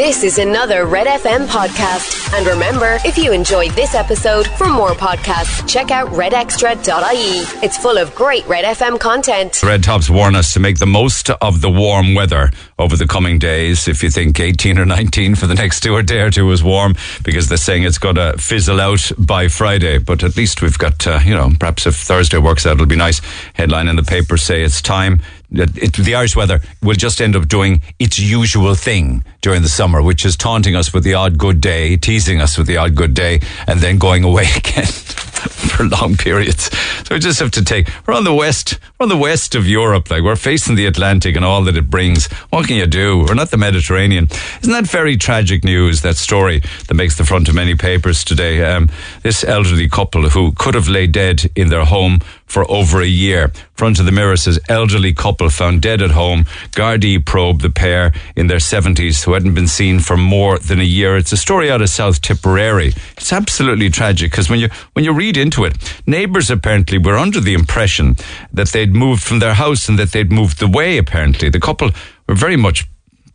This is another Red FM podcast. And remember, if you enjoyed this episode, for more podcasts, check out redextra.ie. It's full of great Red FM content. Red Tops warn us to make the most of the warm weather over the coming days. If you think 18 or 19 for the next two or day or two is warm, because they're saying it's going to fizzle out by Friday. But at least we've got, uh, you know, perhaps if Thursday works out, it'll be nice. Headline in the paper say it's time it, the Irish weather will just end up doing its usual thing during the summer, which is taunting us with the odd good day, teasing us with the odd good day, and then going away again for long periods. So we just have to take. We're on the west. We're on the west of Europe. Like we're facing the Atlantic and all that it brings. What can you do? We're not the Mediterranean. Isn't that very tragic news? That story that makes the front of many papers today. Um, this elderly couple who could have laid dead in their home for over a year. Front of the mirror says elderly couple found dead at home. Gardaí probe the pair in their 70s who hadn't been seen for more than a year. It's a story out of South Tipperary. It's absolutely tragic because when you when you read into it, neighbours apparently were under the impression that they'd moved from their house and that they'd moved away. Apparently, the couple were very much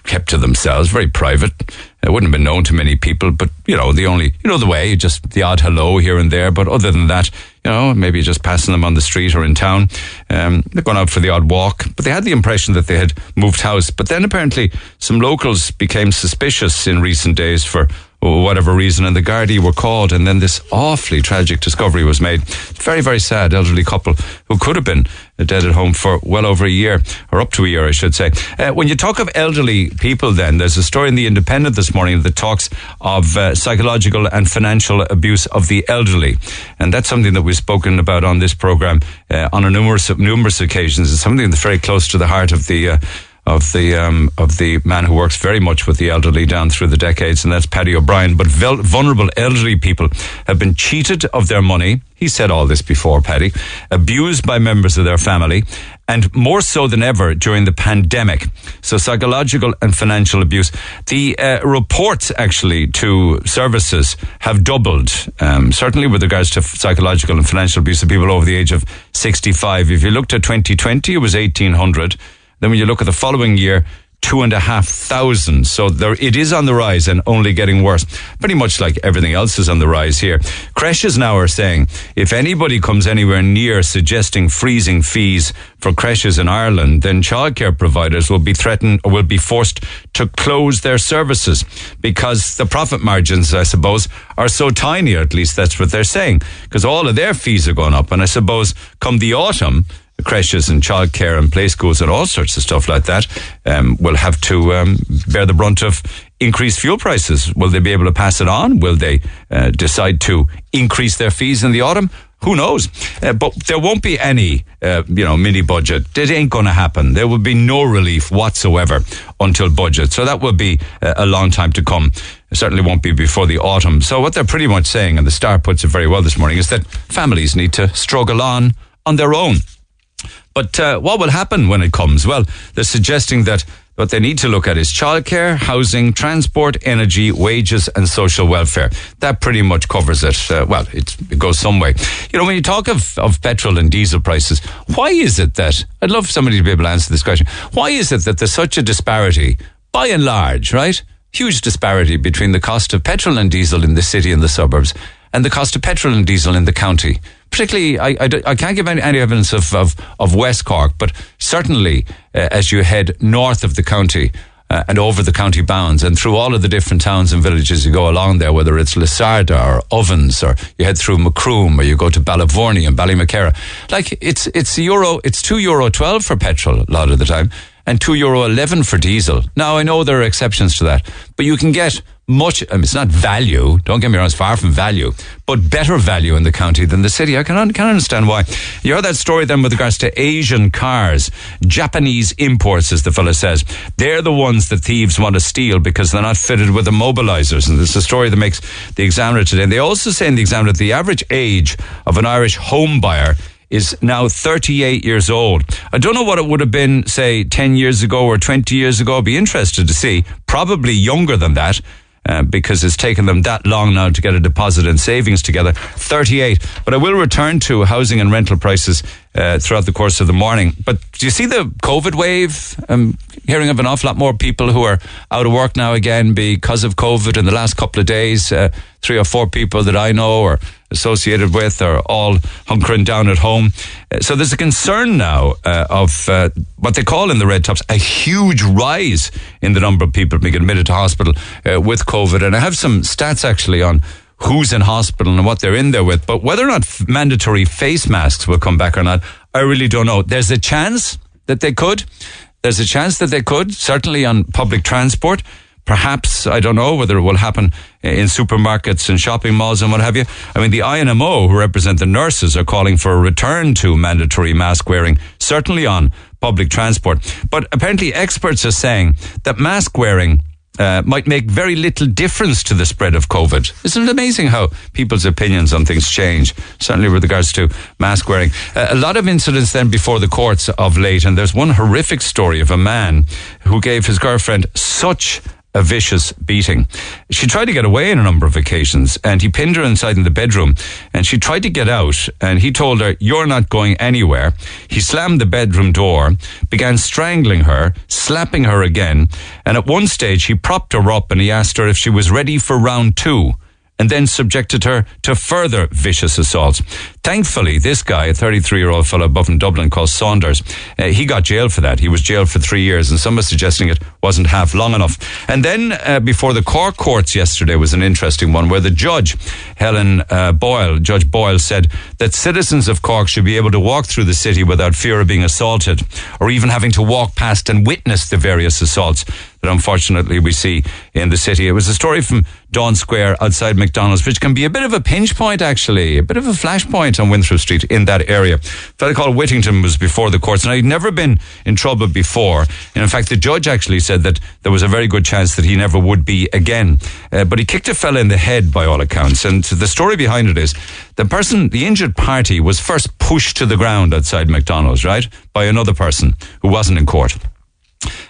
kept to themselves, very private. It wouldn't have been known to many people, but you know, the only, you know, the way, just the odd hello here and there. But other than that, you know, maybe just passing them on the street or in town. Um, they're going out for the odd walk, but they had the impression that they had moved house. But then apparently some locals became suspicious in recent days for whatever reason, and the Gardaí were called, and then this awfully tragic discovery was made. Very, very sad elderly couple who could have been dead at home for well over a year, or up to a year, I should say. Uh, when you talk of elderly people, then, there's a story in The Independent this morning that talks of uh, psychological and financial abuse of the elderly. And that's something that we've spoken about on this program uh, on a numerous, numerous occasions. It's something that's very close to the heart of the uh, of the um, of the man who works very much with the elderly down through the decades, and that's Paddy O'Brien. But vulnerable elderly people have been cheated of their money. He said all this before, Paddy, abused by members of their family, and more so than ever during the pandemic. So psychological and financial abuse. The uh, reports actually to services have doubled, um, certainly with regards to psychological and financial abuse of people over the age of 65. If you looked at 2020, it was 1800. Then when you look at the following year, two and a half thousand. So there, it is on the rise and only getting worse. Pretty much like everything else is on the rise here. Creches now are saying if anybody comes anywhere near suggesting freezing fees for creches in Ireland, then childcare providers will be threatened or will be forced to close their services because the profit margins, I suppose, are so tiny. Or at least that's what they're saying because all of their fees are going up. And I suppose come the autumn, creches and childcare and play schools and all sorts of stuff like that um, will have to um, bear the brunt of increased fuel prices. Will they be able to pass it on? Will they uh, decide to increase their fees in the autumn? Who knows? Uh, but there won't be any, uh, you know, mini budget. It ain't going to happen. There will be no relief whatsoever until budget. So that will be uh, a long time to come. It certainly won't be before the autumn. So what they're pretty much saying, and the Star puts it very well this morning, is that families need to struggle on on their own. But uh, what will happen when it comes? Well, they're suggesting that what they need to look at is childcare, housing, transport, energy, wages, and social welfare. That pretty much covers it. Uh, well, it, it, goes some way. You know, when you talk of, of petrol and diesel prices, why is it that, I'd love somebody to be able to answer this question, why is it that there's such a disparity, by and large, right? Huge disparity between the cost of petrol and diesel in the city and the suburbs and the cost of petrol and diesel in the county particularly, I, I, I can't give any, any evidence of, of, of, West Cork, but certainly uh, as you head north of the county, uh, and over the county bounds and through all of the different towns and villages you go along there, whether it's Lissarda or Ovens or you head through Macroom or you go to Ballyvourney and Ballymakeera. Like it's, it's euro, it's two euro 12 for petrol a lot of the time and two euro 11 for diesel. Now I know there are exceptions to that, but you can get much, I mean, it's not value, don't get me wrong, it's far from value, but better value in the county than the city. I can, can understand why. You heard that story then with regards to Asian cars, Japanese imports, as the fellow says. They're the ones that thieves want to steal because they're not fitted with immobilizers. And it's a story that makes the examiner today. And they also say in the examiner that the average age of an Irish home buyer is now 38 years old. I don't know what it would have been, say, 10 years ago or 20 years ago. I'd be interested to see. Probably younger than that uh, because it's taken them that long now to get a deposit and savings together. 38. But I will return to housing and rental prices uh, throughout the course of the morning. But do you see the COVID wave? I'm hearing of an awful lot more people who are out of work now again because of COVID in the last couple of days. Uh, three or four people that I know or associated with are all hunkering down at home. Uh, so there's a concern now uh, of uh, what they call in the red tops a huge rise in the number of people being admitted to hospital uh, with COVID. And I have some stats actually on who's in hospital and what they're in there with. But whether or not mandatory face masks will come back or not, I really don't know. There's a chance that they could. There's a chance that they could, certainly on public transport. Perhaps, I don't know whether it will happen in supermarkets and shopping malls and what have you. I mean, the INMO, who represent the nurses, are calling for a return to mandatory mask wearing, certainly on public transport. But apparently experts are saying that mask wearing uh, might make very little difference to the spread of COVID. Isn't it amazing how people's opinions on things change? Certainly with regards to mask wearing. Uh, a lot of incidents then before the courts of late, and there's one horrific story of a man who gave his girlfriend such a vicious beating. She tried to get away on a number of occasions and he pinned her inside in the bedroom and she tried to get out and he told her, you're not going anywhere. He slammed the bedroom door, began strangling her, slapping her again. And at one stage he propped her up and he asked her if she was ready for round two and then subjected her to further vicious assaults. Thankfully, this guy, a 33 year old fellow above in Dublin called Saunders, uh, he got jailed for that. He was jailed for three years, and some are suggesting it wasn't half long enough. And then uh, before the Cork courts yesterday was an interesting one where the judge, Helen uh, Boyle, Judge Boyle, said that citizens of Cork should be able to walk through the city without fear of being assaulted or even having to walk past and witness the various assaults that unfortunately we see in the city. It was a story from Daunt Square outside McDonald's, which can be a bit of a pinch point, actually, a bit of a flashpoint on Winthrop Street in that area. A fellow called Whittington was before the courts, and I'd never been in trouble before. And in fact, the judge actually said that there was a very good chance that he never would be again. Uh, but he kicked a fella in the head by all accounts. And the story behind it is the person, the injured party, was first pushed to the ground outside McDonald's, right, by another person who wasn't in court.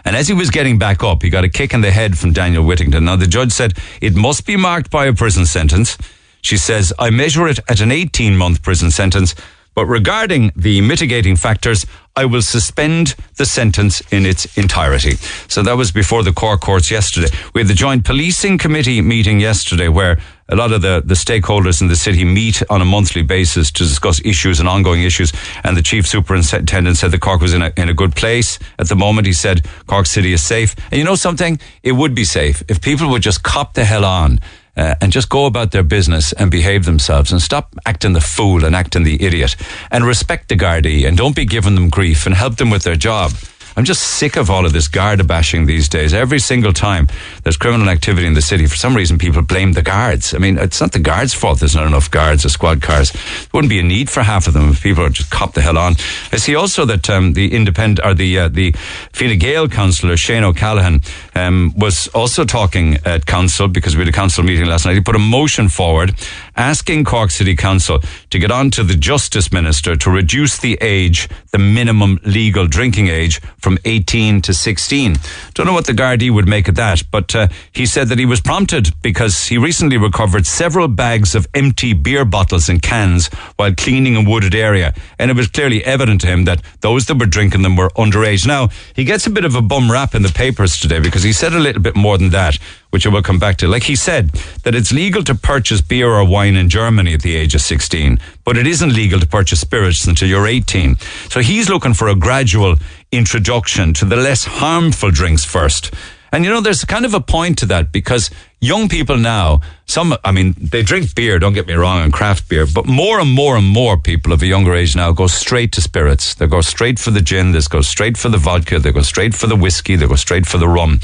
And as he was getting back up, he got a kick in the head from Daniel Whittington. Now, the judge said it must be marked by a prison sentence. She says, I measure it at an 18 month prison sentence. But regarding the mitigating factors, I will suspend the sentence in its entirety. So that was before the Cork courts yesterday. We had the Joint Policing Committee meeting yesterday where a lot of the, the stakeholders in the city meet on a monthly basis to discuss issues and ongoing issues. And the chief superintendent said that Cork was in a, in a good place at the moment. He said Cork City is safe. And you know something? It would be safe if people would just cop the hell on uh, and just go about their business and behave themselves and stop acting the fool and acting the idiot and respect the Gardaí and don't be giving them grief and help them with their job. I'm just sick of all of this Garda bashing these days. Every single time there's criminal activity in the city, for some reason people blame the guards. I mean, it's not the guards' fault there's not enough guards or squad cars. There wouldn't be a need for half of them if people just cop the hell on. I see also that um, the independent or the uh, the Fine Gael councillor Shane O'Callaghan um, was also talking at council because we had a council meeting last night. He put a motion forward asking Cork City Council to get on to the Justice Minister to reduce the age, the minimum legal drinking age from 18 to 16. Don't know what the Gardaí would make of that, but uh, he said that he was prompted because he recently recovered several bags of empty beer bottles and cans while cleaning a wooded area. And it was clearly evident to him that those that were drinking them were underage. Now, he gets a bit of a bum rap in the papers today because he said a little bit more than that which I will come back to. Like he said, that it's legal to purchase beer or wine in Germany at the age of 16, but it isn't legal to purchase spirits until you're 18. So he's looking for a gradual introduction to the less harmful drinks first. And you know, there's kind of a point to that because young people now, some, I mean, they drink beer, don't get me wrong, and craft beer, but more and more and more people of a younger age now go straight to spirits. They go straight for the gin, they go straight for the vodka, they go straight for the whiskey, they go straight for the rum.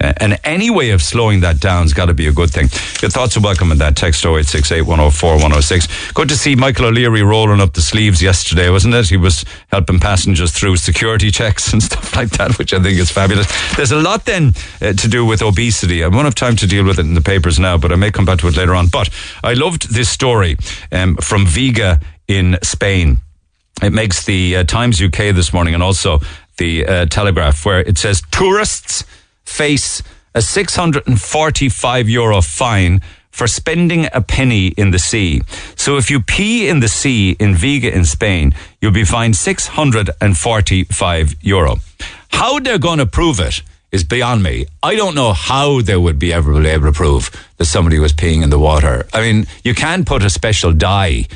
And any way of slowing that down has got to be a good thing. Your thoughts are welcome in that text 0868 104 106. Good to see Michael O'Leary rolling up the sleeves yesterday, wasn't it? He was helping passengers through security checks and stuff like that, which I think is fabulous. There's a lot then uh, to do with obesity. I won't have time to deal with it in the papers now, but I may come back to it later on. But I loved this story um, from Vega in Spain. It makes the uh, Times UK this morning and also the uh, Telegraph, where it says tourists face a 645 euro fine for spending a penny in the sea. So if you pee in the sea in Vega in Spain, you'll be fined 645 euro. How they're going to prove it is beyond me. I don't know how they would be ever able to prove that somebody was peeing in the water. I mean, you can put a special dye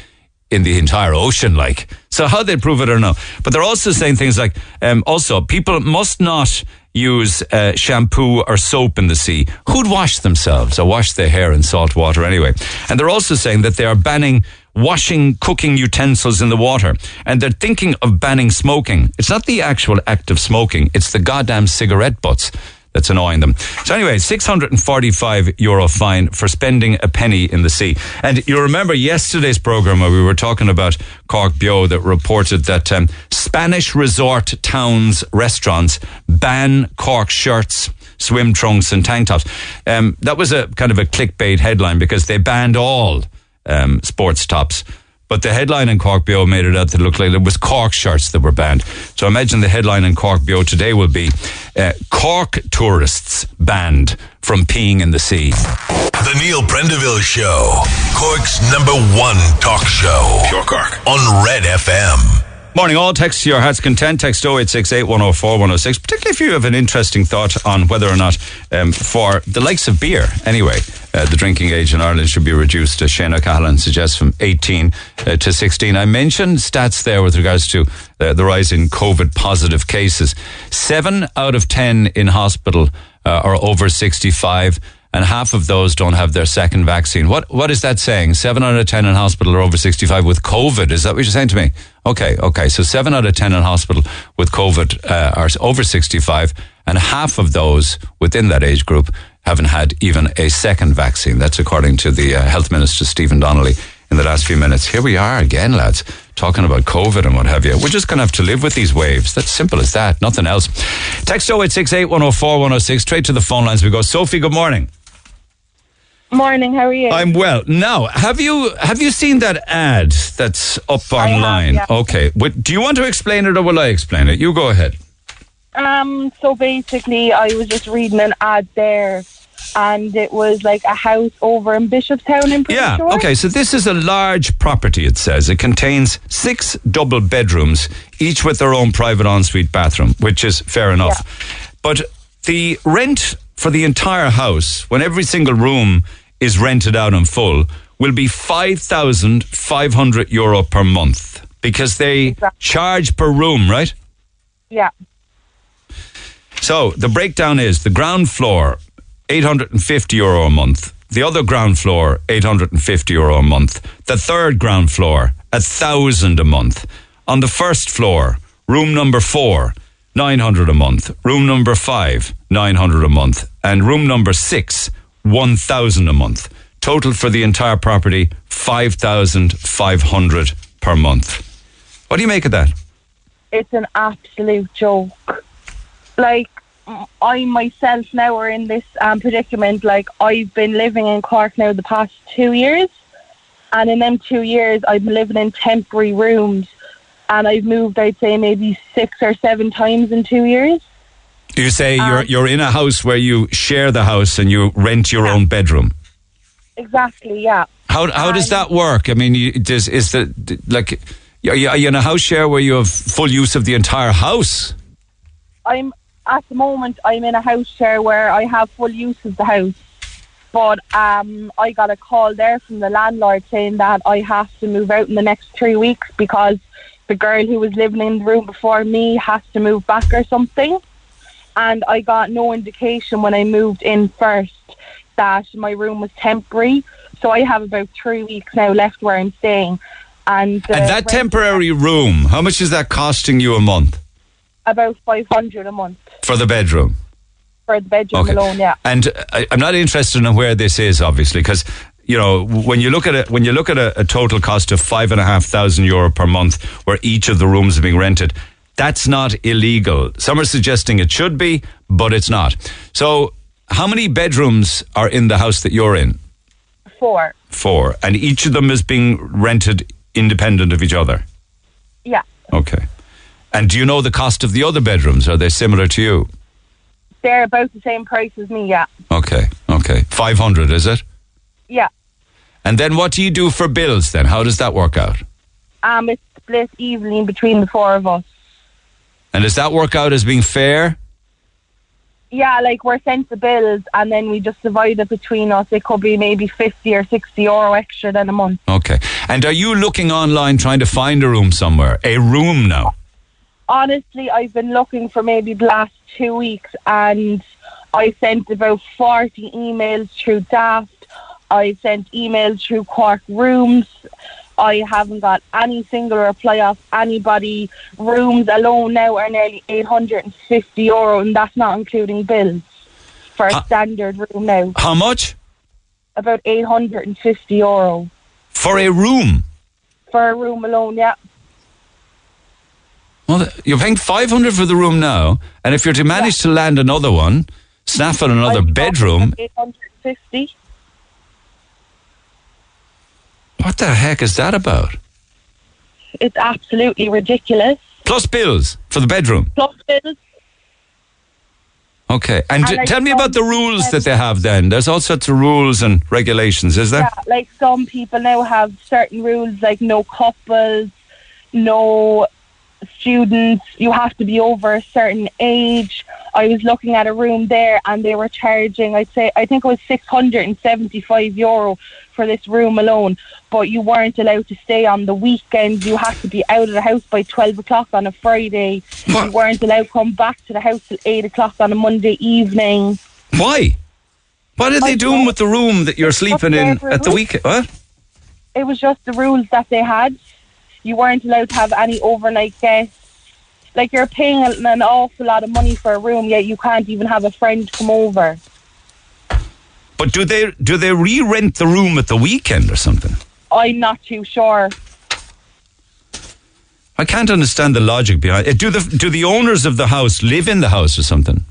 in the entire ocean, like. So how they prove it or no. But they're also saying things like, um, also, people must not use uh, shampoo or soap in the sea. Who'd wash themselves or wash their hair in salt water anyway? And they're also saying that they are banning washing cooking utensils in the water. And they're thinking of banning smoking. It's not the actual act of smoking, it's the goddamn cigarette butts that's annoying them. So anyway, 645 euro fine for spending a penny in the sea. And you remember yesterday's program where we were talking about Cork Beo that reported that um, Spanish resort towns restaurants ban Cork shirts swim trunks and tank tops. Um, that was a kind of a clickbait headline because they banned all um, sports tops. But the headline in Cork Beo made it out to look like it was Cork shirts that were banned. So imagine the headline in Cork Beo today will be uh, Cork tourists banned from peeing in the sea. The Neil Prendeville Show, Cork's number one talk show. Pure Cork on Red FM. Morning all, text to your heart's content, text 0868 104 106, particularly if you have an interesting thought on whether or not, um, for the likes of beer, anyway, uh, the drinking age in Ireland should be reduced, as Shane O'Callaghan suggests, from 18 uh, to 16. I mentioned stats there with regards to uh, the rise in COVID positive cases. Seven out of 10 in hospital uh, are over 65 and half of those don't have their second vaccine. What what is that saying? Seven out of ten in hospital are over sixty five with COVID. Is that what you're saying to me? Okay, okay. So seven out of ten in hospital with COVID uh, are over sixty five, and half of those within that age group haven't had even a second vaccine. That's according to the uh, health minister Stephen Donnelly in the last few minutes. Here we are again, lads, talking about COVID and what have you. We're just going to have to live with these waves. That's simple as that. Nothing else. Text 0868 104 106. Straight to the phone lines we go. Sophie, good morning. Morning, how are you? I'm well. Now, have you have you seen that ad that's up I have, online? yeah. Okay. What, do you want to explain it or will I explain it? You go ahead. Um, so basically, I was just reading an ad there, and it was like a house over in Bishopstown in Yeah. sure. Okay. So this is a large property. It says it contains six double bedrooms, each with their own private ensuite bathroom, which is fair enough. But the rent for the entire house, when every single room is rented out in full, will be five thousand five hundred euro per month because they Exactly. charge per room, right? Yeah, So the breakdown is the ground floor, 850 euro a month. The other ground floor, 850 euro a month. The third ground floor, a thousand a month. On the first floor, room number four, 900 a month. Room number five, 900 a month. And room number six, 1000 a month. Total for the entire property, 5,500 per month. What do you make of that? it's an absolute joke. Like, I myself now are in this um, predicament. Like, I've been living in Cork now the past two years, and in them two years, I've been living in temporary rooms, and I've moved, I'd say, maybe six or seven times in two years. You say you're Um, you're in a house where you share the house and you rent your Yeah. own bedroom. Exactly, yeah. How how does Um, that work? I mean, you, does is the like are you, are you in a house share where you have full use of the entire house? I'm at the moment I'm in a house share where I have full use of the house. But um, I got a call there from the landlord saying that I have to move out in the next three weeks because the girl who was living in the room before me has to move back or something. And I got no indication when I moved in first that my room was temporary. So I have about three weeks now left where I'm staying. And, the and that temporary room, how much is that costing you a month about five hundred a month for the bedroom? for the bedroom Okay. alone. Yeah. And I, I'm not interested in where this is, obviously, because you know when you look at it, when you look at a, a total cost of five and a half thousand euro per month, where each of the rooms are being rented, that's not illegal. Some are suggesting it should be, but it's not. So, how many bedrooms are in the house that you're in? Four. Four, and each of them is being rented independent of each other. Yeah. Okay. And do you know the cost of the other bedrooms? Are they similar to you? They're about the same price as me, yeah. Okay, okay. 500, is it? Yeah. And then what do you do for bills then? How does that work out? Um, it's split evenly between the four of us. And does that work out as being fair? Yeah, like we're sent the bills and then we just divide it between us. It could be maybe 50 or 60 euro extra than a month. Okay. And are you looking online trying to find a room somewhere? A room now? Honestly, I've been looking for maybe the last two weeks and I sent about 40 emails through Daft. I sent emails through Cork Rooms. I haven't got any single reply off anybody. Rooms alone now are nearly 850 euro, and that's not including bills for a Uh, standard room now. How much? About 850 euro For a room? for a room alone, yeah. Well, you're paying 500 for the room now, and if you're to manage to land another one, snaffle another bedroom, 850. What the heck is that about? It's absolutely ridiculous. Plus bills for the bedroom. Plus bills. Okay. And, And d- I tell me about the rules that they have then. There's all sorts of rules and regulations, is there? Yeah, like some people now have certain rules, like no couples, no students. You have to be over a certain age. I was looking at a room there, and they were charging. I'd say I think it was six hundred and seventy-five euro for this room alone. But you weren't allowed to stay on the weekends. You had to be out of the house by twelve o'clock on a Friday. What? You weren't allowed to come back to the house till eight o'clock on a Monday evening. Why? What are they doing with the room that you're sleeping in at the weekend? What? it was just the rules that they had. You weren't allowed to have any overnight guests. Like you're paying an awful lot of money for a room, yet you can't even have a friend come over. But do they do they re-rent the room at the weekend or something? I'm not too sure. I can't understand the logic behind it. Do the do the owners of the house live in the house or something?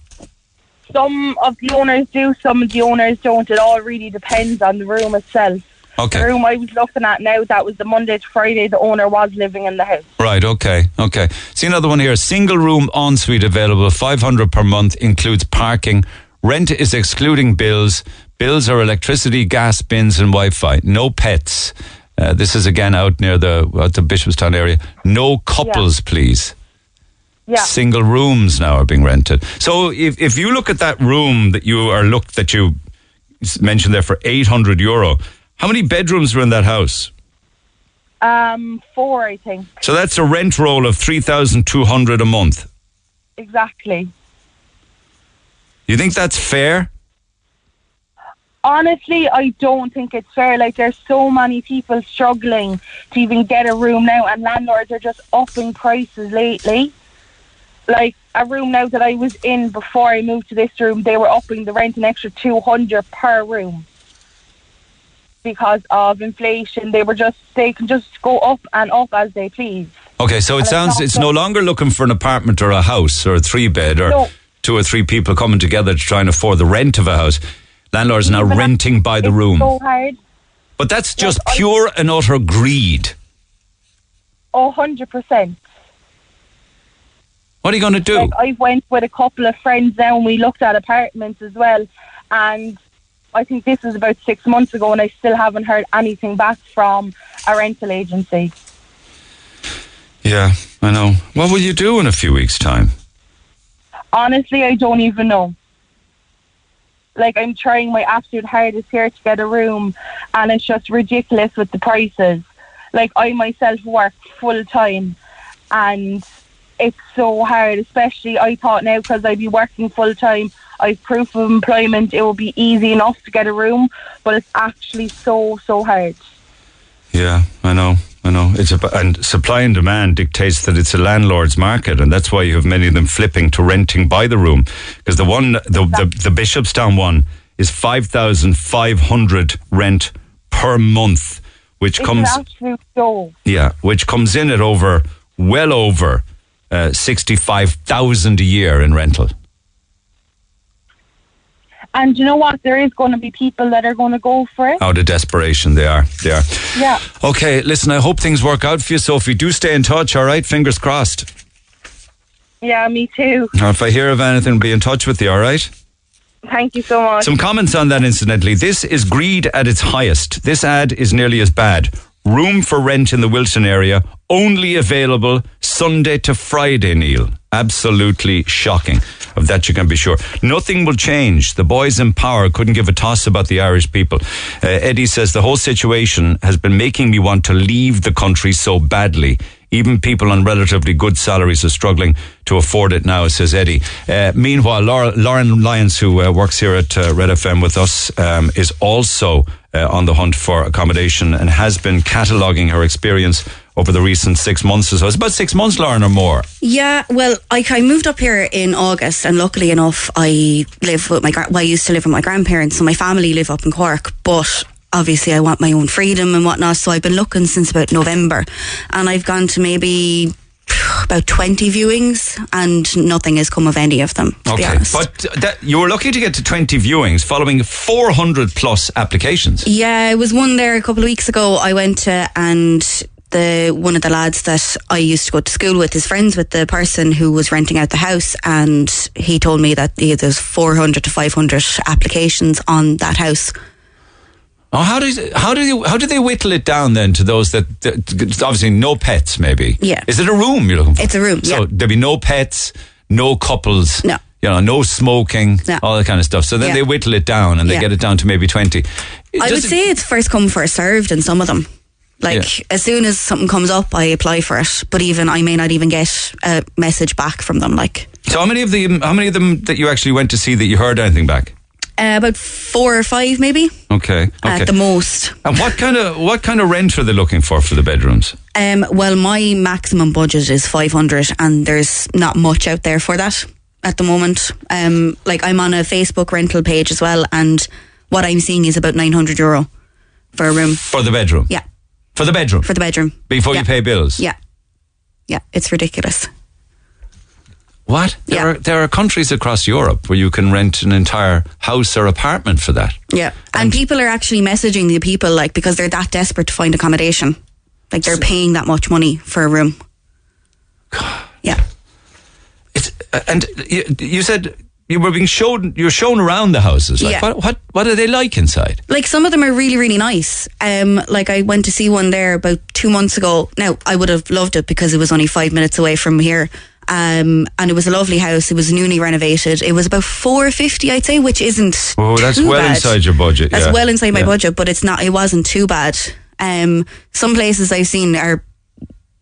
Some of the owners do, some of the owners don't. It all really depends on the room itself. Okay. The room I was looking at now, that was the Monday to Friday. The owner was living in the house. Right, okay, okay. See another one here. Single room ensuite available, 500 per month, includes parking. Rent is excluding bills. Bills are electricity, gas, bins, and Wi Fi. No pets. Uh, this is again out near the, uh, the Bishopstown area. No couples, please. Yeah. Single rooms now are being rented. So if, if you look at that room that you are looked, that you mentioned there for 800 euro, how many bedrooms were in that house? Um, four, I think. So that's a rent roll of 3,200 a month. Exactly. You think that's fair? Honestly, I don't think it's fair. Like, there's so many people struggling to even get a room now, and landlords are just upping prices lately. Like, a room now that I was in before I moved to this room, they were upping the rent an extra 200 per room because of inflation. They were just, they can just go up and up as they please. Okay, so it And sounds not it's no longer looking for an apartment or a house or a three bed or No. two or three people coming together to try and afford the rent of a house. Landlords are now Even renting by the room. so hard. But that's just I- pure and utter greed. Oh, 100%. What are you going to do? Like I went with a couple of friends now and we looked at apartments as well and I think this was about six months ago and I still haven't heard anything back from a rental agency. yeah, I know. What will you do in a few weeks' time? Honestly, I don't even know. Like I'm trying my absolute hardest here to get a room and it's just ridiculous with the prices. Like I myself work full time and it's so hard, especially I thought now because I'd be working full time, I've proof of employment, it will be easy enough to get a room, but it's actually so, so hard. Yeah, I know. I know. It's a, and supply and demand dictates that it's a landlord's market, and that's why you have many of them flipping to renting by the room. Because the one, the, the, the Bishopstown one, is five thousand five hundred rent per month, which It's comes yeah, which comes in at over well over uh, sixty five thousand a year in rental. And you know what? There is going to be people that are going to go for it. Out of desperation, they are. They are. Yeah. Okay, listen. I hope things work out for you, Sophie. Do stay in touch. All right, fingers crossed. Yeah, me too. If I hear of anything, be in touch with you, all right? Thank you so much. Some comments on that, incidentally. This is greed at its highest. This ad is nearly as bad. Room for rent in the Wilton area, only available Sunday to Friday, Neil. Absolutely shocking. Of that you can be sure. Nothing will change. The boys in power couldn't give a toss about the Irish people. Uh, Eddie says the whole situation has been making me want to leave the country so badly. Even people on relatively good salaries are struggling to afford it now, says Eddie. Uh, meanwhile, Laura, Lauren Lyons, who uh, works here at uh, Red FM with us, um, is also uh, on the hunt for accommodation and has been cataloguing her experience over the recent six months or so. It's about six months, Lauren, or more. Yeah, well, I, I moved up here in August, and luckily enough, I live with my well, I used to live with my grandparents, so my family live up in Cork, but. Obviously, I want my own freedom and whatnot, so I've been looking since about November, and I've gone to maybe about twenty viewings, and nothing has come of any of them. Honest, But that, you were lucky to get to 20 viewings following 400 plus applications. Yeah, it was one there a couple of weeks ago. I went to and the one of the lads that I used to go to school with is friends with the person who was renting out the house, and he told me that yeah, there's 400 to 500 applications on that house. Oh, how does how do you how do they whittle it down then to those that, that obviously no pets maybe? Yeah. Is it a room you're looking for? It's a room, So yeah. there'll be no pets, no couples. No. You know, no smoking, No. all that kind of stuff. So then Yeah. they whittle it down and they Yeah. get it down to maybe twenty. I would it- say it's first come first served in some of them. Like Yeah. as soon as something comes up, I apply for it. But even I may not even get a message back from them. Like So how many of the how many of them that you actually went to see that you heard anything back? Uh, about four or five, maybe Okay. Okay. at the most. and what kind of what kind of rent are they looking for for the bedrooms? Um, well, my maximum budget is 500 and there's not much out there for that at the moment. Um, like I'm on a Facebook rental page as well and what I'm seeing is about 900 euro for a room. For the bedroom? Yeah, For the bedroom? for the bedroom. Before Yeah. you pay bills? Yeah. Yeah, it's ridiculous. What? There, Yeah. are, there are countries across Europe where you can rent an entire house or apartment for that. Yeah. And, people are actually messaging the people like because they're that desperate to find accommodation. Like they're paying that much money for a room. God. Yeah. It's, uh, and you, you said you were being shown, you're shown around the houses. Like, Yeah. what, what, what are they like inside? like some of them are really really nice um like i went to see one there about two months ago now i would have loved it because it was only five minutes away from here um and it was a lovely house it was newly renovated it was about 450 i'd say which isn't Oh, that's well bad. inside your budget. that's yeah. well inside my Yeah. budget but it's not it wasn't too bad um some places i've seen are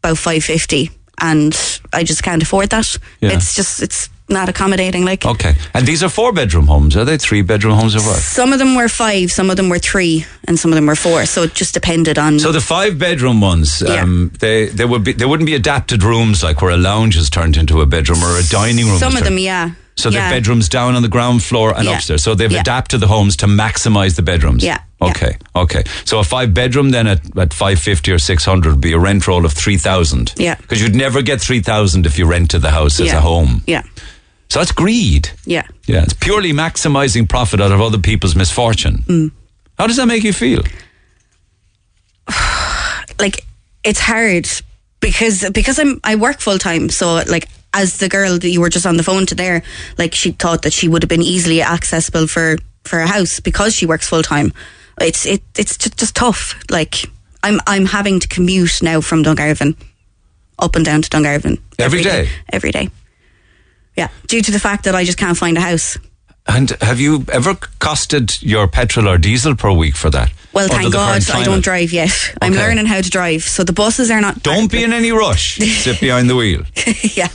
about 550 and i just can't afford that Yeah. it's just it's not accommodating like Okay. And these are four bedroom homes, are they? Three bedroom homes or what? some of them were five some of them were three and some of them were four so it just depended on So the five bedroom ones, Yeah. um, they they would be they wouldn't be adapted rooms like where a lounge is turned into a bedroom or a dining room. Some of them, turned- yeah. So yeah. they're bedrooms down on the ground floor and Yeah. upstairs. So they've Yeah. adapted the homes to maximize the bedrooms. Yeah. Okay. Okay. So a five bedroom then at, at five fifty or six hundred would be a rent roll of three thousand. Yeah. Because you'd never get three thousand if you rented the house as a home. Yeah, So that's greed. yeah. Yeah. It's purely maximizing profit out of other people's misfortune. Mm. How does that make you feel? Like it's hard because because I'm I work full time. So like as the girl that you were just on the phone to there, like she thought that she would have been easily accessible for for a house because she works full time. It's it it's just, just tough. Like I'm I'm having to commute now from Dungarvan up and down to Dungarvan Every day? Every day. Yeah, due to the fact that I just can't find a house. And have you ever costed your petrol or diesel per week for that? Well, thank God I don't drive yet. I'm learning how to drive, so the buses are not. Don't be in any rush. Sit behind the wheel. yeah,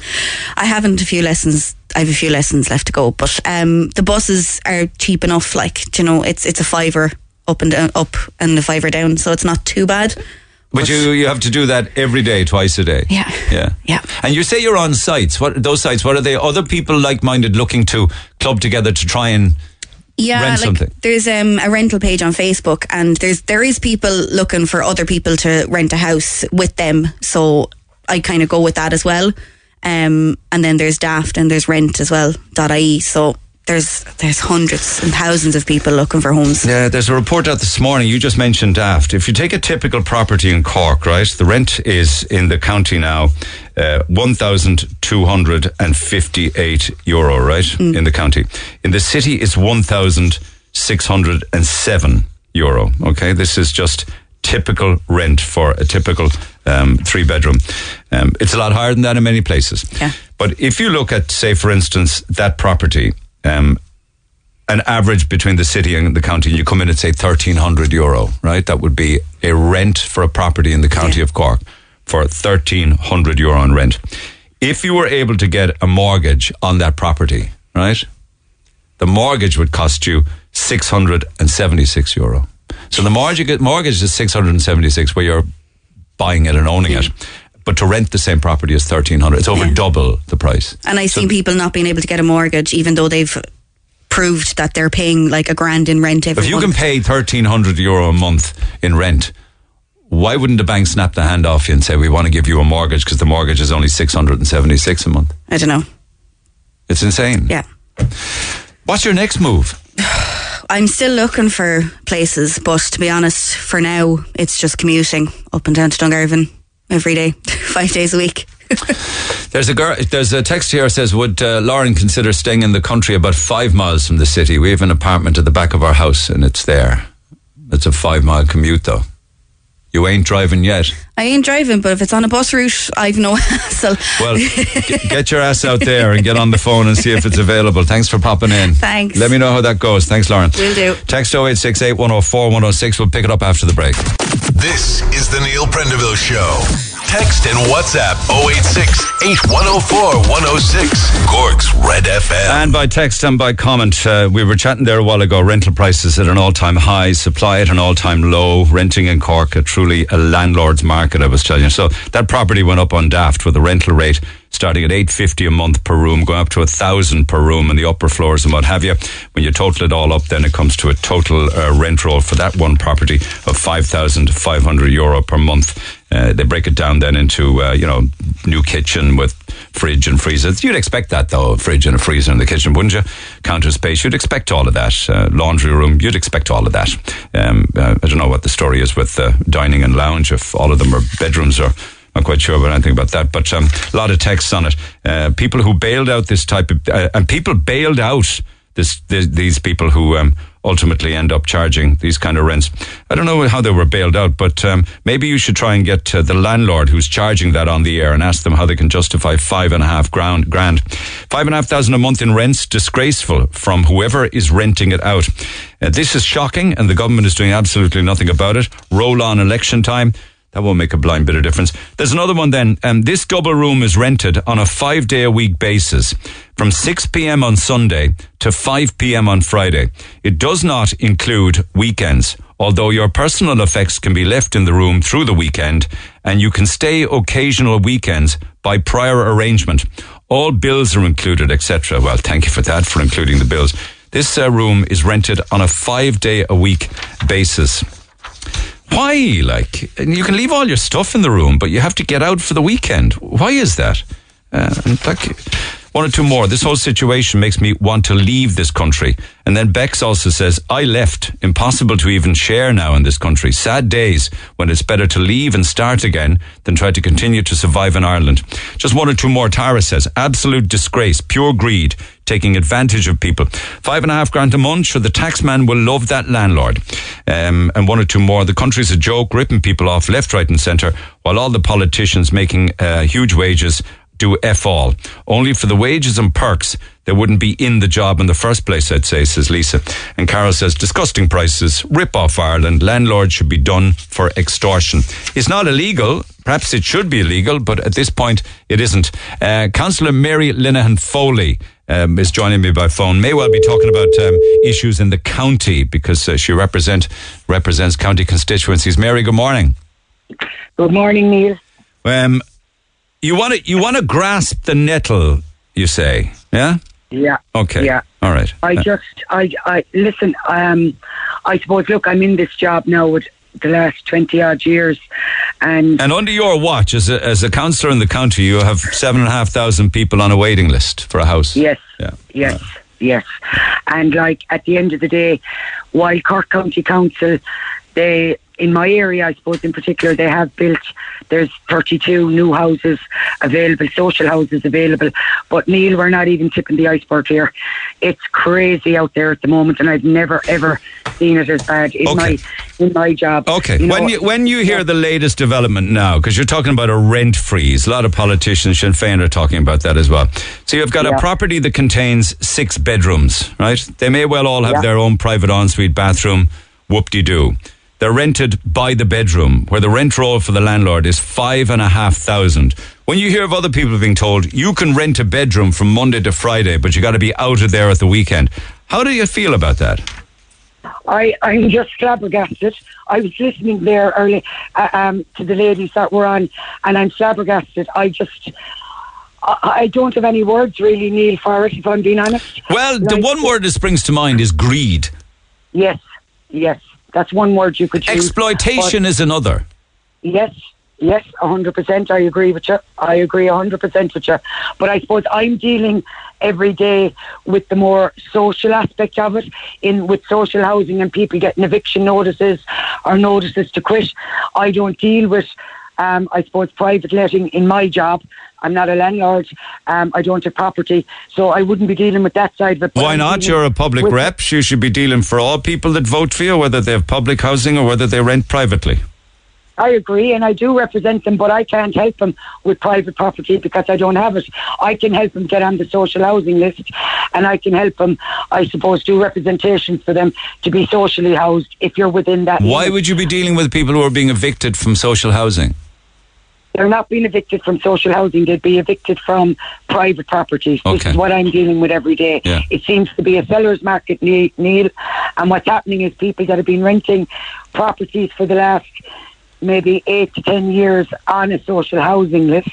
I haven't a few lessons. I have a few lessons left to go, but um, the buses are cheap enough. Like you know, it's it's a fiver up and down, up and a fiver down, so it's not too bad. But you you have to do that every day, twice a day. Yeah. Yeah. Yeah. And you say you're on sites. What those sites? What are they? Other people like minded looking to club together to try and Yeah, Rent like something. there's um, a rental page on Facebook, and there's there is people looking for other people to rent a house with them. So I kind of go with that as well. Um, and then there's Daft and there's Rent as well. .ie. So there's there's hundreds and thousands of people looking for homes. Yeah, there's a report out this morning. You just mentioned Daft. If you take a typical property in Cork, right, the rent is in the county now uh, 1,258 euro, right, Mm. in the county. In the city, it's 1,607 euro. Okay, this is just typical rent for a typical um, three bedroom. Um, it's a lot higher than that in many places. Yeah. But if you look at, say, for instance, that property, um, an average between the city and the county, and you come in at say thirteen hundred euro, right? That would be a rent for a property in the county Yeah. of Cork for thirteen hundred euro in rent. If you were able to get a mortgage on that property, right? The mortgage would cost you six hundred and seventy six euro. So the mortgage mortgage is six hundred and seventy six where you're buying it and owning it. But to rent the same property is thirteen hundred. It's over Yeah. double the price. And I've seen people not being able to get a mortgage, even though they've proved that they're paying like a grand in rent every month. If you month. can pay thirteen hundred euro a month in rent, why wouldn't the bank snap the hand off you and say we want to give you a mortgage because the mortgage is only six hundred and seventy six a month? I don't know. It's insane. Yeah. What's your next move? I'm still looking for places, but to be honest, for now, it's just commuting up and down to Dungarvan every day, five days a week. There's a girl. There's a text here says, "Would uh, Lauren consider staying in the country about five miles from the city? We have an apartment at the back of our house, and it's there. It's a five mile commute, though. You ain't driving yet. I ain't driving, but if it's on a bus route, I've no hassle. Well, get, get your ass out there and get on the phone and see if it's available. Thanks for popping in. Thanks. Let me know how that goes. Thanks, Lauren. Will do. Text 0868 104 106. We'll pick it up after the break. This is the Neil Prendeville Show. Text and WhatsApp 086 8104 106. Cork's Red FM. And by text and by comment, uh, we were chatting there a while ago. Rental prices at an all-time high, supply at an all-time low. Renting in Cork, a truly a landlord's market. I was telling you. So that property went up on Daft with a rental rate starting at eight fifty a month per room, going up to a thousand per room in the upper floors and what have you. When you total it all up, then it comes to a total uh, rent roll for that one property of five thousand five hundred euro per month. Uh, they break it down then into uh, you know new kitchen with fridge and freezer. You'd expect that though, a fridge and a freezer in the kitchen, wouldn't you? Counter space, you'd expect all of that. Uh, laundry room, you'd expect all of that. Um, uh, I don't know what the story is with uh, dining and lounge if all of them are bedrooms or. I'm not quite sure about anything about that, but um, a lot of texts on it. Uh, people who bailed out this type of, and people bailed out this, th these people who um, ultimately end up charging these kind of rents. I don't know how they were bailed out, but um, maybe you should try and get uh, the landlord who's charging that on the air and ask them how they can justify five and a half grand. grand. Five and a half thousand a month in rents, disgraceful from whoever is renting it out. Uh, this is shocking, and the government is doing absolutely nothing about it. Roll on election time. That won't make a blind bit of difference. There's another one then. Um, this double room is rented on a five day a week basis from 6 p.m. on Sunday to 5 p.m. on Friday. It does not include weekends, although your personal effects can be left in the room through the weekend and you can stay occasional weekends by prior arrangement. All bills are included, etc. Well, thank you for that, for including the bills. This uh, room is rented on a five day a week basis. Why? Like, you can leave all your stuff in the room, but you have to get out for the weekend. Why is that? Uh, like, one or two more. This whole situation makes me want to leave this country. And then Bex also says, I left. Impossible to even share now in this country. Sad days when it's better to leave and start again than try to continue to survive in Ireland. Just one or two more. Tara says, absolute disgrace, pure greed, taking advantage of people. Five and a half grand a month, sure, the taxman will love that landlord. Um, and one or two more. The country's a joke, ripping people off left, right, and centre, while all the politicians making uh, huge wages do F all. Only for the wages and perks, they wouldn't be in the job in the first place, I'd say, says Lisa. And Carol says, disgusting prices, rip off Ireland, landlords should be done for extortion. It's not illegal. Perhaps it should be illegal, but at this point, it isn't. Uh, Councillor Mary Linehan Foley um, is joining me by phone. May well be talking about um, issues in the county because uh, she represent represents county constituencies. Mary, good morning. Good morning, Neil. Um, you want to you want to grasp the nettle, you say, yeah? Yeah. Okay. Yeah. All right. I Uh, just, I, I listen. Um, I suppose. Look, I'm in this job now with the last twenty odd years, and and under your watch, as a, as a councillor in the county, you have seven and a half thousand people on a waiting list for a house. yes, Yeah. yes. yes. And like at the end of the day, while Cork County Council, they in my area, I suppose in particular, they have built. There's 32 new houses available, social houses available. But Neil, we're not even tipping the iceberg here. It's crazy out there at the moment, and I've never ever seen it as bad in Okay. my in my job. Okay, You know, when you when you hear yeah. the latest development now, because you're talking about a rent freeze, a lot of politicians, Sinn Féin, are talking about that as well. So you've got a property that contains six bedrooms, right? They may well all have Yeah. their own private ensuite bathroom. Whoop de doo. They're rented by the bedroom, where the rent roll for the landlord is five and a half thousand. When you hear of other people being told you can rent a bedroom from Monday to Friday, but you got to be out of there at the weekend, how do you feel about that? I, I'm just flabbergasted. I was listening there early uh, um, to the ladies that were on, and I'm flabbergasted. I just, I, I don't have any words really, Neil, for it, if I'm being honest. Well, the one word that springs to mind is greed. Yes, yes. That's one word you could use. Exploitation is another. But yes, yes, 100%. I agree with you. I agree 100% with you. But I suppose I'm dealing every day with the more social aspect of it, in with social housing and people getting eviction notices or notices to quit. I don't deal with, um, I suppose, private letting in my job. I'm not a landlord. Um, I don't have property, so I wouldn't be dealing with that side of it. But Why I'm not? You're a public rep. You should be dealing for all people that vote for you, whether they have public housing or whether they rent privately. I agree, and I do represent them, but I can't help them with private property because I don't have it. I can help them get on the social housing list, and I can help them, I suppose, do representations for them to be socially housed if you're within that. Why limit. would you be dealing with people who are being evicted from social housing? They're not being evicted from social housing; they'd be evicted from private properties. This is what I'm dealing with every day. Yeah. It seems to be a seller's market, Ne- Neil, and what's happening is people that have been renting properties for the last maybe eight to ten years on a social housing list.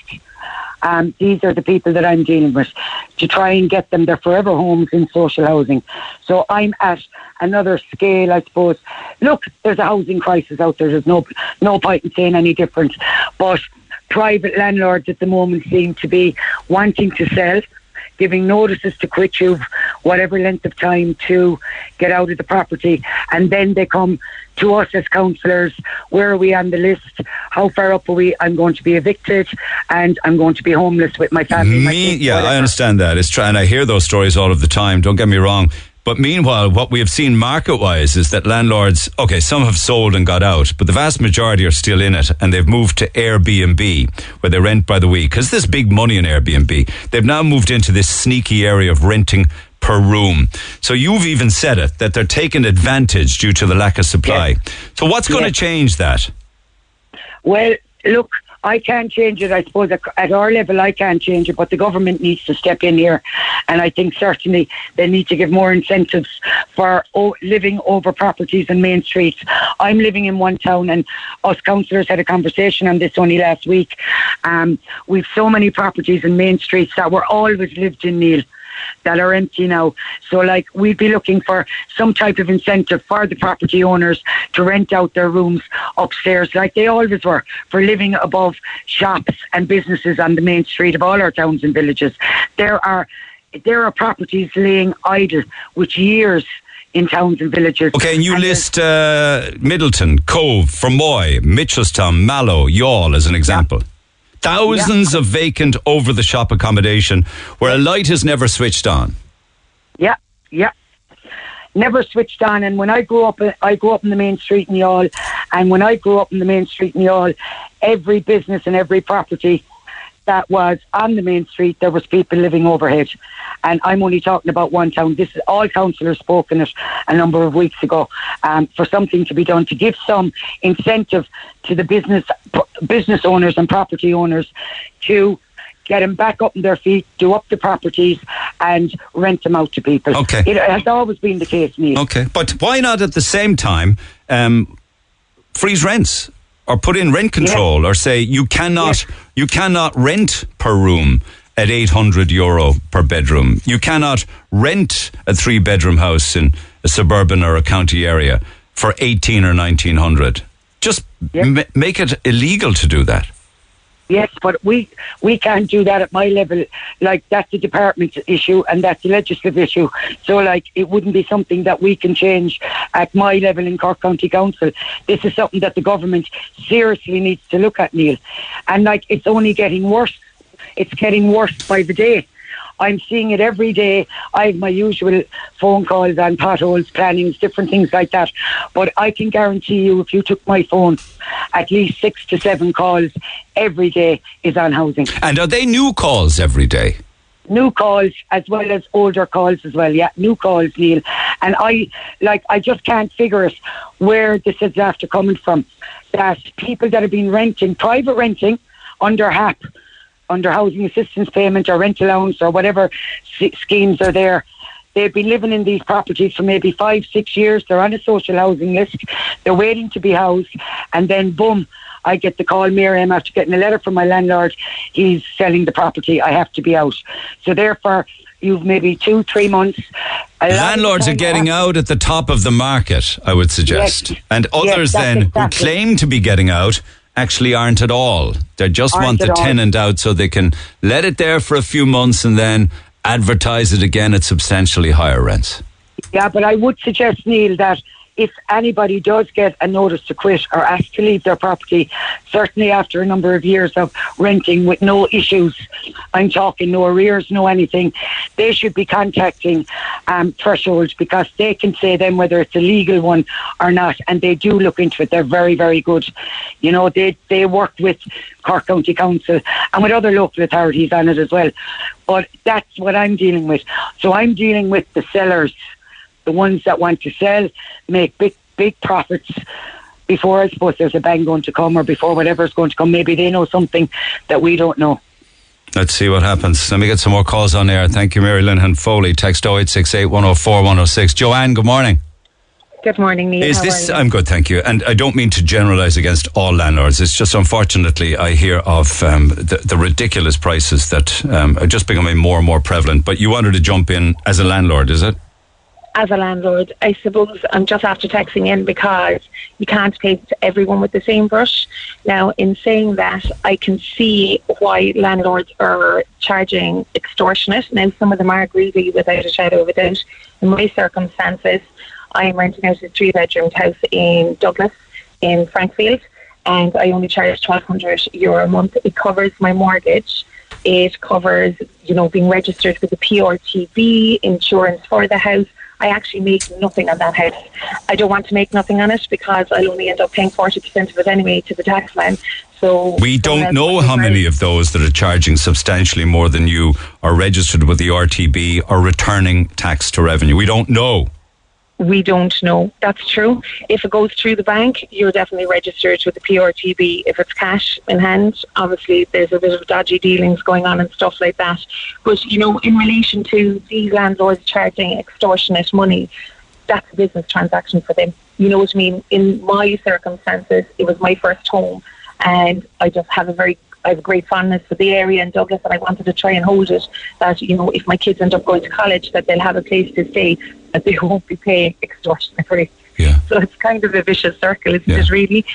Um, these are the people that I'm dealing with to try and get them their forever homes in social housing. So I'm at another scale, I suppose. Look, there's a housing crisis out there. There's no no point in saying any different. But private landlords at the moment seem to be wanting to sell, giving notices to quit you whatever length of time to get out of the property, and then they come to us as councillors. Where are we on the list? How far up are we? I'm going to be evicted, and I'm going to be homeless with my family. my Me, kids, yeah, I understand that. It's try- and I hear those stories all of the time. Don't get me wrong. But meanwhile, what we have seen market wise is that landlords, okay, some have sold and got out, but the vast majority are still in it and they've moved to Airbnb where they rent by the week. Because there's big money in Airbnb. They've now moved into this sneaky area of renting per room. So you've even said it that they're taking advantage due to the lack of supply. So what's going to Yes. change that? Well, look, I can't change it. I suppose at- our level, I can't change it, but the government needs to step in here, and I think certainly they need to give more incentives for living over properties in main streets. I'm living in one town, and us councillors had a conversation on this only last week. Um, we've so many properties in main streets that were always lived in, Neil that are empty now. So, like, we'd be looking for some type of incentive for the property owners to rent out their rooms upstairs, like they always were, for living above shops and businesses on the main street of all our towns and villages. There are there are properties laying idle, which years in towns and villages. Okay, and you And list uh, Midleton, Cobh, Fermoy, Mitchelstown, Mallow, Youghal as an example. Thousands of vacant over the shop accommodation where a light is never switched on. Yeah, yeah. Never switched on. And when I grew up, I grew up in the main street in Youghal. And when I grew up in the main street in Youghal, every business and every property that was on the main street, there was people living overhead. And I'm only talking about one town. This is all councillors spoke in it a number of weeks ago um, for something to be done to give some incentive to the business business owners and property owners to get them back up on their feet, do up the properties, and rent them out to people. Okay. It has always been the case, Neil. Okay, but why not at the same time um, freeze rents or put in rent control or say you cannot Yeah. you cannot rent per room at 800 euro per bedroom. You cannot rent a three bedroom house in a suburban or a county area for 18 or 1900. Just Yeah. ma- make it illegal to do that. Yes, but we we can't do that at my level. Like that's a department issue and that's a legislative issue. So like it wouldn't be something that we can change at my level in Cork County Council. This is something that the government seriously needs to look at, Neil. And like it's only getting worse. It's getting worse by the day. I'm seeing it every day. I have my usual phone calls and potholes, plannings, different things like that. But I can guarantee you, if you took my phone, at least six to seven calls every day is on housing. And are they new calls every day? new calls as well as older calls as well. Yeah, new calls, Neil. And I like I just can't figure it where this is after coming from. That people that have been renting, private renting under HAP, under housing assistance payment or rent allowance or whatever schemes are there. They've been living in these properties for maybe five, six years. They're on a social housing list. They're waiting to be housed. And then, boom, I get the call, Miriam, after getting a letter from my landlord. He's selling the property. I have to be out. So, therefore, you've maybe two, three months. A lot of the Landlords are getting out at the top of the market, I would suggest. Yes. And others that's then exactly. who claim to be getting out actually aren't at all. They just Aren't want the at all. tenant out so they can let it there for a few months and then advertise it again at substantially higher rents. Yeah, but I would suggest, Neil, that if anybody does get a notice to quit or asked to leave their property, certainly after a number of years of renting with no issues, I'm talking no arrears, no anything, they should be contacting um, because they can say then whether it's a legal one or not, and they do look into it. They're very, very good. You know, they, they work with Cork County Council and with other local authorities on it as well. But that's what I'm dealing with. So I'm dealing with the sellers the ones that want to sell make big big profits before I suppose there's a bang going to come or before whatever's going to come. Maybe they know something that we don't know. Let's see what happens. Let me get some more calls on air. Thank you, Mary Linehan Foley. Text 0868 104 106. Joanne, good morning. Good morning, Neil. Is How this? are you? I'm good, thank you. And I don't mean to generalise against all landlords. It's just unfortunately I hear of um, the, the ridiculous prices that um, are just becoming more and more prevalent. But you wanted to jump in as a landlord, is it? As a landlord, I suppose I'm just after texting in because you can't paint everyone with the same brush. Now, in saying that, I can see why landlords are charging extortionate. Now, some of them are greedy without a shadow of a doubt. In my circumstances, I'm renting out a three bedroom house in Douglas, in Frankfield, and I only charge 1200 euro a month. It covers my mortgage. It covers, you know, being registered with the PRTB, insurance for the house. I actually make nothing on that house. I don't want to make nothing on it because I'll only end up paying 40% of it anyway to the tax man. So We don't uh, know how many of those that are charging substantially more than you are registered with the RTB or returning tax to revenue. We don't know. We don't know. That's true. If it goes through the bank, you're definitely registered with the PRTB. If it's cash in hand, obviously there's a bit of dodgy dealings going on and stuff like that. But, you know, in relation to these landlords charging extortionate money, that's a business transaction for them. You know what I mean? In my circumstances, it was my first home and I just have a very I have a great fondness for the area in Douglas and I wanted to try and hold it that, you know, if my kids end up going to college that they'll have a place to stay that they won't be paying extortionate rates. Yeah. So it's kind of a vicious circle, isn't Yeah. it really?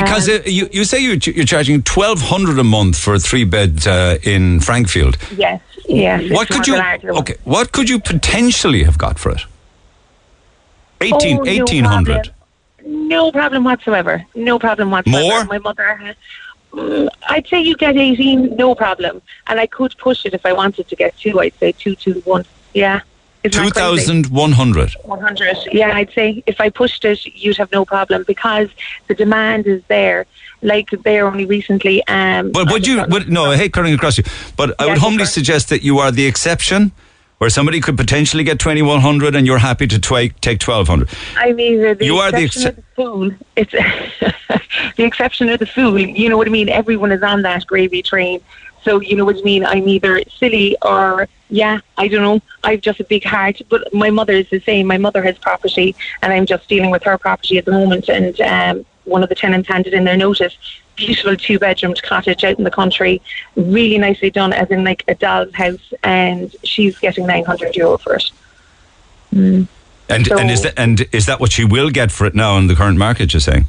Because Um, uh, you, you say you're, you're charging 1200 a month for a three bed uh, in Frankfield. Yes, yes. What could you one of the larger ones. okay? What could you potentially have got for it? 18, Oh, no 1800. problem. No problem whatsoever. No problem whatsoever. More? My mother had. Mm, I'd say you get 18, no problem. And I could push it if I wanted to get two. I'd say two, two, one. Yeah. Isn't 2100. 100. Yeah, I'd say if I pushed it, you'd have no problem because the demand is there. Like there only recently. Um, But would you? Would, no, I hate cutting across you, but I would humbly it. suggest that you are the exception, where somebody could potentially get 2100 and you're happy to twi- take 1200. I mean, the, the You are the exception ex- of the fool. It's the exception of the fool. You know what I mean? Everyone is on that gravy train. So you know what I mean? I'm either silly or yeah, I don't know. I've just a big heart. But my mother is the same. My mother has property, and I'm just dealing with her property at the moment. And um, one of the tenants handed in their notice. Beautiful two bedroomed cottage out in the country, really nicely done, as in like a doll's house, and she's getting nine hundred euro for it. Hmm. And So- and is that and is that what she will get for it now in the current market? You're saying?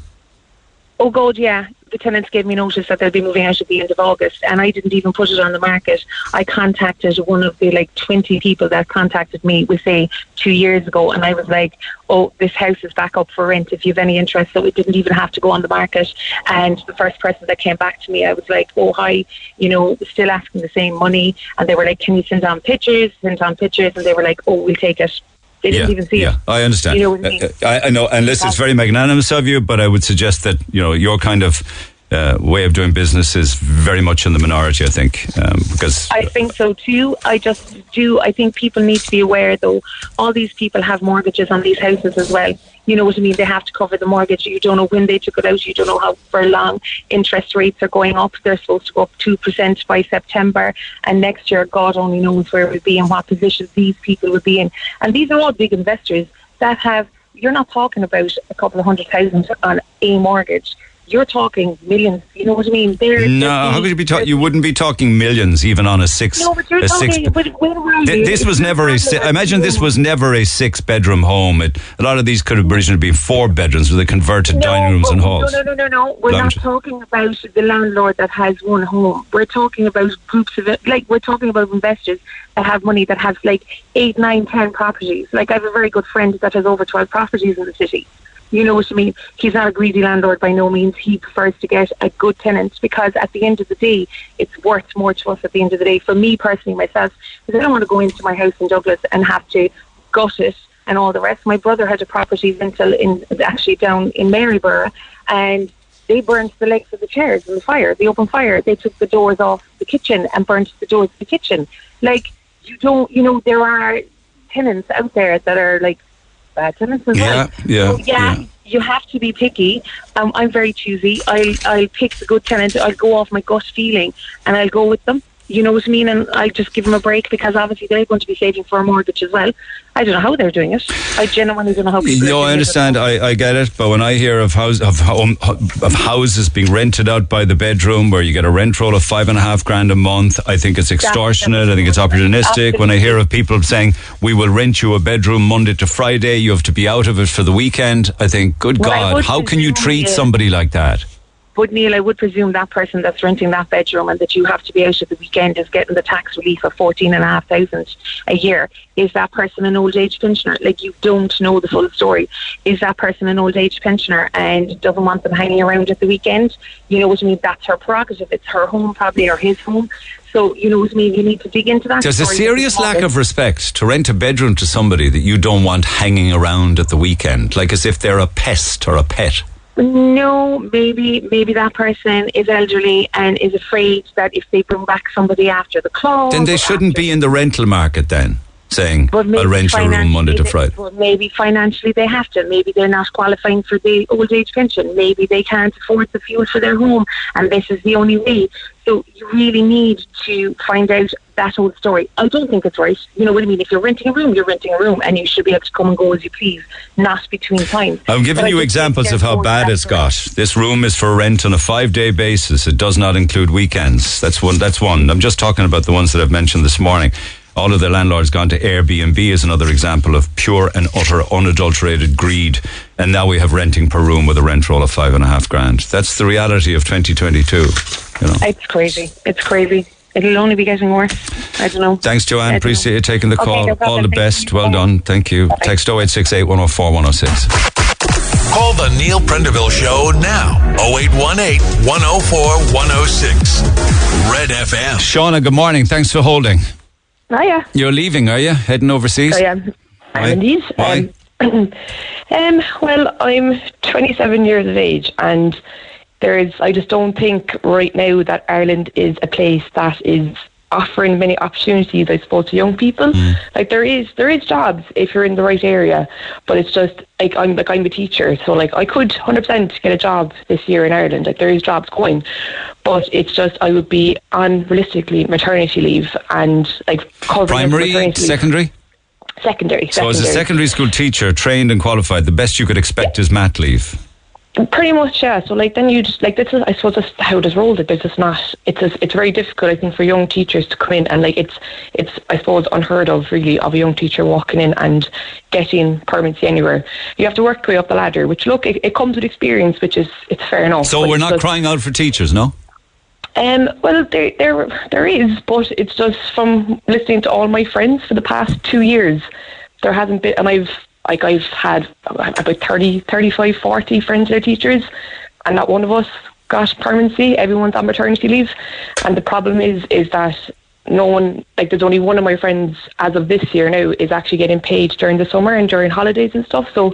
Oh God, yeah. The tenants gave me notice that they'll be moving out at the end of August, and I didn't even put it on the market. I contacted one of the like twenty people that contacted me, we say two years ago, and I was like, "Oh, this house is back up for rent. If you have any interest." So it didn't even have to go on the market. And the first person that came back to me, I was like, "Oh, hi, you know, still asking the same money," and they were like, "Can you send on pictures? Send on pictures?" And they were like, "Oh, we'll take it." They didn't yeah, even see yeah, it. I understand. You know what I mean? Uh, I, I know, unless it's very magnanimous of you, but I would suggest that you know your kind of uh, way of doing business is very much in the minority. I think um, because I think so too. I just do. I think people need to be aware, though. All these people have mortgages on these houses as well. You know what I mean? They have to cover the mortgage. You don't know when they took it out. You don't know how for long. Interest rates are going up. They're supposed to go up two percent by September, and next year, God only knows where we'll be and what position these people will be in. And these are all big investors that have. You're not talking about a couple of hundred thousand on a mortgage. You're talking millions. You know what I mean? They're, no, they're how could you be talking? You wouldn't be talking millions even on a six. No, but you're a six. talking. But where are Th- you? This was never a. Si- I imagine this was never a six-bedroom home. It, a lot of these could have originally been four bedrooms with a converted dining rooms and halls. No, no, no, no, no. We're Lounge. not talking about the landlord that has one home. We're talking about groups of it. Like we're talking about investors that have money that have like eight, nine, ten properties. Like I have a very good friend that has over twelve properties in the city. You know what I mean? He's not a greedy landlord by no means. He prefers to get a good tenant because at the end of the day, it's worth more to us at the end of the day. For me personally, myself, because I don't want to go into my house in Douglas and have to gut it and all the rest. My brother had a property rental in actually down in Maryborough, and they burnt the legs of the chairs in the fire, the open fire. They took the doors off the kitchen and burnt the doors of the kitchen. Like you don't, you know, there are tenants out there that are like bad tenants as Yeah, well. yeah, So, yeah. yeah. You have to be picky. Um, I'm very choosy. I'll I'll pick the good tenant. I'll go off my gut feeling, and I'll go with them. You know what I mean? And I'll just give them a break because obviously they're going to be saving for a mortgage as well. I don't know how they're doing it. I genuinely don't know how. No, I understand. I, I get it. But when I hear of house of home, of houses being rented out by the bedroom, where you get a rent roll of five and a half grand a month, I think it's extortionate. I think it's opportunistic. When I hear of people saying we will rent you a bedroom Monday to Friday, you have to be out of it for the weekend. I think, good Well, God, how can you treat somebody like that? But Neil, I would presume that person that's renting that bedroom and that you have to be out at the weekend is getting the tax relief of fourteen and a half thousand a year. Is that person an old age pensioner? Like you don't know the full story. Is that person an old age pensioner and doesn't want them hanging around at the weekend? You know what I mean? That's her prerogative. It's her home probably or his home. So you know what I mean. You need to dig into that. There's a serious lack of respect to rent a bedroom to somebody that you don't want hanging around at the weekend, like as if they're a pest or a pet. No, maybe maybe that person is elderly and is afraid that if they bring back somebody after the club, Then they shouldn't be in the rental market then, saying, I'll rent your room Monday to Friday. but maybe financially they have to. Maybe they're not qualifying for the old age pension. Maybe they can't afford the fuel for their home, and this is the only way. So you really need to find out that whole story. I don't think it's right. You know what I mean? If you're renting a room, you're renting a room, and you should be able to come and go as you please, not between times. I'm giving But you examples of how bad it's got. This room is for rent on a five day basis. It does not include weekends. That's one. That's one. I'm just talking about the ones that I've mentioned this morning. All of the landlords gone to Airbnb is another example of pure and utter unadulterated greed. And now we have renting per room with a rent roll of five and a half grand. That's the reality of 2022. You know. It's crazy. It's crazy. It'll only be getting worse. I don't know. Thanks, Joanne. Appreciate know. you taking the Okay, call. no. All the Thank best. you. Well done. Thank you. Bye. Text 0868 104 106. Call the Neil Prendeville Show now. 0818 104 106. Red FM. Shauna, good morning. Thanks for holding. Hiya. You're leaving, are you? Heading overseas? I am. Why? I'm indeed. Why? Um, um, well, I'm 27 years of age, and there is. I just don't think right now that Ireland is a place that is offering many opportunities. I suppose to young people. Mm. Like there is, there is jobs if you're in the right area, but it's just like I'm like I'm a teacher, so like I could 100% get a job this year in Ireland. Like there is jobs going, but it's just I would be on realistically maternity leave and like covering Primary, maternity leave. secondary? secondary. So, as a secondary. secondary school teacher, trained and qualified, the best you could expect is mat leave. Pretty much, yeah. So like then you just like this is I suppose that's how it is rolled. It. There's just not. It's just, it's very difficult I think for young teachers to come in and like it's it's I suppose unheard of really of a young teacher walking in and getting permanency anywhere. You have to work your way up the ladder. Which look, it, it comes with experience, which is it's fair enough. So we're not just- crying out for teachers, no? Um, well, there, there, there is, but it's just from listening to all my friends for the past two years, there hasn't been, and I've like I've had about 30, 35, 40 friends that are teachers, and not one of us got permanency. Everyone's on maternity leave, and the problem is, is that no one, like, there's only one of my friends as of this year now is actually getting paid during the summer and during holidays and stuff. So,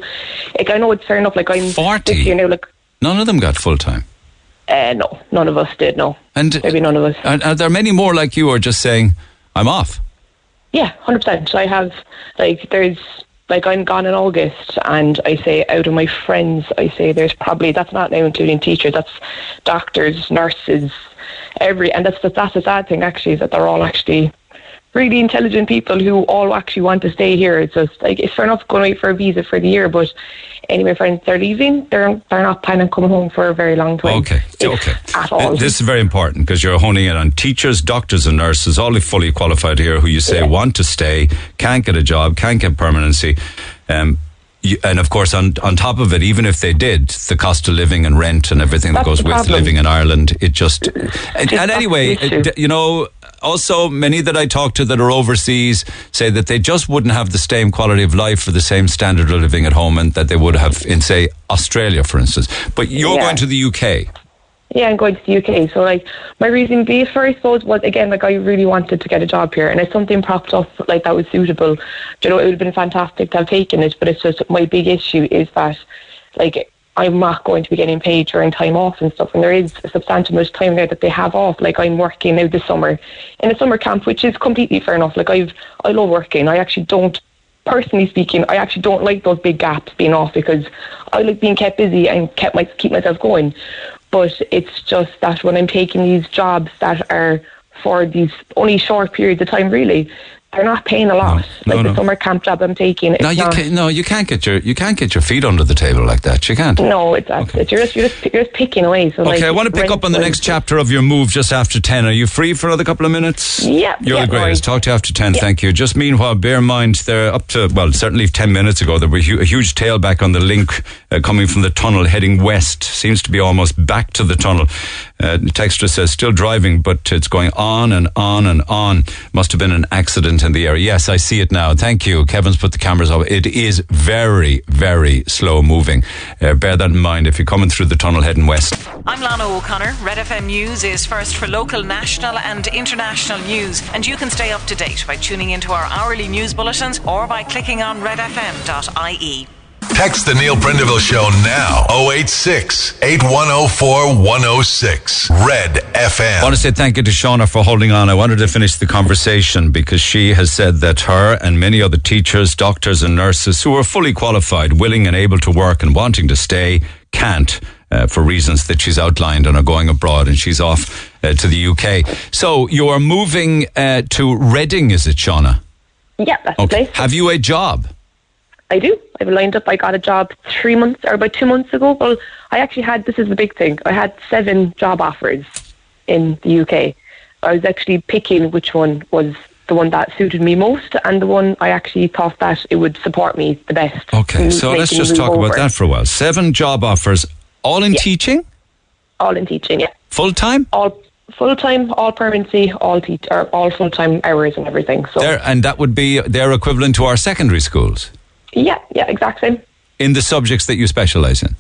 like, I know it's fair enough. Like, I'm 40? this year now, like, None of them got full time. uh, no, none of us did. No, And maybe none of us. are, are there many more like you are just saying, I'm off? Yeah, hundred percent. So I have like there's like I'm gone in August, and I say out of my friends, I say there's probably that's not now including teachers, that's doctors, nurses, every, and that's the, that's the sad thing actually is that they're all actually really intelligent people who all actually want to stay here. It's just like it's fair enough going away for a visa for the year, but any of my friends they're leaving, they're they're not planning on coming home for a very long time. Okay, okay. At all. This is very important because you're honing in on teachers, doctors, and nurses, all fully qualified here, who you say Yeah. want to stay, can't get a job, can't get permanency. Um, you, and of course, on on top of it, even if they did, the cost of living and rent and everything that goes with problem. living in Ireland, it just. And, and anyway, it- you know, also many that I talk to that are overseas say that they just wouldn't have the same quality of life for the same standard of living at home, and that they would have in say Australia, for instance. But you're Yeah. going to the UK. Yeah, I'm going to the UK. So, like, my reason being for, I suppose, was again, like, I really wanted to get a job here, and if something popped up like that was suitable, you know, it would have been fantastic to have taken it. But it's just my big issue is that, like, I'm not going to be getting paid during time off and stuff, and there is a substantial amount of time there that they have off. Like, I'm working now this summer in a summer camp, which is completely fair enough. Like, I've I love working. I actually don't personally speaking, I actually don't like those big gaps being off because I like being kept busy and kept my keep myself going. But it's just that when I'm taking these jobs that are for these only short periods of time, really, they're not paying a lot. No, like no. the summer camp job I'm taking, No, you not. can't. No, you can't get your you can't get your feet under the table like that. You can't. No, it's, it's you're just you're just you're just picking away. So Okay, like, I want to pick up on the next chapter of your move just after 10. Are you free for another couple of minutes? Yeah, You're yeah, the no greatest. Talk to you after 10. Yeah. Thank you. Just meanwhile, bear in mind, there up to, well, certainly 10 minutes ago, there was a huge tailback on the link uh, coming from the tunnel heading west. Seems to be almost back to the tunnel. Uh, texter says still driving, but it's going on and on and on. Must have been an accident in the area. Yes, I see it now. Thank you. Kevin's put the cameras up. It is very, very slow moving. Uh, bear that in mind if you're coming through the tunnel heading west. I'm Lana O'Connor. Red FM News is first for local, national, and international news, and you can stay up to date by tuning into our hourly news bulletins or by clicking on redfm.ie. Text the Neil Prendeville Show now. 086 8104 106. Red FM. I want to say thank you to Shauna for holding on. I wanted to finish the conversation because she has said that her and many other teachers, doctors, and nurses who are fully qualified, willing, and able to work and wanting to stay can't. Uh, for reasons that she's outlined and are going abroad and she's off uh, to the UK. So you are moving uh, to Reading, is it, Shauna? Yeah, that's the Okay. place. Have you a job? I do. I've lined up. I got a job three months or about two months ago. Well, I actually had. This is the big thing. I had seven job offers in the UK. I was actually picking which one was the one that suited me most, and the one I actually thought that it would support me the best. Okay, so let's just talk move about that for a while. Seven job offers, all in Yeah. teaching, All in teaching, yeah. full time? All full time, all permanency, all teach, or all full time hours and everything. So There, and that would be their equivalent to our secondary schools yeah, yeah, exactly. in the subjects that you specialise in.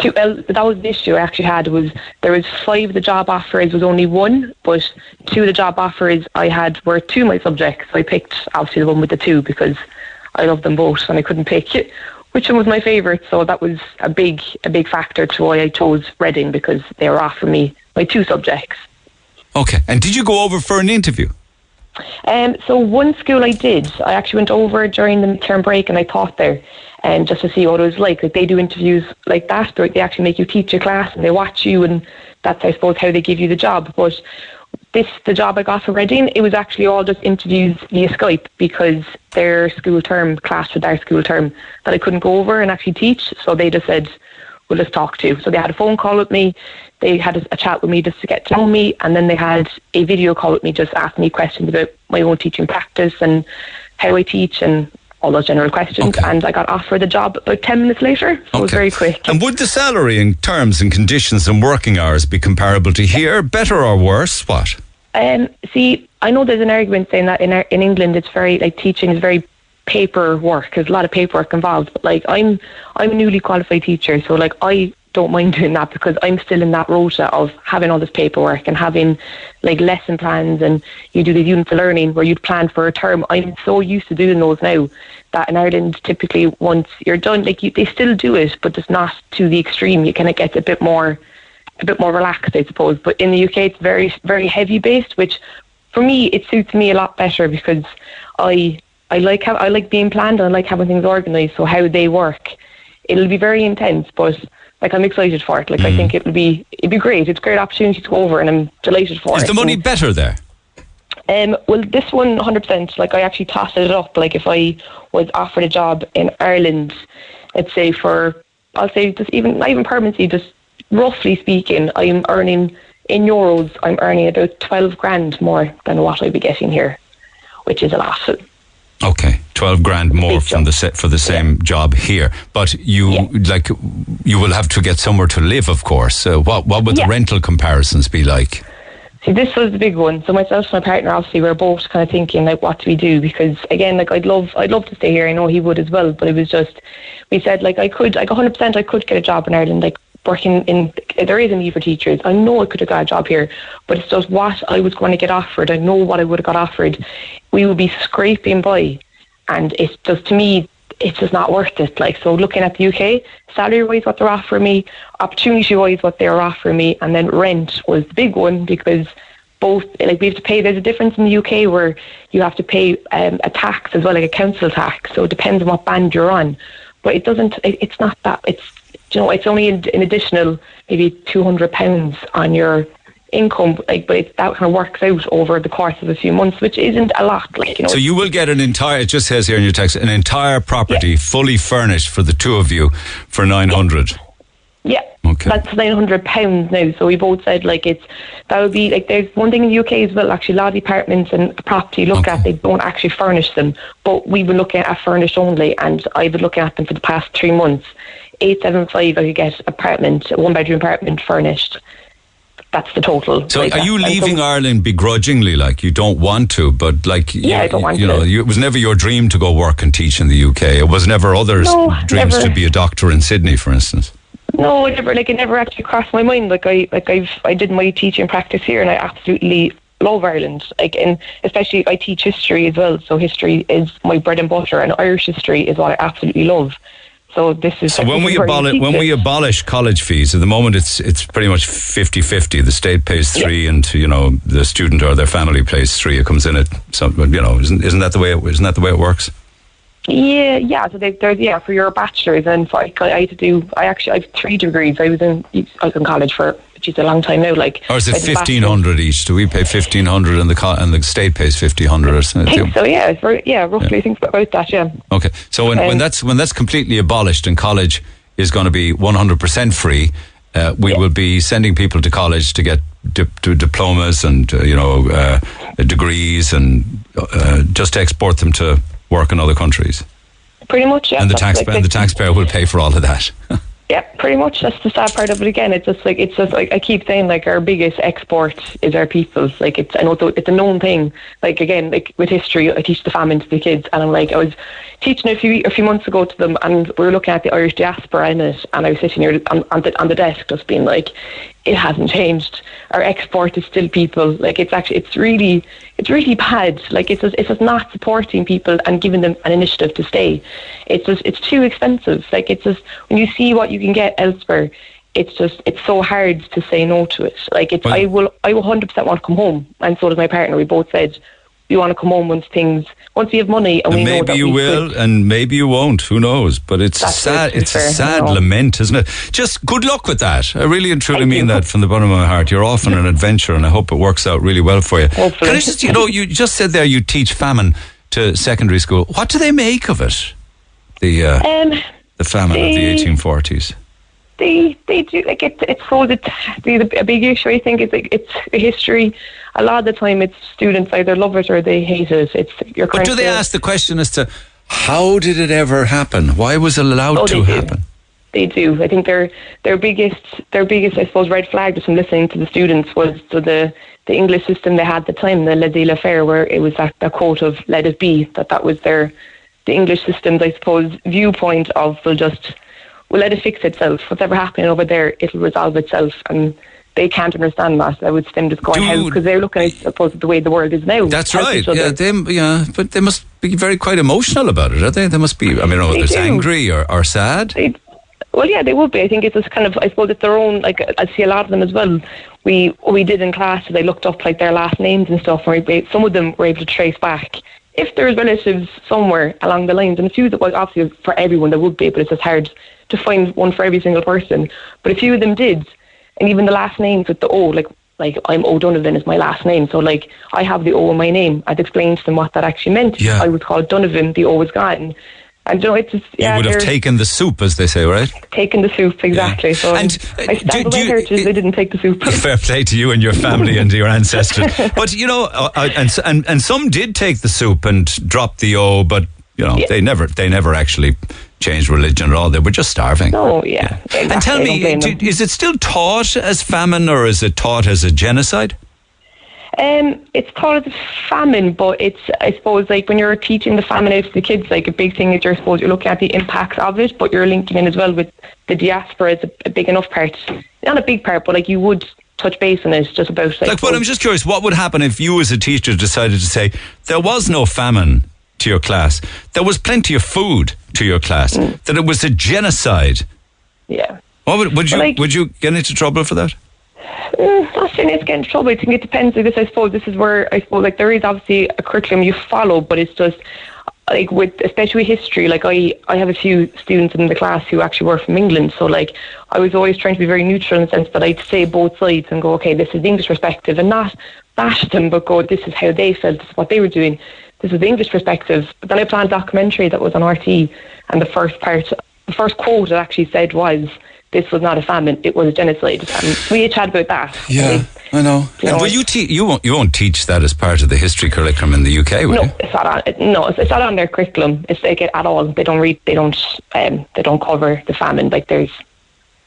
two, well, that was the issue I actually had was there was five of the job offers was only one, but two of the job offers I had were two of my subjects. So I picked obviously the one with the two because I love them both and I couldn't pick it, which one was my favourite. So that was a big a big factor to why I chose Reading because they were offering me my two subjects. Okay. And did you go over for an interview? Um, so one school I did, I actually went over during the midterm break and I taught there, and just to see what it was like. Like they do interviews like that, but they actually make you teach a class and they watch you, and that's I suppose how they give you the job. But this the job I got for Reading, it was actually all just interviews via Skype because their school term clashed with our school term that I couldn't go over and actually teach. So they just said, will just talk to. So they had a phone call with me, they had a, a chat with me just to get to know me, and then they had a video call with me just asking me questions about my own teaching practice and how I teach and all those general questions. Okay. And I got offered the job about 10 minutes later. So it was very quick. And would the salary and terms and conditions and working hours be comparable to here? Better or worse? What? Um, see, I know there's an argument saying that in our- in England it's very like teaching is very paperwork. There's a lot of paperwork involved. But like I'm I'm a newly qualified teacher, so like I don't mind doing that because I'm still in that rota of having all this paperwork and having like lesson plans and you do the units of learning where you'd plan for a term. I'm so used to doing those now that in Ireland typically once you're done, like you, they still do it, but it's not to the extreme. You kind of get a bit more a bit more relaxed, I suppose. But in the UK, it's very, very heavy based, which for me it suits me a lot better because I I like how I like being planned and I like having things organised. So how they work, it'll be very intense, but like I'm excited for it. Like I think it'll be it'll be great. It's a great opportunity to go over, and I'm delighted for Is it. the money And, better there? um, well, this one, 100%, like I actually tossed it up. Like if I was offered a job in Ireland, let's say for, I'll say just even, not even permanency, just roughly speaking, I'm earning, in euros, I'm earning about 12 grand more than what I'd be getting here, which is a lot. Okay, twelve grand more from the set for the same job here, but you Yeah. like you will have to get somewhere to live, of course. Uh, what what would the rental comparisons be like? See, this was the big one. So myself and my partner, obviously, we are both kind of thinking like, what do we do? Because again, like I'd love, I'd love to stay here. I know he would as well, but it was just, we said like I could, like 100, percent I could get a job in Ireland, like working in. There is a need for teachers. I know I could have got a job here, but it's just what I was going to get offered. I know what I would have got offered. We would be scraping by, and it's just to me. It's just not worth it. Like so, looking at the UK, salary wise, what they're offering me, opportunity wise, what they're offering me, and then rent was the big one because both like we have to pay. There's a difference in the UK where you have to pay um, a tax as well, like a council tax. So it depends on what band you're on, but it doesn't. It, it's not that. It's you know, it's only an, an additional maybe two hundred pounds on your income. Like, but it, that kind of works out over the course of a few months, which isn't a lot. Like you know, So you will get an entire. It just says here in your text, an entire property fully furnished for the two of you for nine hundred. Yeah. Okay. That's nine hundred pounds now. So we both said like it's that would be like there's one thing in the UK as well. Actually, a lot of the apartments and property look Okay. at they don't actually furnish them, but we were looking at furnished only, and I've been looking at them for the past three months. Eight seven five, I could get apartment, a one bedroom apartment furnished. That's the total. So Like are that. you And so- leaving Ireland begrudgingly? Like you don't want to, but like you, Yeah, I don't want you know, you, it was never your dream to go work and teach in the UK. It was never others' No, dreams never. to be a doctor in Sydney, for instance. No, it never like it never actually crossed my mind. Like I like I've I did my teaching practice here and I absolutely love Ireland. Like and especially I teach history as well. So history is my bread and butter and Irish history is what I absolutely love. So this is So when we abolish when we abolish college fees, at the moment it's it's pretty much 50-50. The state pays three, and you know the student or their family pays three. It comes in at some, you know, isn't isn't that the way it, isn't that the way it works? Yeah, yeah. So they, there's yeah for your bachelor's and for, I, I had to do. I actually I have three degrees. I was in I was in college for which is a long time now. Like Or is it fifteen hundred each? Do we pay fifteen hundred and the co- and the state pays fifteen hundred or I something? think so. Yeah, it's very, yeah. Roughly, I think about that. Yeah. Okay, so when, when Um, that's when that's completely abolished and college is going to be one hundred percent free, uh, we will be sending people to college to get di- to diplomas and uh, you know uh, degrees and uh, just to export them to work in other countries. Pretty much. Yeah. and the tax like and the taxpayer will pay for all of that. Yeah, pretty much. That's the sad part of it. Again, it's just like it's just like I keep saying, like our biggest export is our people. Like it's I know it's a known thing. Like again, like with history, I teach the famine to the kids, and I'm like I was teaching a few a few months ago to them, and we were looking at the Irish diaspora in it, and I was sitting here on, on the on the desk, just being like, it hasn't changed. Our export is still people. Like it's actually it's really it's really bad. Like it's just, it's just not supporting people and giving them an initiative to stay. It's just it's too expensive. Like it's just when you see what you can get elsewhere, it's just it's so hard to say no to it. Like it's I will I will hundred percent want to come home, and so does my partner. We both said we want to come home once things once we have money and, And we maybe you will, could- and maybe you won't. Who knows? But it's a That's sad. right, to be It's a sad lament, isn't it? Just good luck with that. I really and truly Thank mean you. that from the bottom of my heart. You're off on an adventure, and I hope it works out really well for you. Hopefully. Can I just, you know, you just said there you teach famine to secondary school. What do they make of it? The uh, Um, the famine of the 1840s. They they do like it. It's so the, the a big issue. I think is like it's history. A lot of the time, it's students either love it or they hate it. It's you're. But do they to, ask the question as to how did it ever happen? Why was it allowed Oh, to they do. happen? They do. I think their their biggest their biggest I suppose red flag just from listening to the students was the the, the English system they had at the time, the laissez la faire, where it was that, that quote of "let it be." That that was their the English system's I suppose viewpoint of we'll just we'll let it fix itself. Whatever happening over there, it'll resolve itself, and they can't understand that. I would them just going Dude. because they're looking at I suppose the way the world is now. That's right. Yeah, they, yeah, but they must be very quite emotional about it, are they? They must be. I mean, oh, They whether it's do. angry or, or sad. They, well, yeah, they would be. I think it's just kind of, I suppose it's their own, like, I see a lot of them as well. We we did in class, they looked up, like, their last names and stuff, and we, some of them were able to trace back. If there's relatives somewhere along the lines, and a few that, well, obviously for everyone there would be, but it's just hard to find one for every single person. But a few of them did, and even the last names with the O, like, like I'm O'Donovan is my last name, so like I have the O in my name. I'd explained to them what that actually meant. Yeah. I was called Donovan, the O was gone. And you know, it's just, yeah, you would have taken the soup, as they say, right? taken the soup exactly. So And, I uh, stand do- do you- heritage. They didn't take the soup. Fair play to you and your family and your ancestors. But you know, uh, uh, and, and and some did take the soup and drop the O, but you know, Yeah. they never they never actually changed religion at all. They were just starving. Oh yeah. Exactly. And tell me, do, is it still taught as famine or is it taught as a genocide? Um, it's called a famine, but it's I suppose like when you're teaching the famine out to the kids, like a big thing is you're supposed you're looking at the impacts of it, but you're linking in as well with the diaspora is a, a big enough part, not a big part, but like you would touch base on it just about like. Like, but I'm just curious, what would happen if you, as a teacher, decided to say there was no famine to your class, there was plenty of food to your class, Mm. that it was a genocide? yeah. What would, would you like- would you get into trouble for that? Mm, not getting trouble. I think it depends. Like this, I suppose this is where I suppose like there is obviously a curriculum you follow, but it's just like with especially history. Like I, I have a few students in the class who actually were from England, so like I was always trying to be very neutral in the sense that I'd say both sides and go, okay, this is the English perspective, and not bash them, but go, this is how they felt, this is what they were doing, this is the English perspective. But then I planned a documentary that was on RT, and the first part, the first quote it actually said was. This was not a famine; it was a genocide. And we each had about that. Yeah, I know. You And know, will you te- you won't you won't teach that as part of the history curriculum in the UK, will No, you? it's not on. it- No, it's, it's not on their curriculum. It's like it at all. They don't read. They don't. Um, they don't cover the famine. Like there's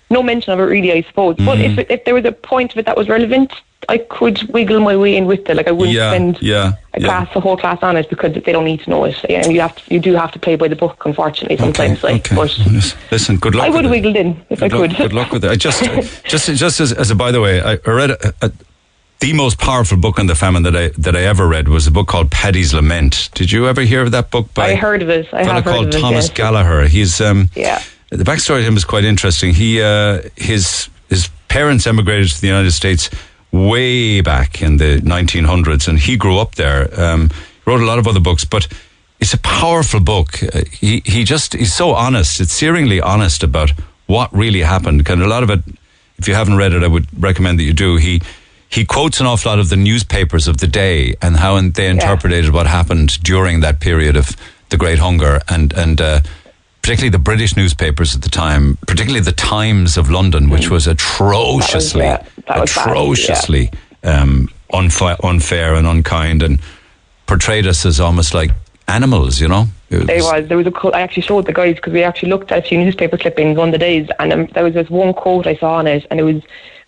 no mention of it really. I suppose. But Mm-hmm. if if there was a point of it that was relevant, I could wiggle my way in with it. Like I wouldn't Yeah, spend yeah, a yeah. class, a whole class on it because they don't need to know it. Yeah, and you have to. You do have to play by the book, unfortunately. Sometimes, like, okay. but Listen, good luck. I would with have it. wiggled in if Good I luck, could. good luck with it. I just, just, just as, as a by the way, I read a, a, the most powerful book on the famine that I that I ever read was a book called Paddy's Lament. Did you ever hear of that book by I heard of it. I have heard called of it. Thomas yes. Gallagher? He's um, Yeah. the backstory of him is quite interesting. He uh, his his parents emigrated to the United States way back in the 1900s, and he grew up there. Um, wrote a lot of other books, but it's a powerful book. Uh, he he just he's so honest. It's searingly honest about what really happened. And a lot of it, if you haven't read it, I would recommend that you do. He he quotes an awful lot of the newspapers of the day and how they interpreted what happened during that period of the Great Hunger and and. Uh, particularly the British newspapers at the time, particularly the Times of London, which was atrociously, yeah, that was bad, atrociously um, unfa- unfair and unkind, and portrayed us as almost like animals. You know, It There was. There was a. quote- I actually showed the guys because we actually looked at a few newspaper clippings on the days, and um, there was this one quote I saw on it, and it was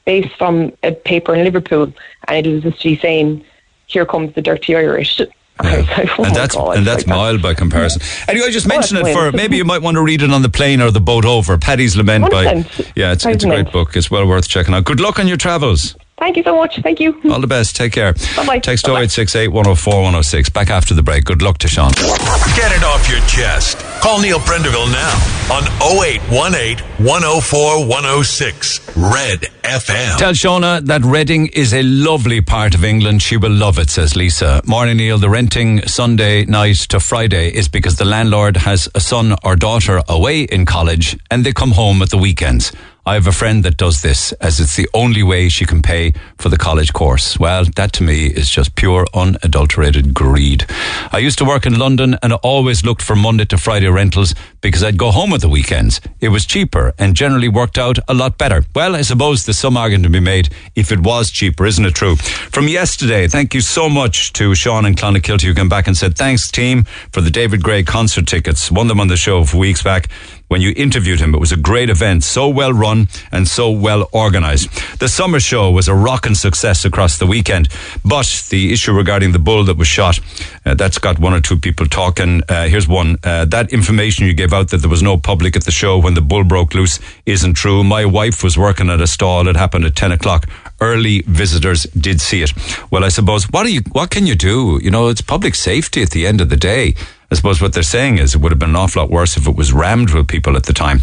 based from a paper in Liverpool, and it was just saying, "Here comes the dirty Irish." And like, oh and that's God, and that's like, mild by comparison. Anyway, I just Oh, mention it for maybe you might want to read it on the plane or the boat over. Paddy's Lament by yeah, it's, it's a great book. It's well worth checking out. Good luck on your travels. Thank you so much. Thank you. All the best. Take care. Bye-bye. Text oh Bye-bye. 0868 104 106. Back after the break. Good luck to Sean. Get it off your chest. Call Neil Prendeville now on 0818 104 106 Red FM. Tell Shona that Reading is a lovely part of England. She will love it, says Lisa. Morning, Neil. The renting Sunday night to Friday is because the landlord has a son or daughter away in college and they come home at the weekends. I have a friend that does this as it's the only way she can pay for the college course. Well, that to me is just pure unadulterated greed. I used to work in London and always looked for Monday to Friday rentals because I'd go home at the weekends. It was cheaper and generally worked out a lot better. Well, I suppose there's some argument to be made if it was cheaper, isn't it true? From yesterday, thank you so much to Sean and Clonakilty who came back and said, thanks team for the David Gray concert tickets. Won them on the show a few weeks back when you interviewed him. It was a great event, so well run and so well organized. The summer show was a rocking success across the weekend, but the issue regarding the bull that was shot, uh, that's got one or two people talking. Uh, here's one. Uh, that information you gave out that there was no public at the show when the bull broke loose isn't true. My wife was working at a stall. It happened at 10 o'clock early visitors did see it. Well, I suppose what do you what can you do? You know, it's public safety at the end of the day. I suppose what they're saying is it would have been an awful lot worse if it was rammed with people at the time.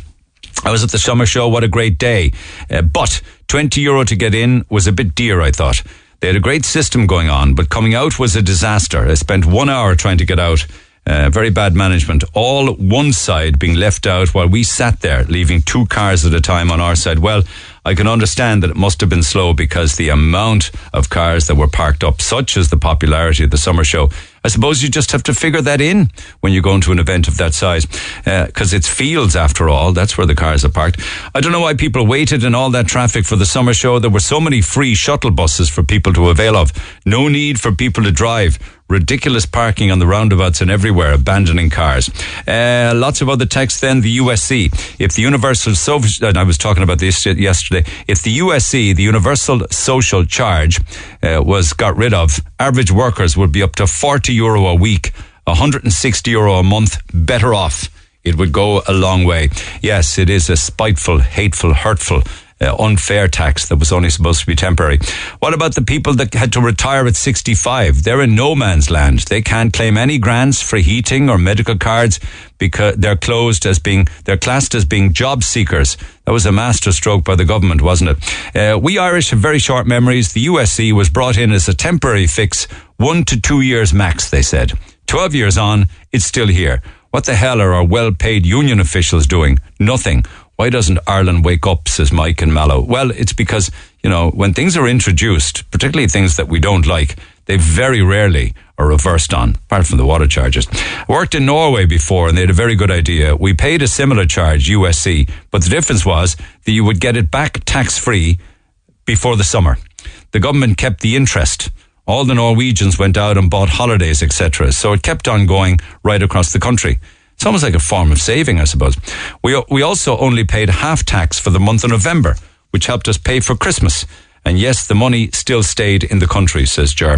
I was at the summer show. What a great day. Uh, but 20 euro to get in was a bit dear, I thought. They had a great system going on, but coming out was a disaster. I spent one hour trying to get out. Uh, very bad management. All one side being left out while we sat there, leaving two cars at a time on our side. Well, I can understand that it must have been slow because the amount of cars that were parked up, such as the popularity of the summer show, I suppose you just have to figure that in when you go into an event of that size, because uh, it's fields after all. That's where the cars are parked. I don't know why people waited in all that traffic for the summer show. There were so many free shuttle buses for people to avail of. No need for people to drive ridiculous parking on the roundabouts and everywhere, abandoning cars. Uh, lots of other texts then, the USC. If the Universal Social, and I was talking about this yesterday, if the USC, the Universal Social Charge, uh, was got rid of, average workers would be up to 40 euro a week, 160 euro a month better off. It would go a long way. Yes, it is a spiteful, hateful, hurtful uh, unfair tax that was only supposed to be temporary. What about the people that had to retire at 65? They're in no man's land. They can't claim any grants for heating or medical cards because they're closed as being, they're classed as being job seekers. That was a master stroke by the government, wasn't it? Uh, we Irish have very short memories. The USC was brought in as a temporary fix, one to two years max, they said. 12 years on, it's still here. What the hell are our well paid union officials doing? Nothing. Why doesn't Ireland wake up, says Mike and Mallow? Well, it's because, you know, when things are introduced, particularly things that we don't like, they very rarely are reversed on, apart from the water charges. I worked in Norway before and they had a very good idea. We paid a similar charge, USC, but the difference was that you would get it back tax free before the summer. The government kept the interest. All the Norwegians went out and bought holidays, etc. So it kept on going right across the country. It's almost like a form of saving, I suppose. We, we also only paid half tax for the month of November, which helped us pay for Christmas. And yes, the money still stayed in the country, says Jar.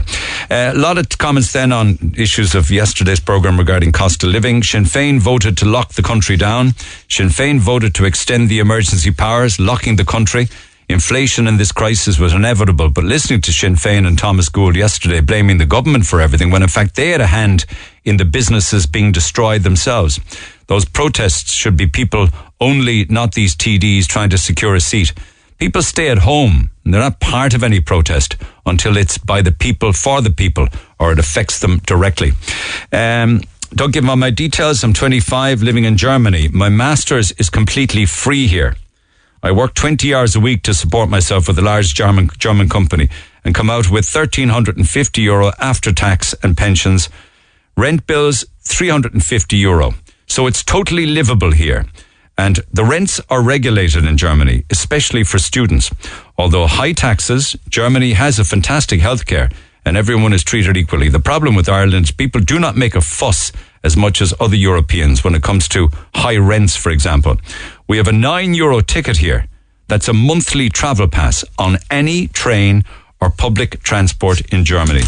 Uh, a lot of comments then on issues of yesterday's programme regarding cost of living. Sinn Féin voted to lock the country down. Sinn Féin voted to extend the emergency powers, locking the country. Inflation in this crisis was inevitable, but listening to Sinn Féin and Thomas Gould yesterday blaming the government for everything when in fact they had a hand in the businesses being destroyed themselves. Those protests should be people only, not these TDs trying to secure a seat. People stay at home. And they're not part of any protest until it's by the people for the people or it affects them directly. Um, don't give all my details. I'm 25, living in Germany. My master's is completely free here. I work 20 hours a week to support myself with a large German, German company and come out with 1350 euro after tax and pensions Rent bills, 350 euro. So it's totally livable here. And the rents are regulated in Germany, especially for students. Although high taxes, Germany has a fantastic healthcare and everyone is treated equally. The problem with Ireland people do not make a fuss as much as other Europeans when it comes to high rents, for example. We have a nine euro ticket here. That's a monthly travel pass on any train or public transport in Germany.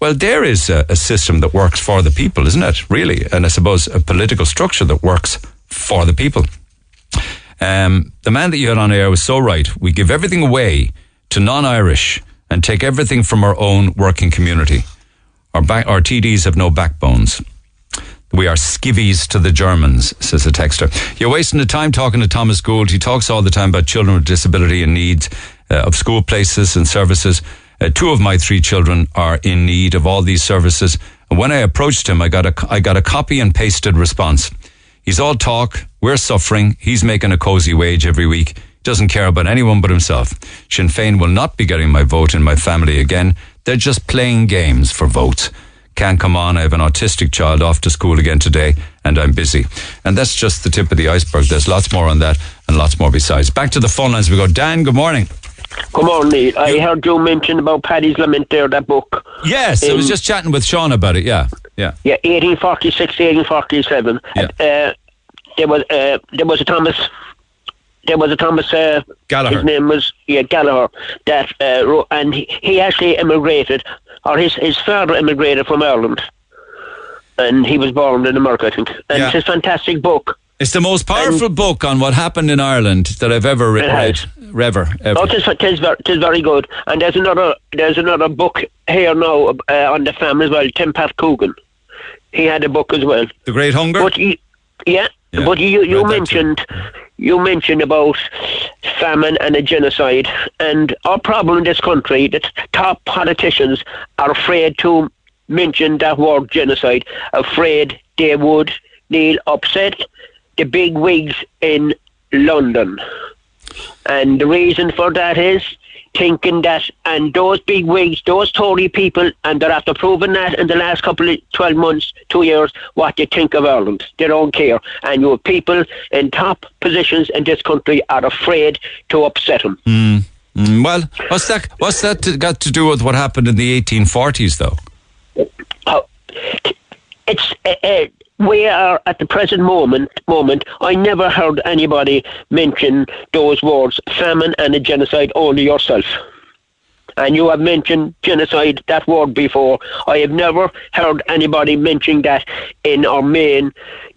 Well, there is a, a, system that works for the people, isn't it? Really, and I suppose a political structure that works for the people. Um, the man that you had on air was so right. We give everything away to non-Irish and take everything from our own working community. Our, back, our TDs have no backbones. We are skivvies to the Germans, says the texter. You're wasting the time talking to Thomas Gould. He talks all the time about children with disability and needs of school places and services. Uh, two of my three children are in need of all these services. And when I approached him, I got a, I got a copy and pasted response. He's all talk. We're suffering. He's making a cozy wage every week. Doesn't care about anyone but himself. Sinn Féin will not be getting my vote in my family again. They're just playing games for votes. can't come on. I have an autistic child off to school again today, and I'm busy. And that's just the tip of the iceberg. There's lots more on that, and lots more besides. Back to the phone lines we go. Dan, good morning. Come on, Neil. I heard you mention about Paddy's Lament there, that book. Yes, I was Um, just chatting with Sean about it. Yeah, yeah. Yeah, 1846, 1847. Yeah. Uh, there was uh, there was a Thomas. There was a Thomas. Uh, Gallagher. His name was yeah Gallagher. That uh, wrote, and he, he actually emigrated, or his his father emigrated from Ireland, and he was born in America, I think. And Yeah. it's a fantastic book. It's the most powerful book on what happened in Ireland that I've ever re- read. Ever, ever. Oh, it is, it is, ver- it is very good. And there's another there's another book here now uh, on the farm as well. Tim Pat Coogan, he had a book as well. the Great Hunger. But you, yeah, Yeah, but you you read that too. mentioned you mentioned about famine and a genocide, and our problem in this country that top politicians are afraid to mention that word genocide, afraid they would Neil upset the big wigs in London, and the reason for that is. Thinking that, and those big wigs, those Tory people, and they're after proving that in the last couple of 12 months, two years, what they think of Ireland. They don't care. And your people in top positions in this country are afraid to upset them. Mm, well, what's that? What's that got to do with what happened in the 1840s, though? Oh, it's uh, uh, we are at the present moment. Moment, I never heard anybody mention those words, famine and a genocide. Only yourself. And you have mentioned genocide, that word before. I have never heard anybody mentioning that in our main.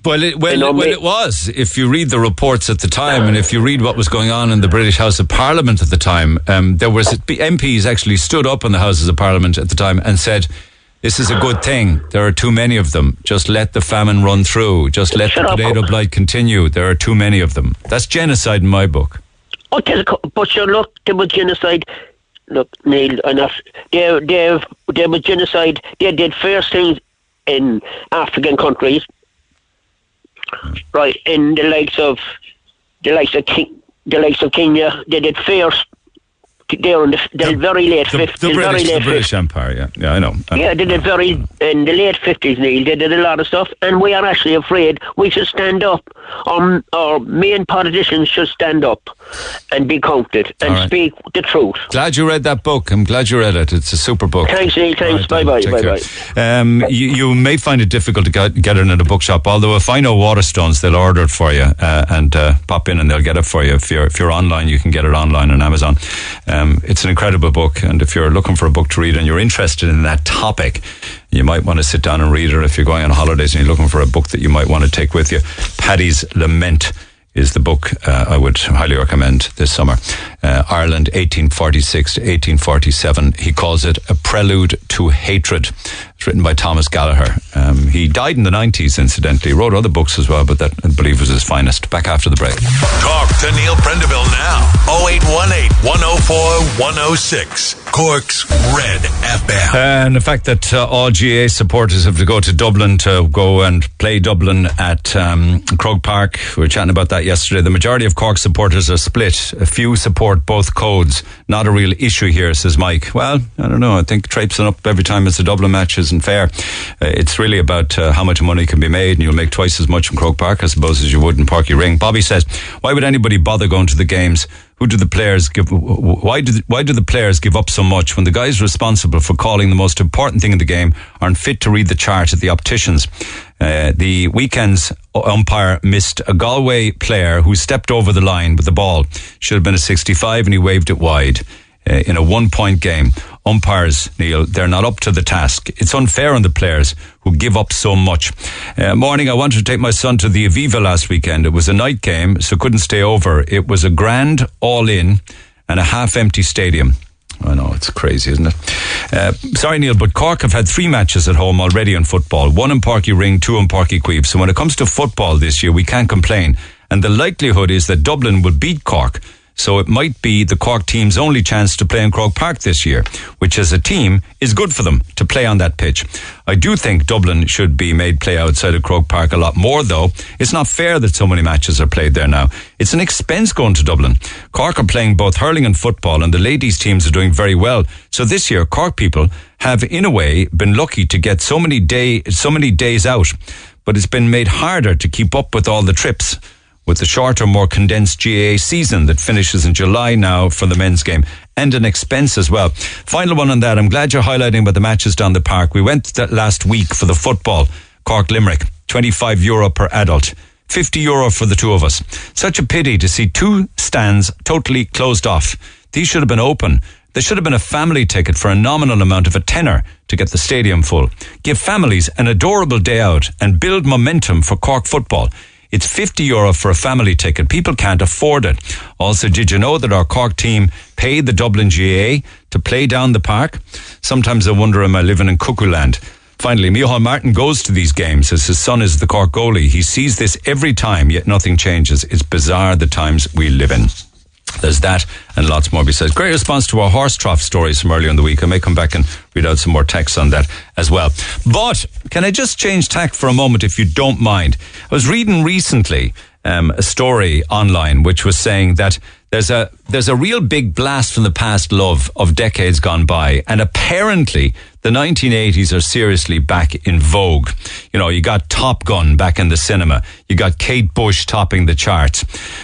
Well, it, well, our well, it was. If you read the reports at the time, and if you read what was going on in the British House of Parliament at the time, um, there was MPs actually stood up in the Houses of Parliament at the time and said, "This is a good thing. There are too many of them. Just let the famine run through. Just let Shut the up. potato blight continue. There are too many of them." That's genocide in my book. Oh, a co- but you look, there was genocide. Look, Neil, enough. There, there, there was genocide. They did first things in African countries, right? In the likes of the likes of King, the likes of Kenya, they did first. There in the, very late The, fifties, the very British, the British Empire. Yeah, yeah, I know. I yeah, they did very in the late fifties, Neil. They did a lot of stuff, and we are actually afraid. We should stand up. Our, our main politicians should stand up and be counted and right. speak the truth. Glad you read that book. I'm glad you read it. It's a super book. Thanks, Neil. Thanks. Right, Bye-bye. Take bye-bye. Um, you, you may find it difficult to get, get it in a bookshop, although if I know Waterstones, they'll order it for you uh, and uh, pop in and they'll get it for you. If you're, if you're online, you can get it online on Amazon. Um, it's an incredible book, and if you're looking for a book to read and you're interested in that topic, you might want to sit down and read it. Or if you're going on holidays and you're looking for a book that you might want to take with you, Paddy's Lament is the book uh, I would highly recommend this summer. Uh, Ireland, 1846 to 1847. He calls it A Prelude to Hatred. It's written by Thomas Gallagher. Um, he died in the 90s, incidentally. He wrote other books as well, but that, I believe, was his finest. Back after the break. Talk to Neil Prendeville now. 0818 104 106. Cork's Red FM. And the fact that uh, all GAA supporters have to go to Dublin to go and play Dublin at um, Croke Park. We were chatting about that yesterday. The majority of Cork supporters are split. A few support both codes. Not a real issue here, says Mike. Well, I don't know. I think traipsing up every time it's a Dublin match isn't fair. Uh, it's really about uh, how much money can be made, and you'll make twice as much in Croke Park, I suppose, as you would in Páirc Uí Rinn. Bobby says, why would anybody bother going to the games? Who do the players give? Why do the, why do the players give up so much when the guys responsible for calling the most important thing in the game aren't fit to read the chart at the opticians? Uh, the weekend's umpire missed a Galway player who stepped over the line with the ball. Should have been a 65, and he waved it wide uh, in a one-point game. Umpires, Neil, they're not up to the task. It's unfair on the players who give up so much. Uh, morning, I wanted to take my son to the Aviva last weekend. It was a night game, so couldn't stay over. It was a grand all-in and a half-empty stadium. I know, it's crazy, isn't it? Uh, sorry, Neil, but Cork have had three matches at home already in football. One in Páirc Uí Rinn, two in Páirc Uí Chaoimh. So when it comes to football this year, we can't complain. And the likelihood is that Dublin will beat Cork So it might be the Cork team's only chance to play in Croke Park this year, which as a team is good for them to play on that pitch. I do think Dublin should be made play outside of Croke Park a lot more though. It's not fair that so many matches are played there now. It's an expense going to Dublin. Cork are playing both hurling and football and the ladies teams are doing very well. So this year Cork people have in a way been lucky to get so many day so many days out, but it's been made harder to keep up with all the trips with the shorter, more condensed GAA season that finishes in July now for the men's game and an expense as well. Final one on that. I'm glad you're highlighting about the matches down the park. We went that last week for the football, Cork Limerick, 25 euro per adult. 50 euro for the two of us. Such a pity to see two stands totally closed off. These should have been open. There should have been a family ticket for a nominal amount of a tenner to get the stadium full. Give families an adorable day out and build momentum for Cork football. It's 50 euro for a family ticket. People can't afford it. Also, did you know that our Cork team paid the Dublin GAA to play down the park? Sometimes I wonder, am I living in cuckoo land? Finally, Micheál Martin goes to these games as his son is the Cork goalie. He sees this every time, yet nothing changes. It's bizarre the times we live in. There's that and lots more besides. Great response to our horse trough stories from earlier in the week. I may come back and read out some more texts on that as well. But can I just change tack for a moment if you don't mind? I was reading recently um, a story online which was saying that there's a there's a real big blast from the past love of decades gone by, and apparently the 1980s are seriously back in vogue. You know, you got Top Gun back in the cinema, you got Kate Bush topping the charts,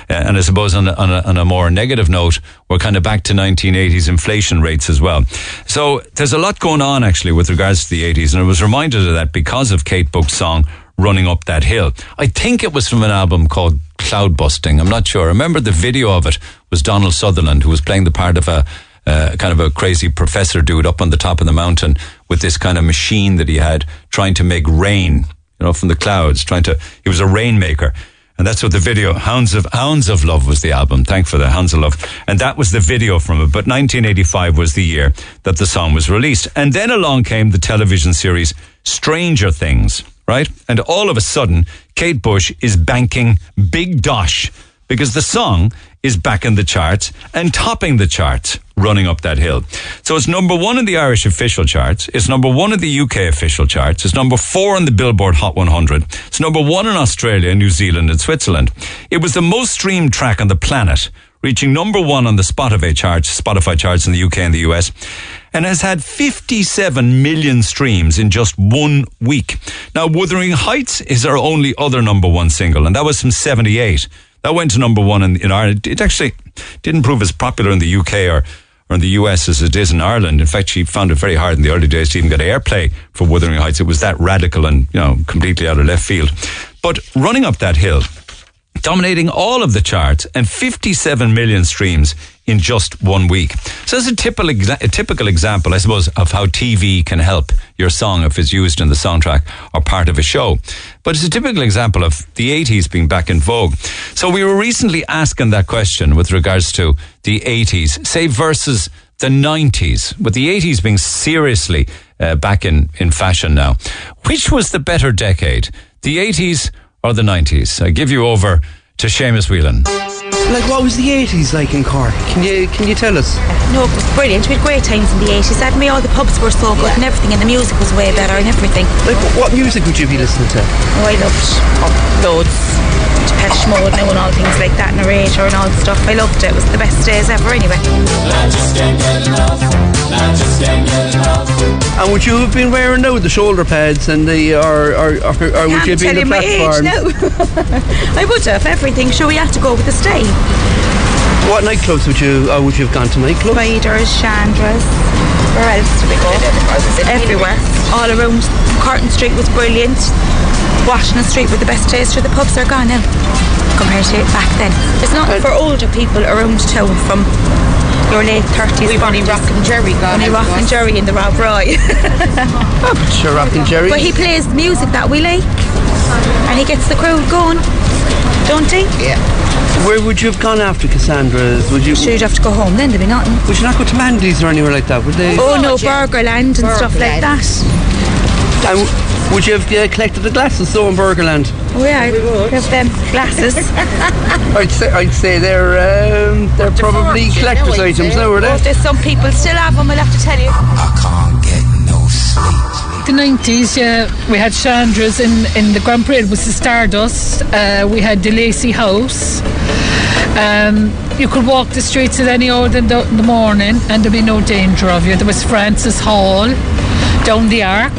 uh, and I suppose on a, on a, on a more negative note, we're kind of back to 1980s inflation rates as well. So there's a lot going on actually with regards to the 80s, and I was reminded of that because of Kate Bush's song running up that hill. I think it was from an album called Cloudbusting. I'm not sure. I remember the video of it was Donald Sutherland, who was playing the part of a uh, kind of a crazy professor dude up on the top of the mountain with this kind of machine that he had trying to make rain, you know, from the clouds, trying to, he was a rainmaker. And that's what the video, Hounds of, Hounds of Love was the album. Thank for the Hounds of Love. And that was the video from it. But 1985 was the year that the song was released. And then along came the television series Stranger Things, right? And all of a sudden, Kate Bush is banking big dosh because the song is back in the charts and topping the charts running up that hill. So it's number one in the Irish official charts. It's number one in the UK official charts. It's number four in the Billboard Hot 100. It's number one in Australia, New Zealand, and Switzerland. It was the most streamed track on the planet, reaching number one on the Spotify charts, Spotify charts in the UK and the US, and has had 57 million streams in just one week. Now, Wuthering Heights is our only other number one single, and that was from 78. That went to number one in, in Ireland. It actually didn't prove as popular in the UK or, or in the US as it is in Ireland. In fact, she found it very hard in the early days to even get airplay for Wuthering Heights. It was that radical and, you know, completely out of left field. But running up that hill, dominating all of the charts and 57 million streams in just one week. So that's a typical, exa- a typical example, I suppose, of how TV can help your song if it's used in the soundtrack or part of a show. But it's a typical example of the 80s being back in vogue. So we were recently asking that question with regards to the 80s, say versus the 90s, with the 80s being seriously uh, back in, in fashion now. Which was the better decade, the 80s or the 90s? I give you over to Seamus Whelan. Like, what was the 80s like in Cork? Can you can you tell us? No, it was brilliant. We had great times in the 80s. I mean, all the pubs were so good and everything, and the music was way better and everything. Like, what music would you be listening to? Oh, I loved oh, loads. Depeche Mode now and all things like that, narrator and all the stuff. I loved it. It was the best days ever anyway. And would you have been wearing now the shoulder pads and the or or, or, or would you have been Tell the you platform? age now. I would have everything. Sure, we had to go with the stay. What nightclubs would you or would you have gone to nightclubs? Spiders, Chandras. Where else did we go? Everywhere. All around. Carton Street was brilliant. Washington Street were the best days for the pubs are gone now compared to it back then. It's not uh, for older people around town from your late 30s. We've only Rock and Jerry gone. Only Rock and Jerry in the Rob Roy. Oh, sure, Rock and Jerry. but he plays the music that we like and he gets the crowd going. Don't he? Yeah. Where would you have gone after Cassandra's? Would you? Sure, you'd have to go home then, there'd be nothing. Would you not go to Mandy's or anywhere like that? Would they? Oh no, oh, Burgerland and stuff like that. And w- would you have uh, collected the glasses though in Burgerland? Oh yeah, we have them glasses. I'd say I'd say they're um, they're probably collector's items now, are they? there's some people still have them, I'll have to tell you. The 90s, yeah, we had Chandra's in, in the Grand Parade was the Stardust. Uh, we had the Lacey House. Um, you could walk the streets at any hour in the, in the morning and there'd be no danger of you. There was Francis Hall down the Arc.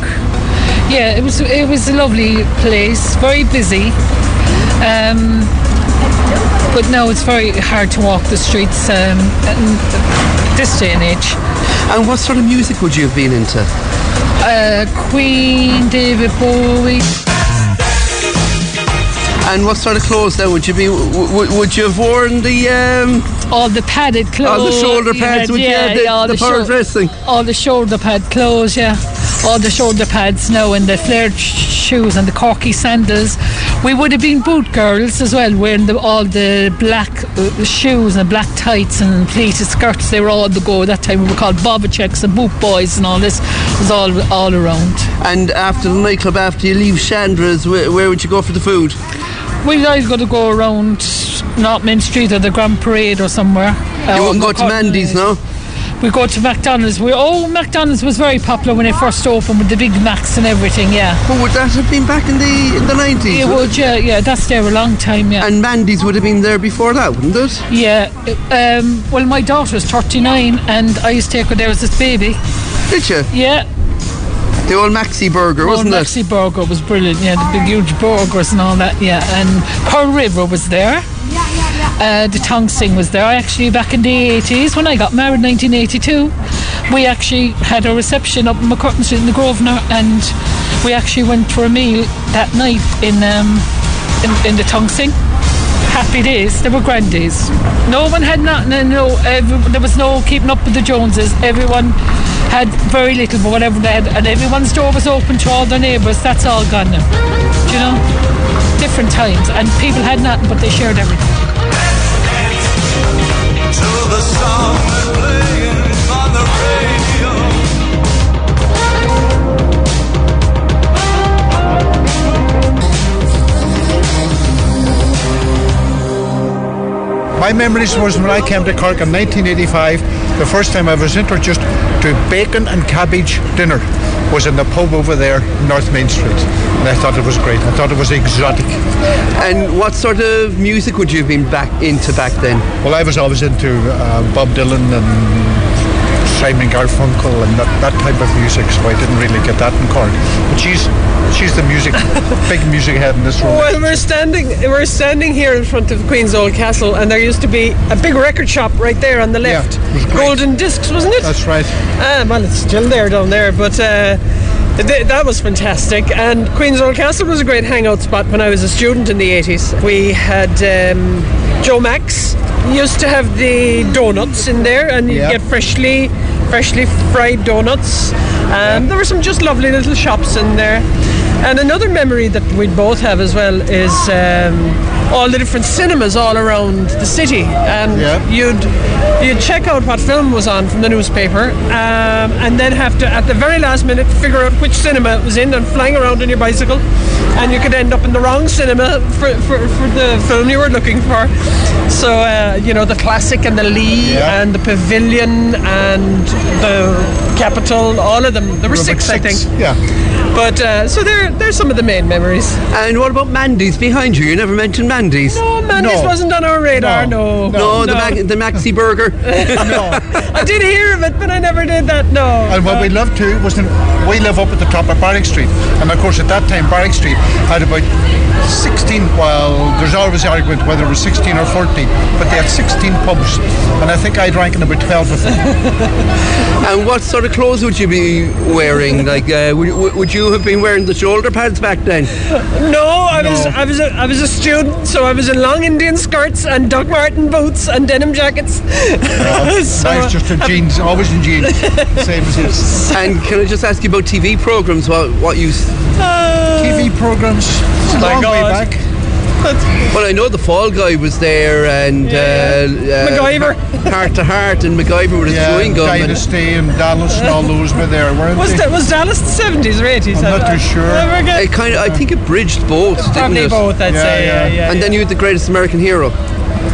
Yeah, it was it was a lovely place, very busy. Um, but no, it's very hard to walk the streets um, this day and age. And what sort of music would you have been into? Uh, Queen, David Bowie. And what sort of clothes then would you be? W- would you have worn the um, all the padded clothes? all the shoulder pads? had, would yeah, you? The, yeah, the, the shou- dressing. All the shoulder pad clothes, yeah. All the shoulder pads now and the flared sh- shoes and the corky sandals. We would have been boot girls as well, wearing the, all the black uh, shoes and black tights and pleated skirts. They were all the go. That time we were called bovver chicks and boot boys and all this was all all around. And after the nightclub, after you leave Chandra's, where, where would you go for the food? We'd either got to go around North Main Street or the Grand Parade or somewhere. You wouldn't go to Mandy's, no? We go to McDonald's. We oh McDonald's was very popular when it first opened with the Big Macs and everything. Yeah. But would that have been back in the in the nineties? It would, yeah, yeah. That's there a long time, yeah. And Mandy's would have been there before that, wouldn't it? Yeah. Um, well, my daughter's 39, and I used to take her there as a baby. Did you? Yeah. The old Maxi Burger, Old wasn't it? Maxi Burger was brilliant. Yeah, the big huge burgers and all that. Yeah, and Pearl River was there. Uh, the Tong Sing was there. I actually back in the 80s when I got married, in 1982. We actually had a reception up in MacCurtain Street in the Grosvenor, and we actually went for a meal that night in um, in, in the Tong Sing. Happy days. They were grand days. No one had nothing. No, every, there was no keeping up with the Joneses. Everyone had very little, but whatever they had, and everyone's door was open to all their neighbours. That's all gone now. Do you know? Different times, and people had nothing, but they shared everything. My memories was when I came to Cork in 1985. The first time I was introduced to bacon and cabbage dinner was in the pub over there, North Main Street, and I thought it was great. I thought it was exotic. And what sort of music would you have been back into back then? Well, I was always into uh, Bob Dylan and Simon Garfunkel and that, that type of music, so I didn't really get that in Cork. But she's she's the music big music head in this room. Well, we're standing we're standing here in front of Queen's Old Castle, and there used to be a big record shop right there on the left. great. Golden Discs, wasn't it? That's right. Ah, well, it's still there down there, but. Uh, th- that was fantastic, and Queen's Old Castle was a great hangout spot when I was a student in the 80s. We had um, Joe Max used to have the donuts in there, and you Yeah. get freshly, freshly fried donuts. Um, There were some just lovely little shops in there. And another memory that we both have as well is um, all the different cinemas all around the city, and you'd you'd check out what film was on from the newspaper, um, and then have to at the very last minute figure out which cinema it was in, and flying around on your bicycle, and you could end up in the wrong cinema for, for, for the film you were looking for. So uh, you know the classic and the Lee Yeah. and the Pavilion and the Capitol, all of them. There were There were six, I think. yeah. But uh, so there, there's some of the main memories. And what about Mandy's behind you? You never mentioned Mandy's. No, Mandy's wasn't on our radar. No, No, the, Mac- the Maxi Burger. no. I did hear of it, but I never did that. No. And what we loved too was in, we live up at the top of Barrack Street, and of course at that time Barrack Street had about 16. Well, there's always argument whether it was 16 or 14, but they had 16 pubs, and I think I drank in about 12 of them. and what sort of clothes would you be wearing? Like, uh, would, would you have been wearing the shoulder pads back then? No, I was I was a, I was a student, so I was in long Indian skirts and Doc Marten boots and denim jackets. So, Mine's just in jeans, always in jeans, same as his. And can I just ask you about TV programs? What what you? Uh, TV programs, Oh a my long way God. Back. Well, I know the Fall Guy was there and uh, MacGyver. Hart to Hart, and MacGyver with his Yeah, chewing gum. and- Dynasty and Dallas and all those were there, weren't Was, they? that, was Dallas the 70s or 80s? I'm not too sure. Never It kind of, I think it bridged both. didn't Probably it? both, I'd say, yeah, yeah, And then you had the Greatest American Hero.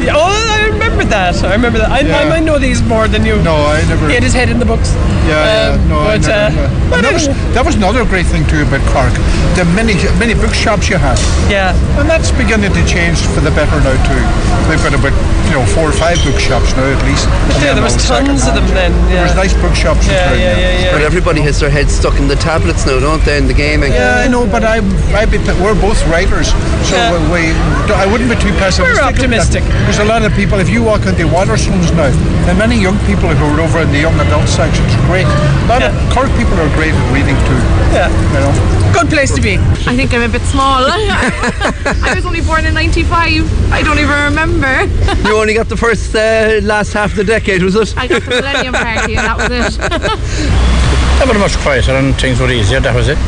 Yeah, Oh, I remember that. I remember that. I, I might know these more than you. No, I never. He had his head in the books. Yeah, yeah, Um, no, I but, never, uh, yeah. but that, was, that was another great thing too about Cork. The many many bookshops you had. Yeah. And that's beginning to change for the better now too. They've got about you know four or five bookshops now at least. And Yeah, there was tons of them second-hand. then. There was nice bookshops. in Yeah, town, yeah, yeah, yeah. But everybody has their heads stuck in the tablets now, don't they, in the gaming? Yeah, I know, but I, I be, we're both writers, so Yeah. we, I wouldn't be too pessimistic. We're optimistic. There's a lot of people. If you walk into Waterstones now, there are many young people who are over in the young adult sections. Great. A lot of Cork people are great at reading too. Yeah. You know. Good place to be. I think I'm a bit small. I was only born in 95. I don't even remember. You only got the first uh, last half of the decade, was it? I got the Millennium Party and that was it. They were much quieter and things were easier, that was it.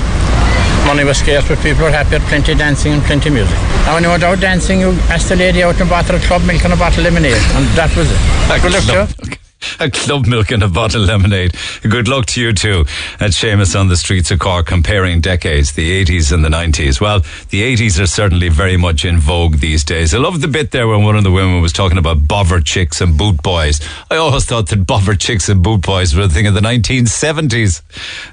Money was scarce, but people were happy, plenty dancing and plenty music. And when you went out dancing, you asked the lady out and bought her a club milk and a bottle of lemonade, and that was it. Good luck. A club milk and a bottle of lemonade. Good luck to you too. At Seamus on the streets of Cork, comparing decades, the 80s and the 90s. Well, the 80s are certainly very much in vogue these days. I love the bit there when one of the women was talking about bovver chicks and boot boys. I always thought that bovver chicks and boot boys were a thing of the 1970s.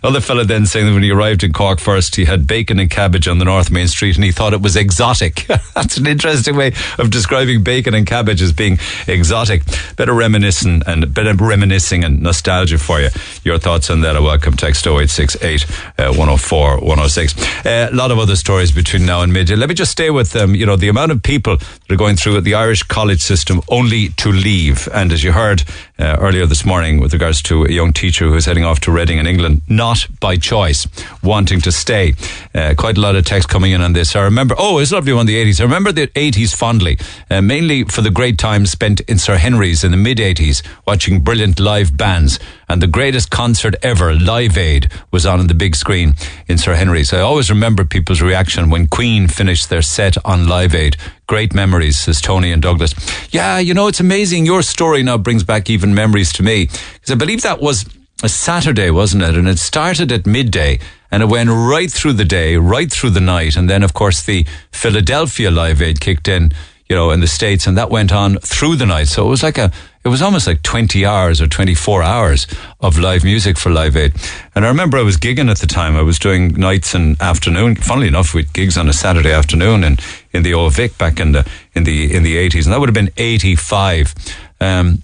Other fella then saying that when he arrived in Cork first, he had bacon and cabbage on the North Main Street and he thought it was exotic. That's an interesting way of describing bacon and cabbage as being exotic. Better reminiscing and better reminiscing and nostalgia for you. Your thoughts on that are welcome. Text 0868 uh, 104 106. Uh, a lot of other stories between now and midday. Let me just stay with them. You know, the amount of people that are going through the Irish college system only to leave. And as you heard uh, earlier this morning with regards to a young teacher who's heading off to Reading in England, not by choice, wanting to stay. Uh, quite a lot of text coming in on this. I remember, oh, it's lovely one, the 80s. I remember the 80s fondly, uh, mainly for the great time spent in Sir Henry's in the mid 80s, watching brilliant live bands. And the greatest concert ever, Live Aid, was on in the big screen in Sir Henry's. I always remember people's reaction when Queen finished their set on Live Aid. Great memories, says Tony and Douglas. Yeah, you know, it's amazing. Your story now brings back even memories to me. Because I believe that was a Saturday, wasn't it? And it started at midday and it went right through the day, right through the night. And then, of course, the Philadelphia Live Aid kicked in, you know, in the States and that went on through the night. So it was like a, it was almost like 20 hours or 24 hours of live music for Live Aid. And I remember I was gigging at the time. I was doing nights and afternoon. Funnily enough, with gigs on a Saturday afternoon in, in the Old Vic back in the, in the, in the 80s. And that would have been 85. Um,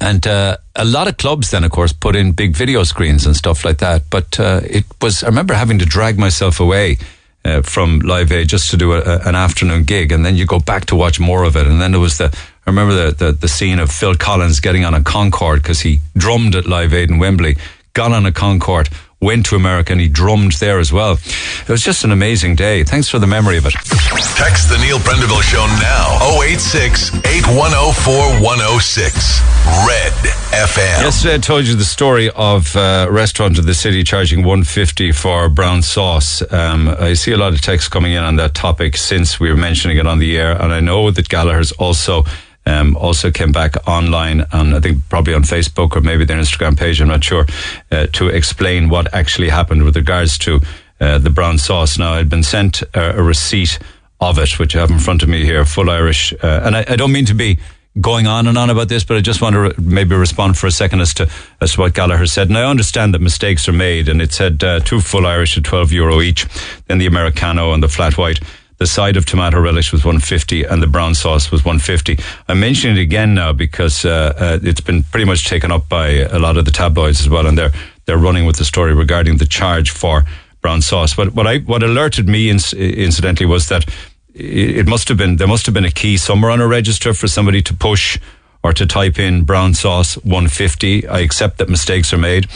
and uh, a lot of clubs then, of course, put in big video screens and stuff like that. But uh, it was, I remember having to drag myself away uh, from Live Aid just to do a, a, an afternoon gig. And then you go back to watch more of it. And then there was the, I remember the, the, the scene of Phil Collins getting on a Concorde because he drummed at Live Aid in Wembley, got on a Concorde, went to America and he drummed there as well. It was just an amazing day. Thanks for the memory of it. Text the Neil Prendeville Show now. 086 8104 106. Red FM. Yesterday I told you the story of uh, a restaurant in the city charging 150 for brown sauce. Um, I see a lot of texts coming in on that topic since we were mentioning it on the air, and I know that Gallagher's also um, also came back online and I think probably on Facebook or maybe their Instagram page. I'm not sure uh, to explain what actually happened with regards to uh, the brown sauce. Now I'd been sent a, a receipt of it, which I have in front of me here, full Irish, uh, and I, I don't mean to be going on and on about this, but I just want to re- maybe respond for a second as to as to what Gallagher said. And I understand that mistakes are made, and it said uh, two full Irish at twelve euro each, then the Americano and the flat white. The side of tomato relish was 150 and the brown sauce was 150. I'm mentioning it again now because uh, uh, it's been pretty much taken up by a lot of the tabloids as well, and they're they're running with the story regarding the charge for brown sauce. But what I what alerted me inc- incidentally was that it must have been there must have been a key somewhere on a register for somebody to push or to type in brown sauce 150. I accept that mistakes are made.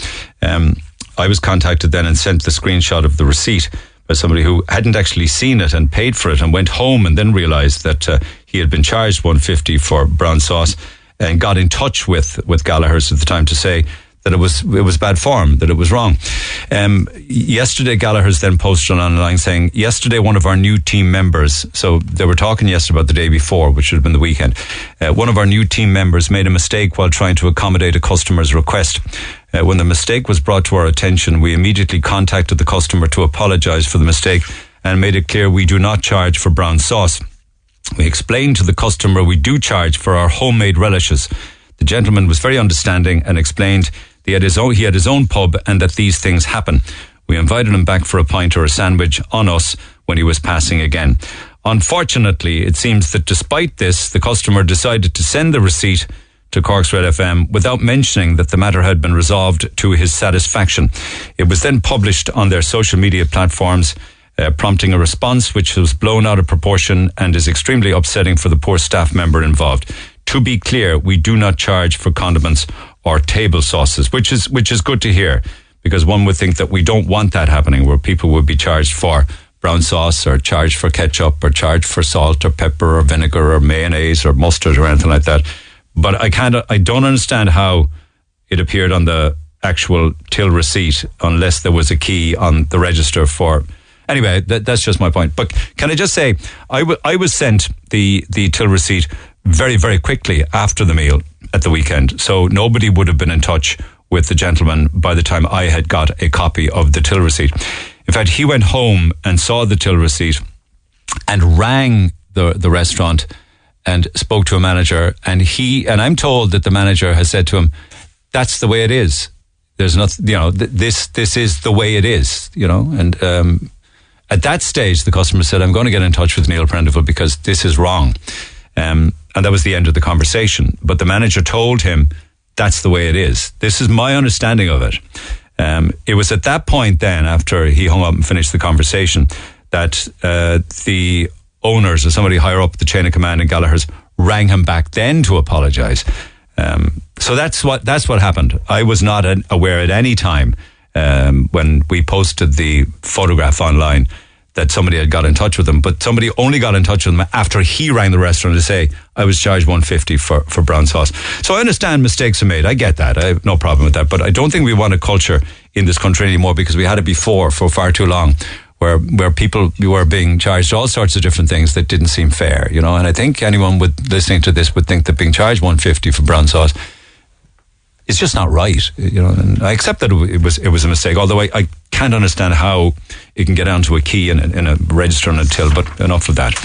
Um, I was contacted then and sent the screenshot of the receipt by somebody who hadn't actually seen it and paid for it and went home and then realized that uh, he had been charged 150 for brown sauce and got in touch with with Gallagher's at the time to say that it was it was bad form, that it was wrong. Um, yesterday, Gallagher's then posted on online saying, yesterday one of our new team members, so they were talking yesterday about the day before, which should have been the weekend. Uh, one of our new team members made a mistake while trying to accommodate a customer's request. Uh, when the mistake was brought to our attention, we immediately contacted the customer to apologise for the mistake and made it clear we do not charge for brown sauce. We explained to the customer we do charge for our homemade relishes. The gentleman was very understanding and explained he had his own, he had his own pub and that these things happen. We invited him back for a pint or a sandwich on us when he was passing again. Unfortunately, it seems that despite this, the customer decided to send the receipt to Cork's Red FM without mentioning that the matter had been resolved to his satisfaction. It was then published on their social media platforms, uh, prompting a response which was blown out of proportion and is extremely upsetting for the poor staff member involved. To be clear, we do not charge for condiments or table sauces, which is which is good to hear because one would think that we don't want that happening where people would be charged for brown sauce or charged for ketchup or charged for salt or pepper or vinegar or mayonnaise or mustard or anything like that. But I of I don't understand how it appeared on the actual till receipt unless there was a key on the register for. Anyway, that, that's just my point. But can I just say, I, w- I was sent the the till receipt very very quickly after the meal at the weekend, so nobody would have been in touch with the gentleman by the time I had got a copy of the till receipt. In fact, he went home and saw the till receipt and rang the, the restaurant and spoke to a manager. And he, and I'm told that the manager has said to him, that's the way it is. There's nothing, you know, th- this, this is the way it is, you know, and, um, at that stage, the customer said, I'm going to get in touch with Neil Prendeville because this is wrong. Um, and that was the end of the conversation. But the manager told him, that's the way it is. This is my understanding of it. Um, it was at that point then, after he hung up and finished the conversation, that uh, the owners or somebody higher up the chain of command in Gallagher's rang him back then to apologise. Um, so that's what that's what happened. I was not aware at any time um, when we posted the photograph online that somebody had got in touch with him, but somebody only got in touch with him after he rang the restaurant to say I was charged 150 for, for brown sauce. So I understand mistakes are made. I get that. I have no problem with that. But I don't think we want a culture in this country anymore because we had it before for far too long. Where where people were being charged all sorts of different things that didn't seem fair, you know, and I think anyone would listening to this would think that being charged one fifty for brown sauce it's just not right, you know. And I accept that it was it was a mistake. Although I, I can't understand how it can get onto a key in, in a register and a till. But enough of that.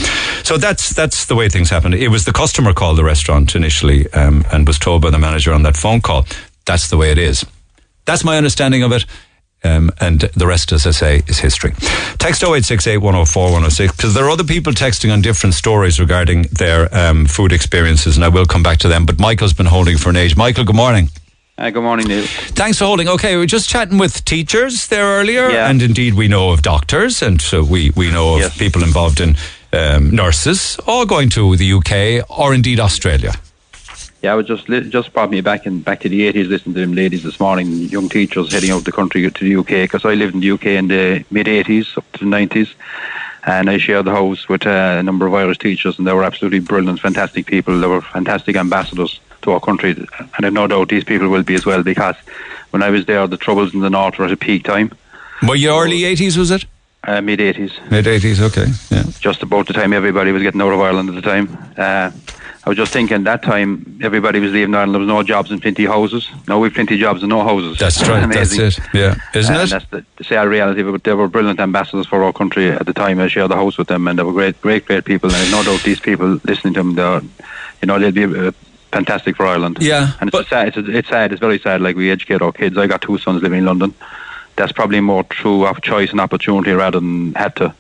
So that's that's the way things happened. It was the customer called the restaurant initially um, and was told by the manager on that phone call. That's the way it is. That's my understanding of it. Um, and the rest, as I say, is history. Text 0868 104 106, because there are other people texting on different stories regarding their um, food experiences, and I will come back to them. But Michael's been holding for an age. Michael, good morning. Uh, good morning, Neil. Thanks for holding. Okay, we were just chatting with teachers there earlier, Yeah. and indeed we know of doctors, and so we, we know of Yes. people involved in um, nurses, all going to the UK or indeed Australia. Yeah, I was just just brought me back in back to the eighties. Listening to them ladies this morning, young teachers heading out the country to the UK because I lived in the UK in the mid eighties up to the nineties, and I shared the house with uh, a number of Irish teachers, and they were absolutely brilliant, fantastic people. They were fantastic ambassadors to our country, and I've no doubt these people will be as well because when I was there, the troubles in the north were at a peak time. Were you early 80s, was it? Uh, mid eighties. Mid 80s, okay. Yeah. just about the time everybody was getting out of Ireland at the time. Uh, I was just thinking that time everybody was leaving Ireland. There was no jobs and plenty houses. Now we've plenty jobs and no houses. That's right. That's it. Yeah. Isn't and it? That's the, the sad reality. But they were brilliant ambassadors for our country at the time. I shared the house with them, and they were great, great, great people. And no doubt these people listening to them, they're, you know, they'll be uh, fantastic for Ireland. Yeah, and it's sad. It's, it's sad. It's very sad. Like we educate our kids. I got two sons living in London. That's probably more true of choice and opportunity rather than had to.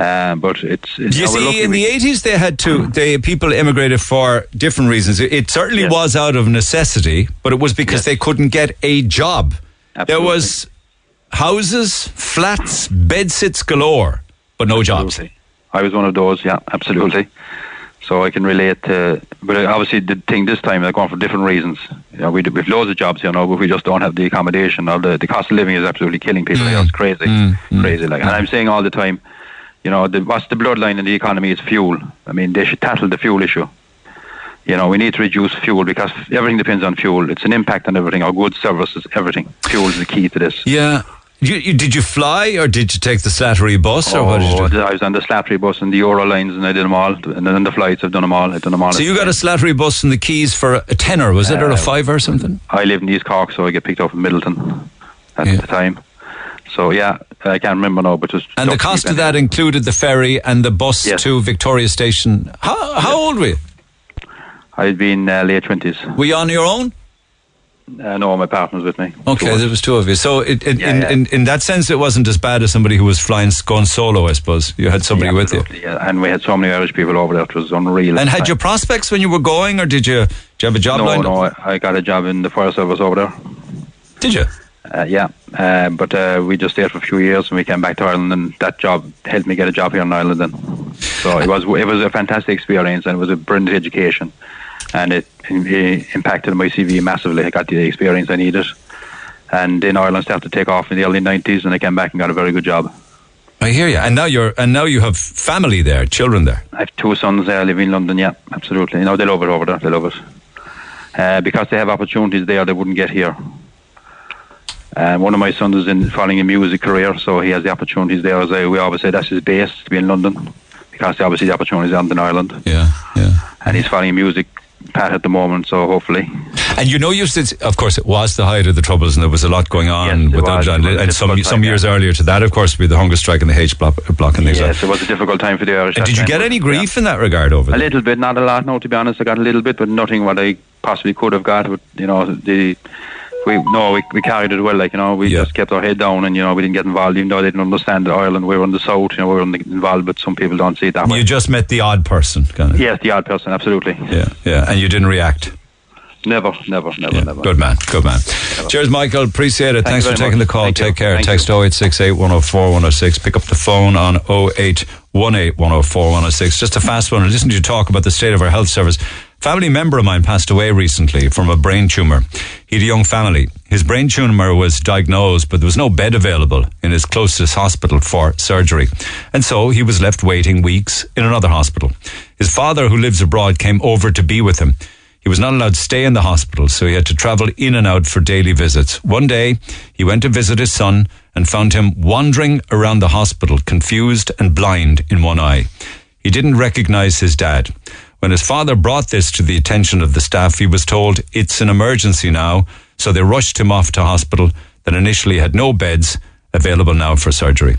Uh, but it's, it's You see, in the eighties, they had to. They people immigrated for different reasons. It, it certainly was out of necessity, but it was because they couldn't get a job. There was houses, flats, bedsits galore, but no jobs. I was one of those, yeah, absolutely. So I can relate to, but obviously the thing this time they're going for different reasons. You know, we we've loads of jobs, you know, but we just don't have the accommodation or the, the cost of living is absolutely killing people. Mm. It's crazy, crazy. Like, and I'm saying all the time, you know, the, what's the bloodline in the economy is fuel. I mean, they should tackle the fuel issue. you know, we need to reduce fuel because everything depends on fuel. It's an impact on everything, our goods, services, everything. Fuel is the key to this. Yeah. You, you, did you fly or did you take the Slattery bus or what did you do? Oh, I was on the Slattery bus and the Euro lines and I did them all. And then the flights, I've done them all. I've done them all. So you got a Slattery bus and the keys for a tenner, was it, or a Uh, fiver or something? I live in East Cork, so I get picked up in Midleton at the time. So yeah, I can't remember now, but was. And the cost of that included the ferry and the bus Yes. to Victoria Station. How, how old were you? I'd been uh, late twenties. Were you on your own? Uh, no, my partner was with me. Okay, there was two of you. So it, it, Yeah, in, yeah. In, in that sense, it wasn't as bad as somebody who was flying, going solo, I suppose. You had somebody with you. Yeah, and we had so many Irish people over there. It was unreal. And had time. you prospects when you were going, or did you, did you have a job no, lined no, up? I, I got a job in the fire service over there. Did you? Uh, yeah, uh, but uh, we just stayed for a few years and we came back to Ireland, and that job helped me get a job here in Ireland. Then, so it was it was a fantastic experience and it was a brilliant education, and it, it impacted my CV massively. I got the experience I needed, and in Ireland started to take off in the early '90s, and I came back and got a very good job. I hear you. And now you're, and now you have family there, children there. I have two sons there, live in London. Yeah, absolutely. You know, they love it over there. They love it uh, because they have opportunities there they wouldn't get here. Uh, one of my sons is in following a music career, so he has the opportunities there. As I, we always say, that's his base to be in London because obviously the opportunities aren't in Ireland. Yeah, yeah. And he's following a music path at the moment, so hopefully. And you know, you said, of course, it was the height of the troubles, and there was a lot going on with was. that. And, It was a and some some time, years earlier to that, of course, be the hunger strike and the H block, block and things like Yes, it was a difficult time for the Irish. And did you get any yeah. grief in that regard over A little bit, not a lot. No, to be honest, I got a little bit, but nothing what I possibly could have got. But you know, the we no, we, we carried it well. Like you know, we just kept our head down, and you know, we didn't get involved. Even though they didn't understand Ireland, we were in the south. You know, we were involved, but some people don't see it that way. You just met the odd person, kind of. Yes, the odd person, absolutely. Yeah, yeah. And you didn't react. Never, never, never, never. Good man, good man. Cheers, Michael. Appreciate it. Thank Thanks for taking much. the call. Thank you. Take care. Thank Text 0868 104 106. Pick up the phone on 0818 104 106. Just a fast one. I listened to you talk about the state of our health service. Family member of mine passed away recently from a brain tumour. He had a young family. His brain tumour was diagnosed, but there was no bed available in his closest hospital for surgery. And so he was left waiting weeks in another hospital. His father, who lives abroad, came over to be with him. He was not allowed to stay in the hospital, so he had to travel in and out for daily visits. One day, he went to visit his son and found him wandering around the hospital, confused and blind in one eye. He didn't recognize his dad. When his father brought this to the attention of the staff, he was told it's an emergency now, so they rushed him off to hospital that initially had no beds available now for surgery.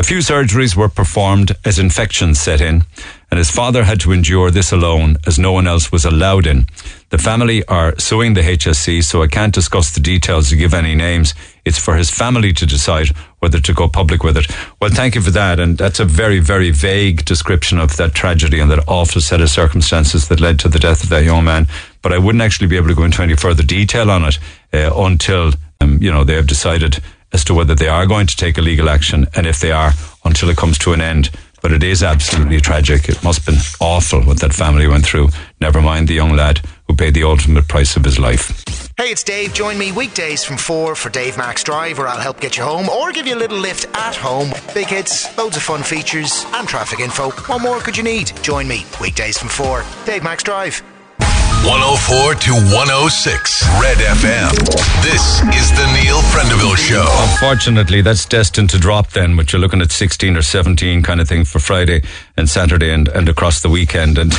A few surgeries were performed as infections set in, and his father had to endure this alone as no one else was allowed in. The family are suing the HSE, so I can't discuss the details or give any names. It's for his family to decide whether to go public with it. Well, thank you for that. And that's a very, very vague description of that tragedy and that awful set of circumstances that led to the death of that young man. But I wouldn't actually be able to go into any further detail on it uh, until, um, you know, they have decided as to whether they are going to take a legal action and if they are until it comes to an end. But it is absolutely tragic. It must have been awful what that family went through. Never mind the young lad who paid the ultimate price of his life. Hey, it's Dave. Join me weekdays from 4 for Dave Max Drive, where I'll help get you home or give you a little lift at home. Big hits, loads of fun features, and traffic info. What more could you need? Join me weekdays from 4. Dave Max Drive. 104 to 106 Red FM. This is the Neil Prendeville Show. Unfortunately, that's destined to drop then, which you're looking at 16 or 17 kind of thing for Friday and Saturday and, and across the weekend. And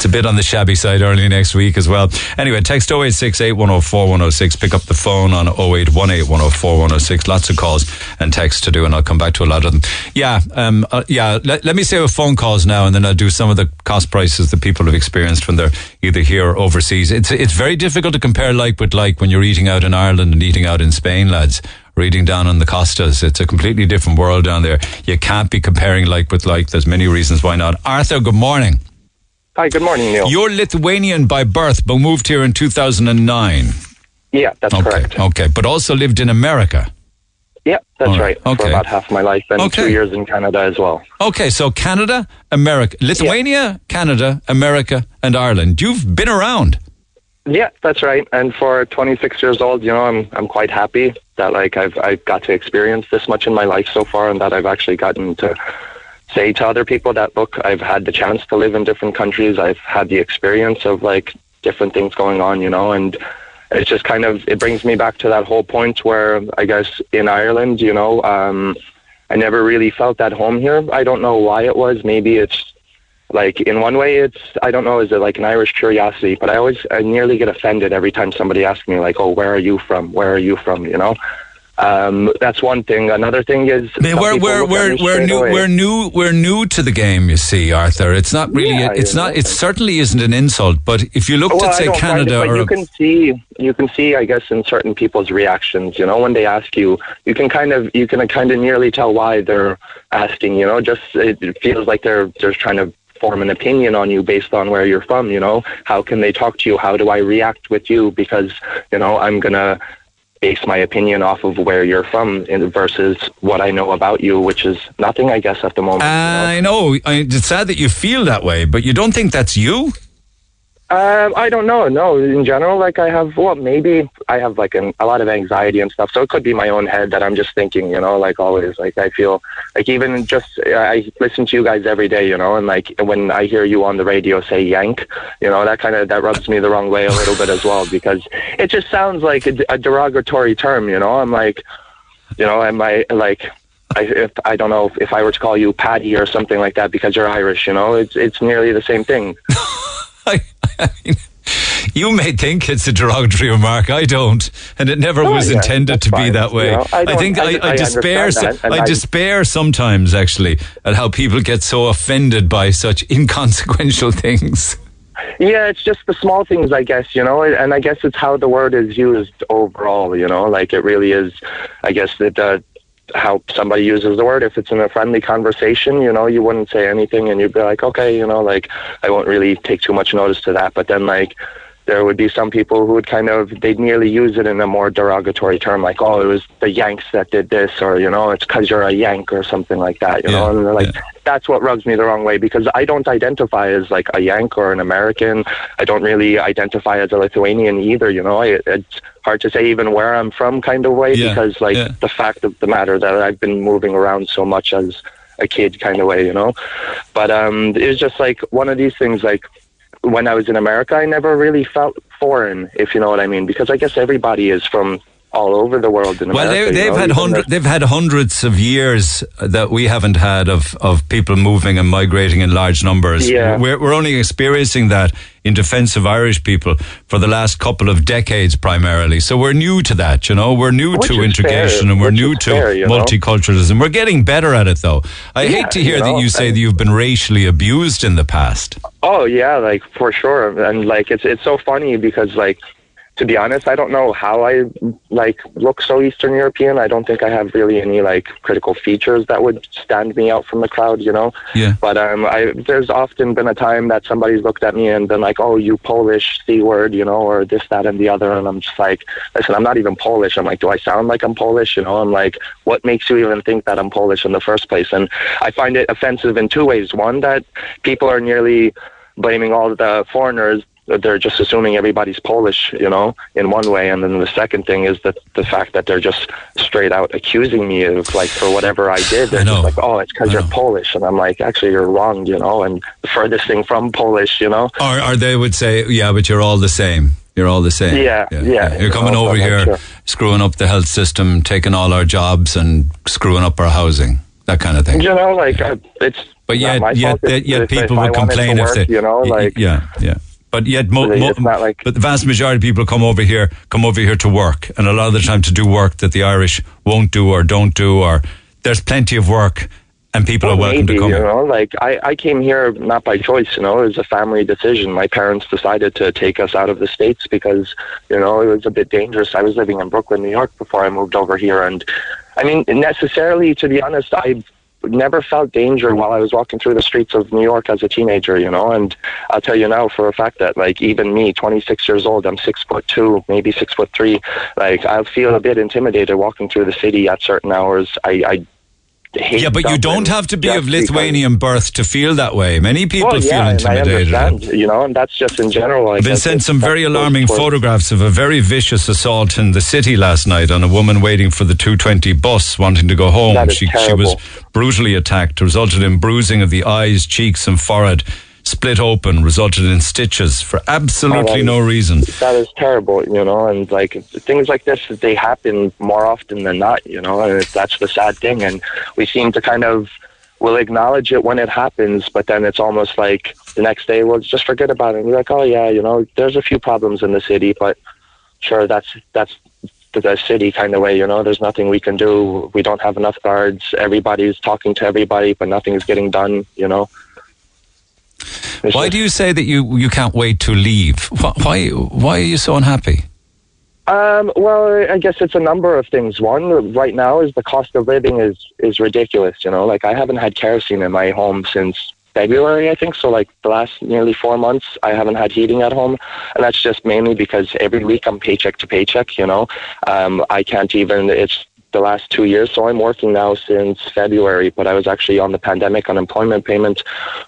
it's a bit on the shabby side early next week as well. Anyway, text 0868 104 106. Pick up the phone on 0818 104 106. Lots of calls and texts to do, and I'll come back to a lot of them. Yeah, um, uh, yeah. Let, let me say with phone calls now, and then I'll do some of the cost prices that people have experienced when they're either here or overseas. It's it's very difficult to compare like with like when you're eating out in Ireland and eating out in Spain, lads. Reading down on the Costas, it's a completely different world down there. You can't be comparing like with like. There's many reasons why not. Arthur, good morning. Hi, good morning, Neil. You're Lithuanian by birth, but moved here in 2009. Yeah, that's okay, correct. Okay, but also lived in America. Yeah, that's right. right, For about half my life and Okay. two years in Canada as well. Okay, so Canada, America, Lithuania, Canada, America, and Ireland. You've been around. Yeah, that's right. And for 26 years old, you know, I'm I'm quite happy that like I've I've got to experience this much in my life so far, and that I've actually gotten to say to other people that look, I've had the chance to live in different countries. I've had the experience of like different things going on, you know, and it's just kind of it brings me back to that whole point where I guess in Ireland, you know, um, I never really felt at home here. I don't know why it was. Maybe it's like in one way it's I don't know is it like an Irish curiosity, but I always I nearly get offended every time somebody asks me like, oh, where are you from? Where are you from? You know. Um, that's one thing. Another thing is we're we're we're we're new away. we're new we're new to the game. You see, Arthur. It's not really. Yeah, it's not. It certainly isn't an insult. But if you looked Well, at say Canada it, or you a- can see you can see I guess in certain people's reactions, you know, when they ask you, you can kind of you can kind of nearly tell why they're asking, you know, just it feels like they're they're trying to form an opinion on you based on where you're from, you know. How can they talk to you? How do I react with you because, you know, I'm going to base my opinion off of where you're from versus what I know about you, which is nothing, I guess, at the moment. I know. I, it's sad that you feel that way, but you don't think that's you. Um, I don't know. No, in general, like I have, well, maybe I have like an, a lot of anxiety and stuff. So it could be my own head that I'm just thinking, you know, like always. Like I feel like even just I listen to you guys every day, you know, and like when I hear you on the radio say yank, you know, that kind of that rubs me the wrong way a little bit as well because it just sounds like a, a derogatory term, you know. I'm like, you know, am I like. I, if I don't know if, if I were to call you Paddy or something like that because you're Irish, you know, it's it's nearly the same thing. I mean you may think it's a derogatory remark. I don't, and it never Oh, was yeah, intended to be that way. You know, I don't- think I- I, I, I despair. that, I I- despair sometimes, actually, at how people get so offended by such inconsequential things. Yeah, it's just the small things, I guess, you know, and I guess it's how the word is used overall, you know, like it really is, I guess, that uh, how somebody uses the word. If it's in a friendly conversation, you know, you wouldn't say anything and you'd be like, okay, you know, like I won't really take too much notice to that. But then, like, there would be some people who would kind of, they'd nearly use it in a more derogatory term, like, oh, it was the Yanks that did this, or, you know, it's because you're a Yank or something like that, you know, and they're like, that's what rubs me the wrong way because I don't identify as like a Yank or an American. I don't really identify as a Lithuanian either. You know, I, it's hard to say even where I'm from, kind of way, Yeah, because like yeah. the fact of the matter that I've been moving around so much as a kid, kind of way. You know, but um, it was just like one of these things, like. When I was in America, I never really felt foreign, if you know what I mean, because I guess everybody is from all over the world in Well, America. they, you they've know, had hundred, they've had hundreds of years that we haven't had of, of people moving and migrating in large numbers. Yeah. We're, we're only experiencing that in defence of Irish people for the last couple of decades primarily. So we're new to that, you know. We're new Which to integration fair, and we're which new to fair, you know. multiculturalism. We're getting better at it though. I Yeah, hate to hear you that know, you say and- that you've been racially abused in the past. Oh yeah, like for sure. And like it's it's so funny because like to be honest, I don't know how I like look so Eastern European. I don't think I have really any like critical features that would stand me out from the crowd, you know. Yeah. But um, I there's often been a time that somebody's looked at me and been like, "Oh, you Polish c word," you know, or this, that, and the other, and I'm just like, "Listen, I'm not even Polish." I'm like, "Do I sound like I'm Polish?" You know, I'm like, "What makes you even think that I'm Polish in the first place?" And I find it offensive in two ways. One, that people are nearly blaming all the foreigners they're just assuming everybody's Polish, you know, in one way, and then the second thing is that the fact that they're just straight out accusing me of like for whatever I did. They're just like, oh, it's because you're Polish, and I'm like, actually, you're wrong, you know, and the furthest thing from Polish, you know. Or, or they would say, yeah, but you're all the same. You're all the same. Yeah, yeah, You're you coming know, over here, sure. screwing up the health system, taking all our jobs, and screwing up our housing. That kind of thing. You know, like uh, it's. But not yet, yet, yet people would complain if work, they, you know, like yeah, yeah. But yet, mo- mo- like- but the vast majority of people come over here, come over here to work, and a lot of the time to do work that the Irish won't do or don't do, or there's plenty of work, and people Well, are welcome maybe, to come. You know, like I, I came here not by choice. You know, it was a family decision. My parents decided to take us out of the states because you know it was a bit dangerous. I was living in Brooklyn, New York, before I moved over here, and I mean, necessarily, to be honest, I never felt danger while I was walking through the streets of New York as a teenager. You know, and I'll tell you now for a fact that like even me, 26 years old, I'm six foot two, maybe six foot three. Like I'll feel a bit intimidated walking through the city at certain hours. I, I. Yeah, but you don't have to be of Lithuanian birth to feel that way. Many people well, feel yeah, I intimidated. understand, you know, and that's just in general. I I've been sent some very alarming photographs of a very vicious assault in the city last night on a woman waiting for the 220 bus wanting to go home. She, she was brutally attacked, resulted in bruising of the eyes, cheeks, and forehead, split open, resulted in stitches for absolutely Oh, no um, reason. That is terrible, you know, and like things like this, they happen more often than not, you know, and that's the sad thing. And we seem to kind of will acknowledge it when it happens, but then it's almost like the next day, well, just forget about it. And we're like, oh yeah, you know, there's a few problems in the city, but sure, that's that's the, city kind of way, you know. There's nothing we can do. We don't have enough guards. Everybody's talking to everybody, but nothing's getting done, you know. Why do you say that you, you can't wait to leave? Why, why are you so unhappy? Um, well, I guess it's a number of things. One, right now, is the cost of living is is ridiculous. You know, like I haven't had kerosene in my home since February, I think. So, like the last nearly four months, I haven't had heating at home, and that's just mainly because every week I'm paycheck to paycheck. You know, um, I can't even. It's the last two years, so I'm working now since February, but I was actually on the pandemic unemployment payment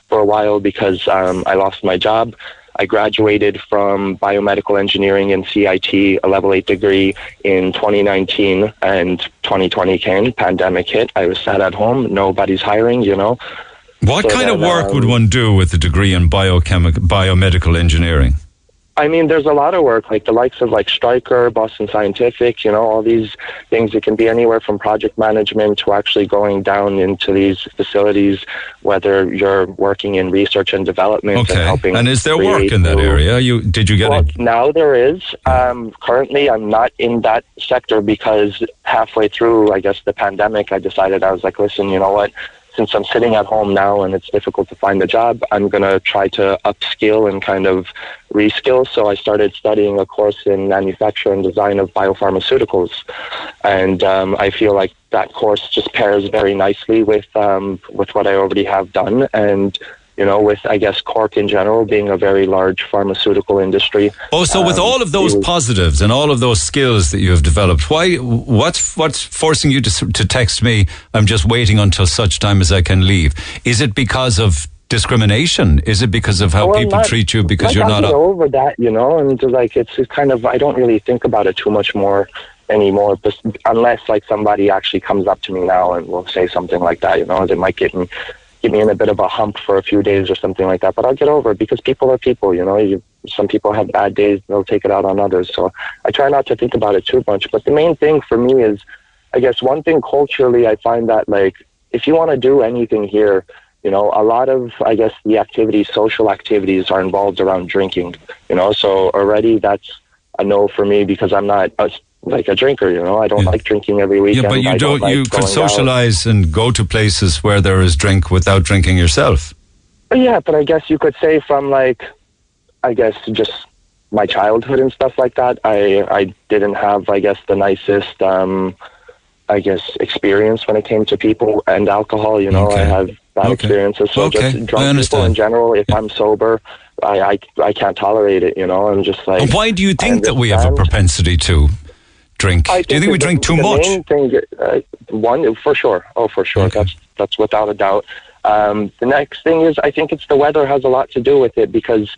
for a while because um, I lost my job. I graduated from biomedical engineering in CIT, a level 8 degree in 2019, and 2020 came, pandemic hit. I was sat at home, nobody's hiring, you know. What So kind of work um, would one do with a degree in biochemic, biomedical engineering? I mean, there's a lot of work, like the likes of like Stryker, Boston Scientific, you know, all these things. It can be anywhere from project management to actually going down into these facilities, whether you're working in research and development and Okay. helping. And is there work in that new- area? You did you get well, a now there is. Um, currently, I'm not in that sector because halfway through, I guess, the pandemic, I decided I was like, listen, you know what? Since I'm sitting at home now and it's difficult to find a job, I'm going to try to upskill and kind of reskill. So I started studying a course in manufacture and design of biopharmaceuticals. And um, I feel like that course just pairs very nicely with um, with what I already have done. And you know, with I guess Cork in general being a very large pharmaceutical industry. Oh, so with um, all of those was- positives and all of those skills that you have developed, why? What's what's forcing you to to text me? I'm just waiting until such time as I can leave. Is it because of discrimination? Is it because of how Well, people not- treat you because you're not? A, over that, you know, and like it's it's kind of I don't really think about it too much more anymore, but unless like somebody actually comes up to me now and will say something like that, you know, that might get me get me in a bit of a hump for a few days or something like that. But I'll get over it because people are people, you know. You, some people have bad days; they'll take it out on others. So I try not to think about it too much. But the main thing for me is, I guess, one thing culturally, I find that like if you want to do anything here, you know, a lot of I guess the activities, social activities, are involved around drinking. You know, so already that's a no for me because I'm not a, like a drinker. You know, I don't like drinking every weekend. yeah, but you I don't. like you could going out. socialize and go to places where there is drink without drinking yourself. Yeah, but I guess you could say from like, I guess just my childhood and stuff like that. I I didn't have I guess the nicest um, I guess experience when it came to people and alcohol. You know, I have bad experiences. So Okay, just drunk people in general. If I'm sober, I, I I can't tolerate it. You know, I'm just like. And why do you think that we have a propensity to drink? I do you think we drink too much? Thing, uh, one for sure. Oh, for sure. That's that's without a doubt. Um, the next thing is, I think it's the weather has a lot to do with it because,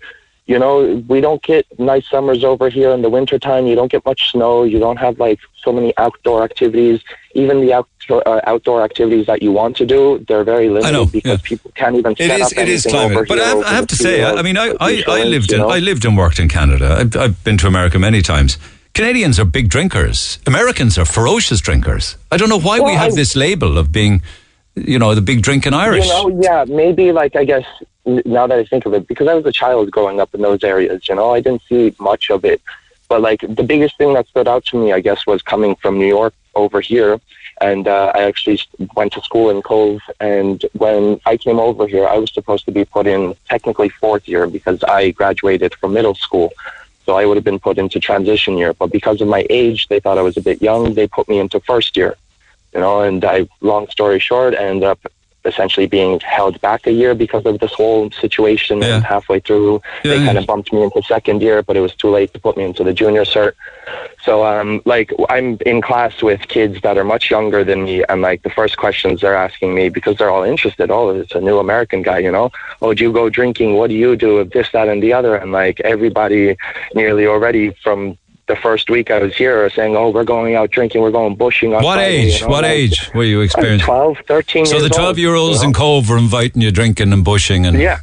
you know, we don't get nice summers over here in the wintertime. You don't get much snow. You don't have like so many outdoor activities. Even the outdoor uh, outdoor activities that you want to do, they're very limited know, because people can't even It set is. up It is climate, but I have, I have to say, I, I mean, I, I, I lived in, know? I lived and worked in Canada. I've, I've been to America many times. Canadians are big drinkers. Americans are ferocious drinkers. I don't know why we have I- this label of being, you know, the big drinking Irish. You know, yeah, maybe like I guess now that I think of it, because I was a child growing up in those areas, you know, I didn't see much of it. But like the biggest thing that stood out to me, I guess, was coming from New York over here. And uh, I actually went to school in Cobh. And when I came over here, I was supposed to be put in technically fourth year because I graduated from middle school. So I would have been put into transition year. But because of my age, they thought I was a bit young. They put me into first year you know, and I, long story short, ended up essentially being held back a year because of this whole situation. And halfway through, they kind of bumped me into second year, but it was too late to put me into the junior cert. So, um, like, I'm in class with kids that are much younger than me, and like the first questions they're asking me because they're all interested. Oh, it's a new American guy, you know. Oh, do you go drinking? What do you do? With this, that, and the other. And like everybody, nearly already from the first week I was here, are saying, "Oh, we're going out drinking. We're going bushing." On What Friday," age? you know, what age were you experiencing? 12, 13 So years the 12 year olds you know? in Cobh were inviting you drinking and bushing and. Yeah,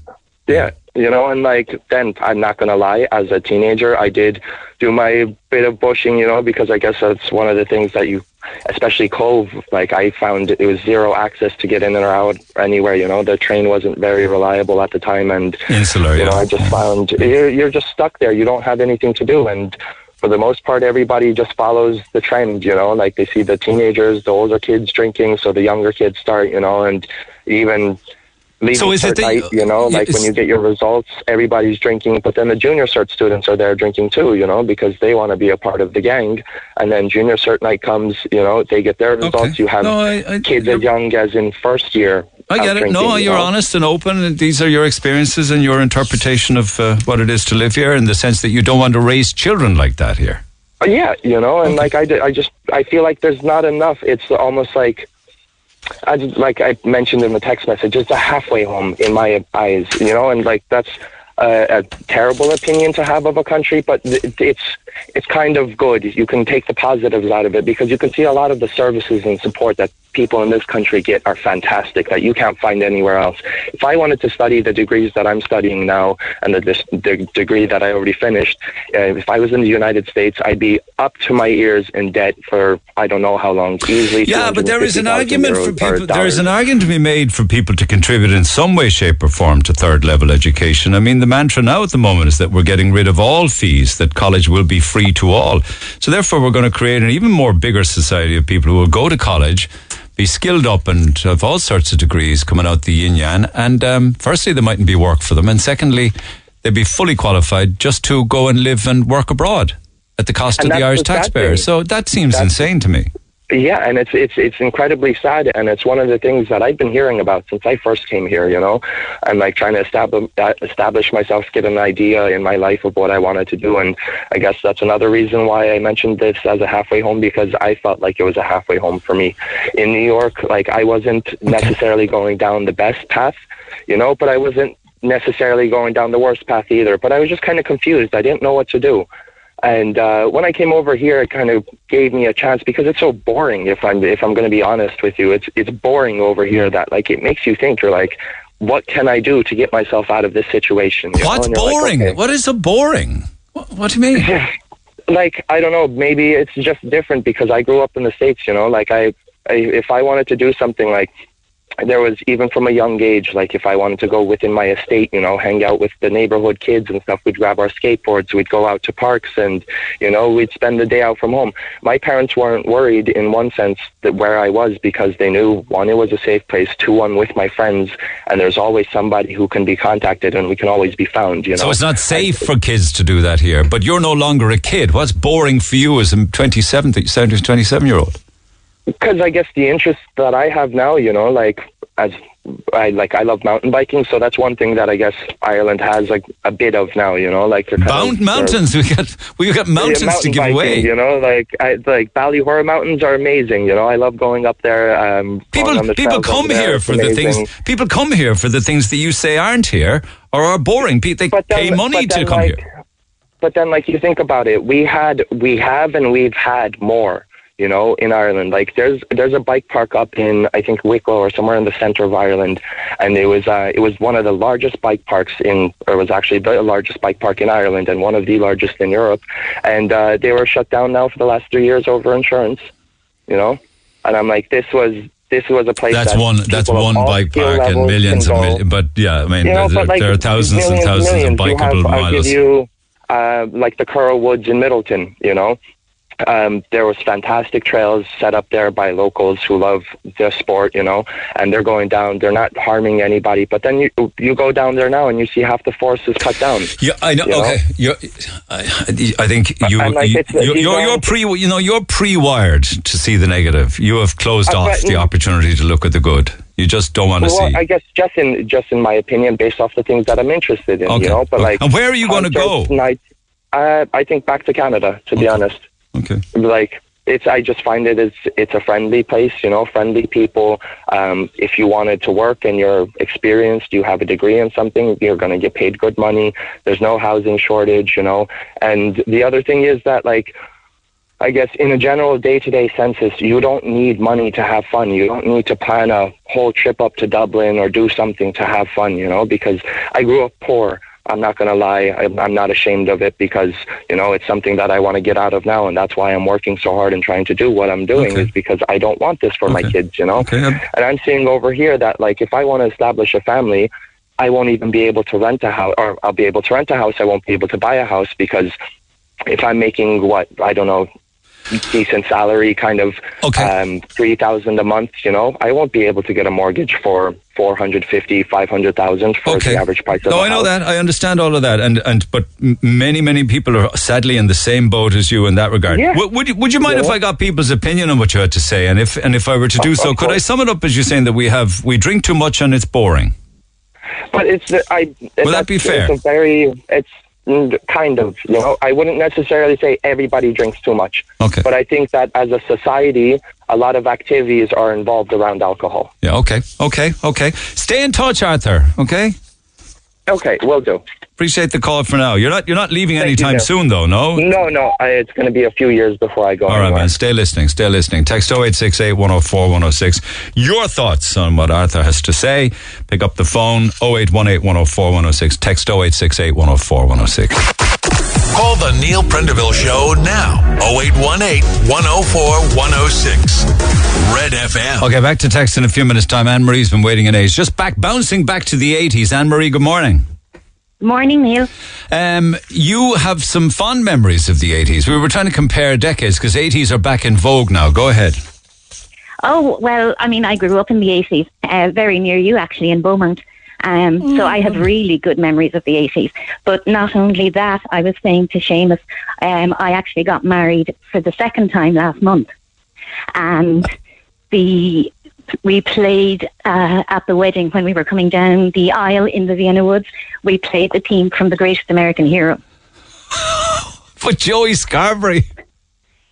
yeah. You know, and like then I'm not gonna lie, as a teenager, I did do my bit of bushing. You know, because I guess that's one of the things that you, especially Cobh, like I found it was zero access to get in or out anywhere. You know, the train wasn't very reliable at the time, and Insular, you know, yeah. I just found you're you're just stuck there. You don't have anything to do, and for the most part, everybody just follows the trend. You know, like they see the teenagers, the older kids drinking, so the younger kids start. You know, and even. Leaving So is it that- night, you know, like when you get your results, everybody's drinking, but then the junior cert students are there drinking too, you know, because they want to be a part of the gang. And then junior cert night comes, you know, they get their results. You have No, I- I- kids as young as in first year. I get it. No, you you're know. honest and open. and These are your experiences and your interpretation of uh, what it is to live here in the sense that you don't want to raise children like that here. Uh, Yeah, you know, and like I, did- I just I feel like there's not enough. It's almost like I just, like I mentioned in the text message, it's a halfway home in my eyes, you know, and like that's a, a terrible opinion to have of a country, but it's it's kind of good. You can take the positives out of it because you can see a lot of the services and support that people in this country get are fantastic that you can't find anywhere else. If I wanted to study the degrees that I'm studying now and the, the degree that I already finished, uh, if I was in the United States, I'd be up to my ears in debt for I don't know how long. Easily, Yeah, but there is an argument for people. There is an argument to be made for people to contribute in some way, shape, or form to third level education. I mean, the mantra now at the moment is that we're getting rid of all fees; that college will be free to all. So therefore, we're going to create an even more bigger society of people who will go to college. Be skilled up and have all sorts of degrees coming out the yin yang. And um, firstly, there mightn't be work for them, and secondly, they'd be fully qualified just to go and live and work abroad at the cost And of the Irish taxpayers. So that seems insane to me. Yeah, and it's it's it's incredibly sad, and it's one of the things that I've been hearing about since I first came here. You know, and like trying to establish uh, establish myself, get an idea in my life of what I wanted to do, and I guess that's another reason why I mentioned this as a halfway home because I felt like it was a halfway home for me. In New York, like I wasn't necessarily going down the best path, you know, but I wasn't necessarily going down the worst path either. But I was just kind of confused. I didn't know what to do. And uh, when I came over here, it kind of gave me a chance because it's so boring. If I'm if I'm going to be honest with you, it's it's boring over here. That like it makes you think. You're like, what can I do to get myself out of this situation? you? What's And you're like, boring? okay. What is a boring? What, what do you mean? like I don't know. Maybe it's just different because I grew up in the states. You know, like I, I if I wanted to do something like there was even from a young age, like if I wanted to go within my estate, you know, hang out with the neighborhood kids and stuff, we'd grab our skateboards, we'd go out to parks and, you know, we'd spend the day out from home. My parents weren't worried in one sense that where I was because they knew one, it was a safe place, two, I'm with my friends and there's always somebody who can be contacted and we can always be found, you know. So it's not safe for kids to do that here, but you're no longer a kid. What's boring for you as a 27, 27 year old? Because I guess the interest that I have now, you know, like as I like, I love mountain biking, so that's one thing that I guess Ireland has like a bit of now, you know, like they're kind Mount, of, mountains. We got we got Yeah, mountains to give biking, away. You know, like I, like Ballyhoura Mountains are amazing. You know, I love going up there. Um, People the people come there. here for the things. People come here for the things that you say aren't here or are boring. They then- pay money to come like, here. But then, like you think about it, we had, we have, and we've had more. You know, in Ireland, like there's there's a bike park up in I think Wicklow or somewhere in the center of Ireland, and it was uh, it was one of the largest bike parks in, or was actually the largest bike park in Ireland and one of the largest in Europe, and uh, they were shut down now for the last three years over insurance. You know, and I'm like, this was this was a place That's that one. That's one bike park and millions and millions. But yeah, I mean, You know, there, like there are thousands and thousands millions. of bikeable have, I'll give you uh, like the Curl Woods in Midleton. You know, um, there was fantastic trails set up there by locals who love the sport. You know, and they're going down. They're not harming anybody. But then you you go down there now and you see half the forest is cut down. Yeah, I know. you know? Okay, you're, I, I think you, like, you you're, you're, you're pre, you know, you're pre-wired to see the negative. You have closed Uh, off the opportunity to look at the good. You just don't want to Well, see. I guess just in just in my opinion, based off the things that I'm interested in, Okay, you know. But okay. like, And where are you gonna go? Night, uh, I think back to Canada. To be honest, Okay. Like it's, I just find it it's it's a friendly place. You know, friendly people. Um, if you wanted to work and you're experienced, you have a degree in something, you're going to get paid good money. There's no housing shortage. You know, and the other thing is that like. I guess in a general day-to-day census, you don't need money to have fun. You don't need to plan a whole trip up to Dublin or do something to have fun, you know, because I grew up poor. I'm not going to lie. I'm, I'm not ashamed of it because, you know, it's something that I want to get out of now. And that's why I'm working so hard and trying to do what I'm doing is because I don't want this for my kids, you know? And I'm seeing over here that, like, if I want to establish a family, I won't even be able to rent a house, or I'll be able to rent a house. I won't be able to buy a house because if I'm making what, I don't know, decent salary, kind of okay. um, three thousand a month. You know, I won't be able to get a mortgage for four hundred fifty, five hundred thousand for the average price of No, I know house. that. I understand all of that, and and but many many people are sadly in the same boat as you in that regard. Yeah. Would, would you would you mind if I got people's opinion on what you had to say, and if and if I were to do Of- so, of could I sum it up as you saying that we have we drink too much and it's boring? But it's I. Will that be fair? It's a very. It's Mm, kind of. You know, I wouldn't necessarily say everybody drinks too much. Okay. But I think that as a society, a lot of activities are involved around alcohol. Yeah. Okay. Okay. Okay. Stay in touch, Arthur. Okay. Okay, will do. Appreciate the call for now. You're not you're not leaving Thank you, anytime Neil. soon, though. No. No, no. I, it's going to be a few years before I go. All right, anywhere. man. Stay listening. Stay listening. Text 0868 104 106. Your thoughts on what Arthur has to say. Pick up the phone 0818 104 106. Text 0868 104 106. Call the Neil Prendeville Show now. 0818 104 106. Red FM. Okay, back to text in a few minutes' time. Anne Marie's been waiting in age. Just back, bouncing back to the 80s. Anne Marie, good morning. Morning, Neil. Um, you have some fond memories of the 80s. We were trying to compare decades because 80s are back in vogue now. Go ahead. Oh, well, I mean, I grew up in the 80s, uh, very near you, actually, in Beaumont. Um, So I have really good memories of the 80s. But not only that, I was saying to Seamus, um, I actually got married for the second time last month. And the we played uh, at the wedding when we were coming down the aisle in the Vienna Woods. We played the theme from The Greatest American Hero. But Joey Scarbury.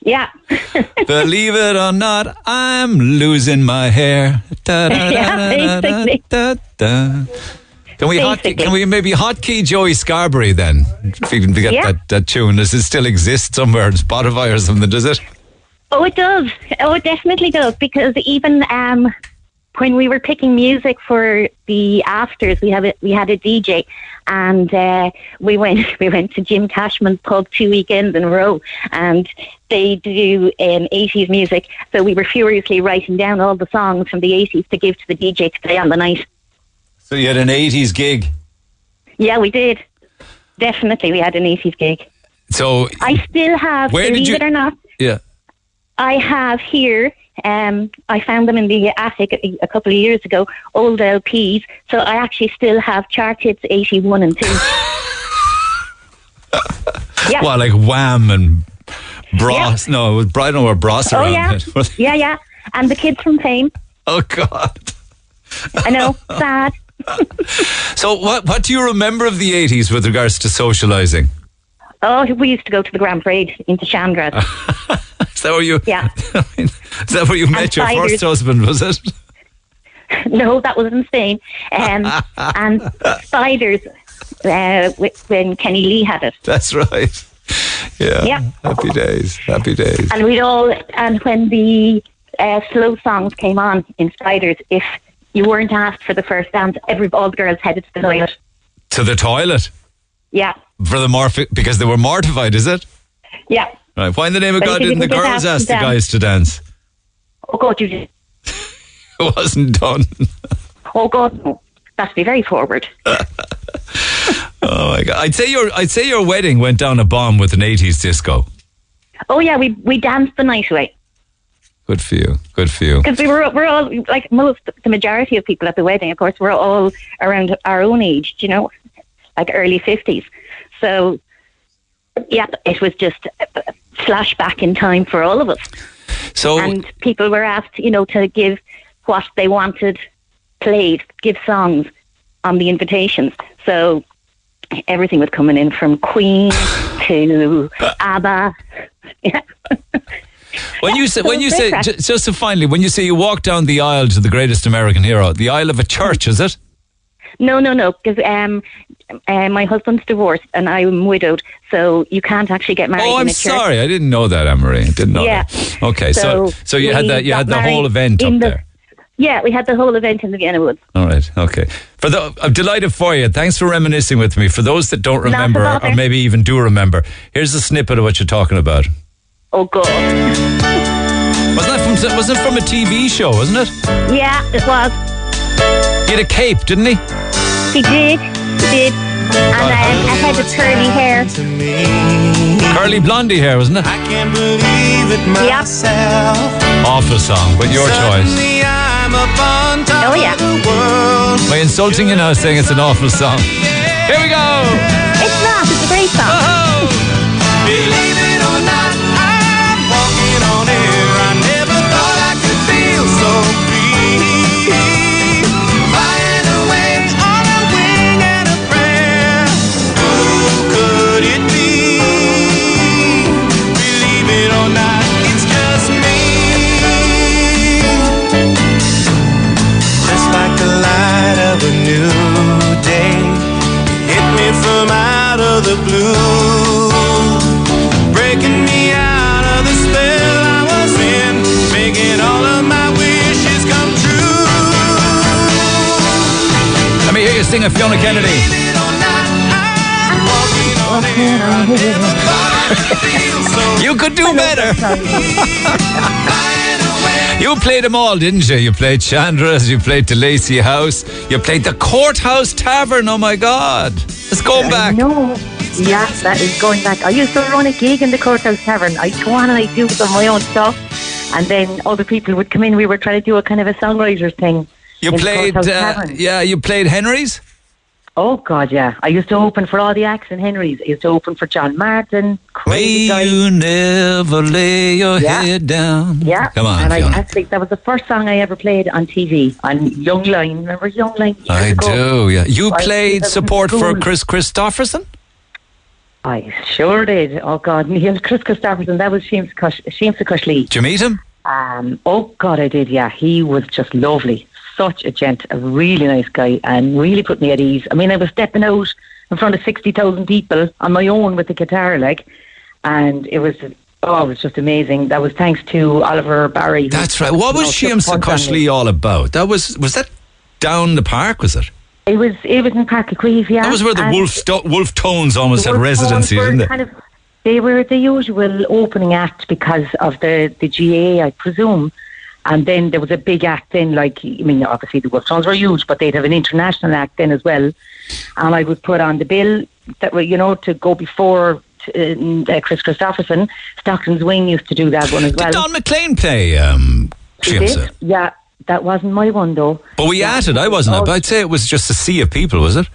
Yeah. Believe it or not, I'm losing my hair. Da, da, da, Yeah, da, basically. Can we hot, can we maybe hotkey Joey Scarbury then? If we can get Yeah. that, that tune. Does it still exist somewhere on Spotify or something? Does it? Oh, it does. Oh, it definitely does. Because even um, when we were picking music for the afters, we have a, we had a DJ, and uh, we went we went to Jim Cashman's pub two weekends in a row, and they do um, 80s music. So we were furiously writing down all the songs from the 80s to give to the DJ to play on the night. So you had an 80s gig. Yeah, we did. Definitely, we had an 80s gig. So, I still have, Where did you- it or not, yeah. I have here. Um, I found them in the attic a, a couple of years ago, old LPs. So I actually still have chart hits eighty one and two. yeah. What, like Wham and Bros? No, it was Brighton or Bros oh around yeah, yeah, yeah. And the kids from Fame. Oh, God. I know, sad. So, what, what do you remember of the 80s with regards to socialising? Oh, we used to go to the Grand Parade into Chandras. Is that where you? Yeah. Is that where you met your first husband? Was it? no, that was in Spain. Um, and spiders uh, when Kenny Lee had it. That's right. Yeah. Yeah. Happy days. Happy days. And we'd all, and when the uh, slow songs came on in Spiders, if you weren't asked for the first dance, every all the girls headed to the toilet. To the toilet Yeah, for the morph because they were mortified. Is it? yeah. Right. Why in the name of But God didn't the girls ask the guys to dance? Oh God, you did. It wasn't done. Oh God, no. That's be very forward. Oh my God! I'd say your I'd say your wedding went down a bomb with an 80s disco. Oh yeah, we we danced the night away Good for you. Good for you. because we were we're all like most the majority of people at the wedding. Of course, we're all around our own age. You know, like early fifties. So yeah, it was just flashback in time for all of us. So and people were asked, you know, to give what they wanted played, give songs on the invitations. So everything was coming in from Queen to ABBA. Yeah. When you say, when you say, just to finally, when you say you walk down the aisle to the greatest American hero, the aisle of a church, is it? No, no, no, because um, uh, my husband's divorced and I'm widowed, so you can't actually get married. Oh, I'm sorry, I didn't know that, Anne-Marie. I didn't know Yeah. that. Okay, so So so you had that you had the whole event up the- there. Yeah, we had the whole event in the Vienna Woods. All right, okay. For the, I'm delighted for you. Thanks for reminiscing with me. For those that don't remember, or, bother. maybe even do remember, here's a snippet of what you're talking about. Oh God. Wasn't that from? Was it from a TV show? Wasn't it? Yeah, it was. He had a cape, didn't he? He did. He did. And um, I had the curly hair. Curly blondie hair, wasn't it? I can't believe it myself. Awful song, but your choice. Suddenly I'm up on top Oh, yeah. of the world. Am insulting you now saying it's an awful song? Here we go. It's not. It's a great song. Believe Let me hear you sing a Fiona Kennedy. You could do better. You played them all, didn't you? You played Chandra's, you played the DeLacy House, you played the Courthouse Tavern. Oh my God. Let's go back. No. Yeah, that is going back. I used to run a gig in the Courthouse Tavern. I'd go on and I'd do some of my own stuff. And then other people would come in. We were trying to do a kind of a songwriter thing. You played, uh, yeah, you played Henry's? Oh, God, yeah. I used to open for all the acts in Henry's. I used to open for John Martyn, Crazy May Guy. you never lay your Yeah. head down. Yeah. Come on, And I actually, that was the first song I ever played on TV on Young Line. Remember Young Line? I ago? do, yeah. You played support for. Kris Kristofferson? I sure did. Oh God, Neil Kris Kristofferson. That was Siamsa Cois, Siamsa Cois Laoi. Did you meet him? Um, oh God, I did. Yeah, he was just lovely. Such a gent, a really nice guy, and really put me at ease. I mean, I was stepping out in front of sixty thousand people on my own with the guitar, like, and it was. Oh, it was just amazing. That was thanks to Oliver Barry. That's right. What was know, Seamus took a punt on me. Lee all about? That was was that down the park? Was it? It was. It was in Park yeah. That was where the and- wolf sto- wolf tones almost had residency, didn't they? Kind of, they were the usual opening act because of the, the GAA, I presume. And then there was a big act then, like, I mean, obviously the Wolf Tones were huge, but they'd have an international act then as well. And I was put on the bill that were, you know, to go before t- uh, Kris Kristofferson. Stockton's Wing used to do that one as well. Did Don McLean play um, Yeah, that wasn't my one though. But we at it. I wasn't. Oh. But I'd say it was just a sea of people, was it?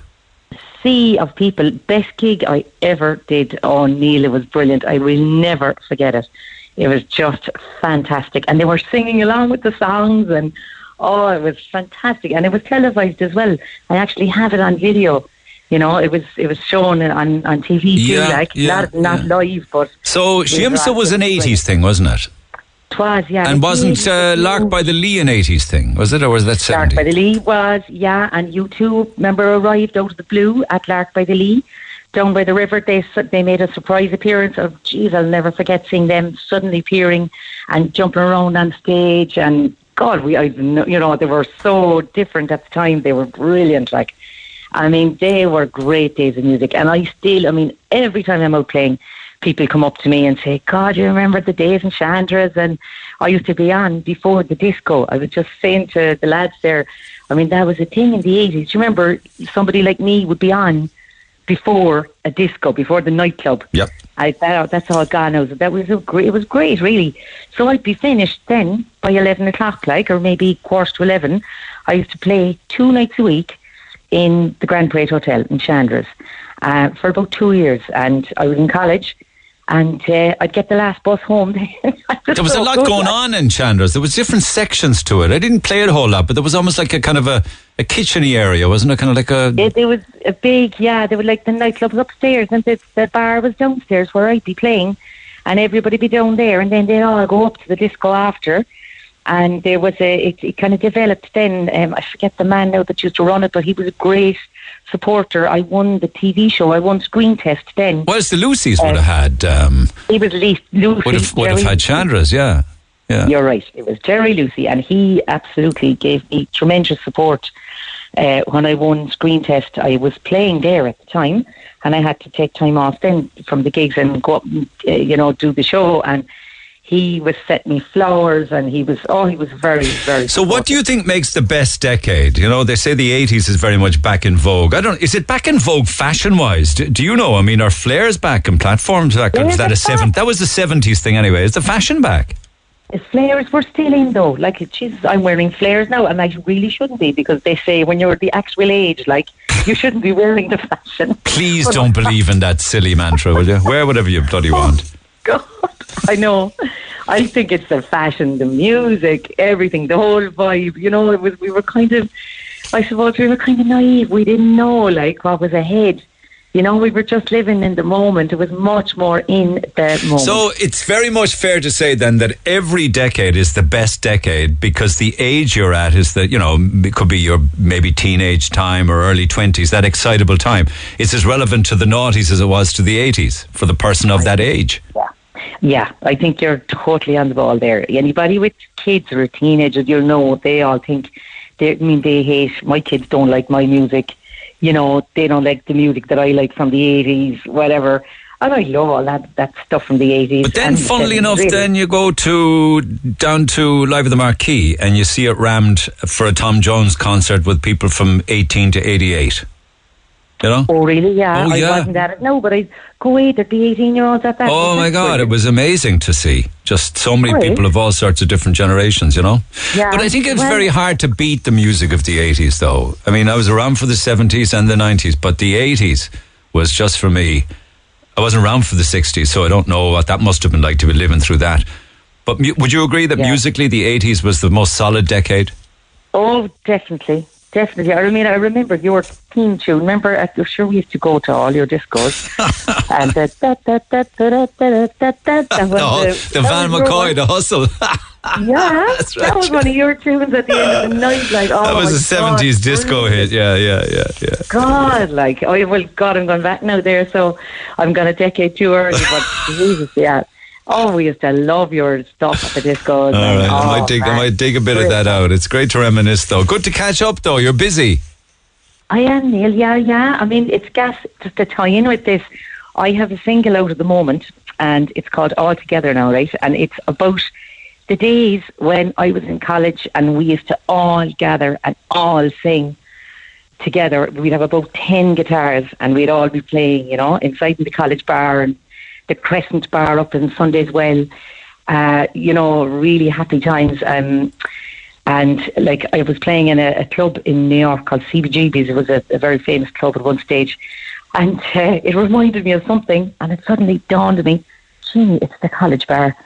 sea of people. Best gig I ever did on Neil. It was brilliant. I will never forget it. It was just fantastic. And they were singing along with the songs and oh, it was fantastic. And it was televised as well. I actually have it on video. You know, it was it was shown on, on TV too, Yeah, like yeah, not not live, but So it Siamsa was an 80s thing, wasn't it? It was, yeah. And wasn't uh, Lark by the Lee an 80s thing, was it? Or was that Lark by the Lee was, yeah, and U2 remember arrived out of the blue at Lark by the Lee. Down by the river, they they made a surprise appearance of, geez, I'll never forget seeing them suddenly appearing and jumping around on stage. And God, we, I, you know, they were so different at the time. They were brilliant. Like, I mean, they were great days of music. And I still, I mean, every time I'm out playing, people come up to me and say, God, you remember the days in Chandra's? And I used to be on before the disco. I was just saying to the lads there, I mean, that was a thing in the 80s. Do you remember somebody like me would be on before a disco, before the nightclub? Yep. I, that, that's all gone now. So that was a great, it was great, really. So I'd be finished then by 11 o'clock, like, or maybe quarter to 11. I used to play two nights a week in the Grand Parade Hotel in Chandra's uh, for about two years. And I was in college and uh, I'd get the last bus home. There was a lot going on in Chandra's. There was different sections to it. I didn't play it a whole lot, but there was almost like a kind of a, a kitcheny area, wasn't it? Kind of like a... It, was a big, yeah. They were like the nightclubs upstairs, and the, the bar was downstairs where I'd be playing. and everybody be down there, and then they'd all go up to the disco after. And there was a, it, it kind of developed then. Um, I forget the man now that used to run it, but he was a great supporter. I won the TV show. I won Screen Test then. Well, it's the Lucy's would Uh, have had. Um, He was Lucy. would have would have had Chandra's. Yeah. Yeah. You're right. It was Jerry Lucy, and he absolutely gave me tremendous support. Uh, when I won Screen Test, I was playing there at the time, and I had to take time off then from the gigs and go up, and, uh, you know, do the show. And he was setting me flowers, and he was oh, he was very, very. So, what do you think makes the best decade? You know, they say the '80s is very much back in vogue. I don't. Is it back in vogue fashion-wise? Do, do you know? I mean, are flares back and platforms back? Or was that a seven? That was the '70s thing anyway. Is the fashion back? The flares were still in though. Like, Jesus, I'm wearing flares now, and I really shouldn't be because they say when you're at the actual age, like, you shouldn't be wearing the fashion. Please don't believe in that silly mantra, will you? Wear whatever you bloody want. I know. I think it's the fashion, the music, everything, the whole vibe. You know, it was. We were kind of, I suppose, we were kind of naive. We didn't know like what was ahead. You know, we were just living in the moment. It was much more in the moment. So it's very much fair to say then that every decade is the best decade because the age you're at is that, you know, it could be your maybe teenage time or early 20s, that excitable time. It's as relevant to the noughties as it was to the 80s for the person of that age. Yeah, Yeah, I think you're totally on the ball there. Anybody with kids or teenagers, you'll know they all think. They, I mean, they hate. My kids don't like my music. You know, they don't like the music that I like from the eighties, whatever. And I love all that that stuff from the eighties. But then, funnily enough, then you go to down to Live at the Marquee and you see it rammed for a Tom Jones concert with people from 18 to 88. You know? Oh, really? Yeah. Oh, I yeah. wasn't at it. No, but I go away at the eighteen-year-olds at that. Oh my God, it was amazing to see. Just so many Right. people of all sorts of different generations, you know? Yeah. But I think it's Well- very hard to beat the music of the 80s, though. I mean, I was around for the 70s and the 90s, but the 80s was just for me. I wasn't around for the 60s, so I don't know what that must have been like to be living through that. But mu- would you agree that Yeah. musically the 80s was the most solid decade? Oh, definitely. Definitely. I mean, I remember your theme tune. Remember, I'm sure we used to go to all your discos. and the, da, da, da, da, da, da, da, da, that was the, the Van McCoy, the hustle. Yeah, that was one of your tunes at the end of the night. Like, oh, that was a 70s disco hit. Yeah, yeah, yeah, yeah. God, like, oh, well, God, I'm going back now there, so I'm going a decade too early, but Jesus, yeah. Oh, we used to love your stuff at the discos. All and, right, I oh, might dig, I might dig a bit of that out. It's great to reminisce, though. Good to catch up, though. You're busy. I am, Neil. Yeah, yeah. I mean, it's gas just to tie in with this. I have a single out at the moment, and it's called All Together now, right? And it's about the days when I was in college and we used to all gather and all sing together. We'd have about 10 guitars and we'd all be playing, you know, inside the college bar and the Crescent Bar up in Sundays Well. Uh, you know, really happy times. Um, and like I was playing in a, a club in New York called CBGB's. It was a, a very famous club at one stage, and uh, it reminded me of something. And it suddenly dawned on me, gee, it's the college bar.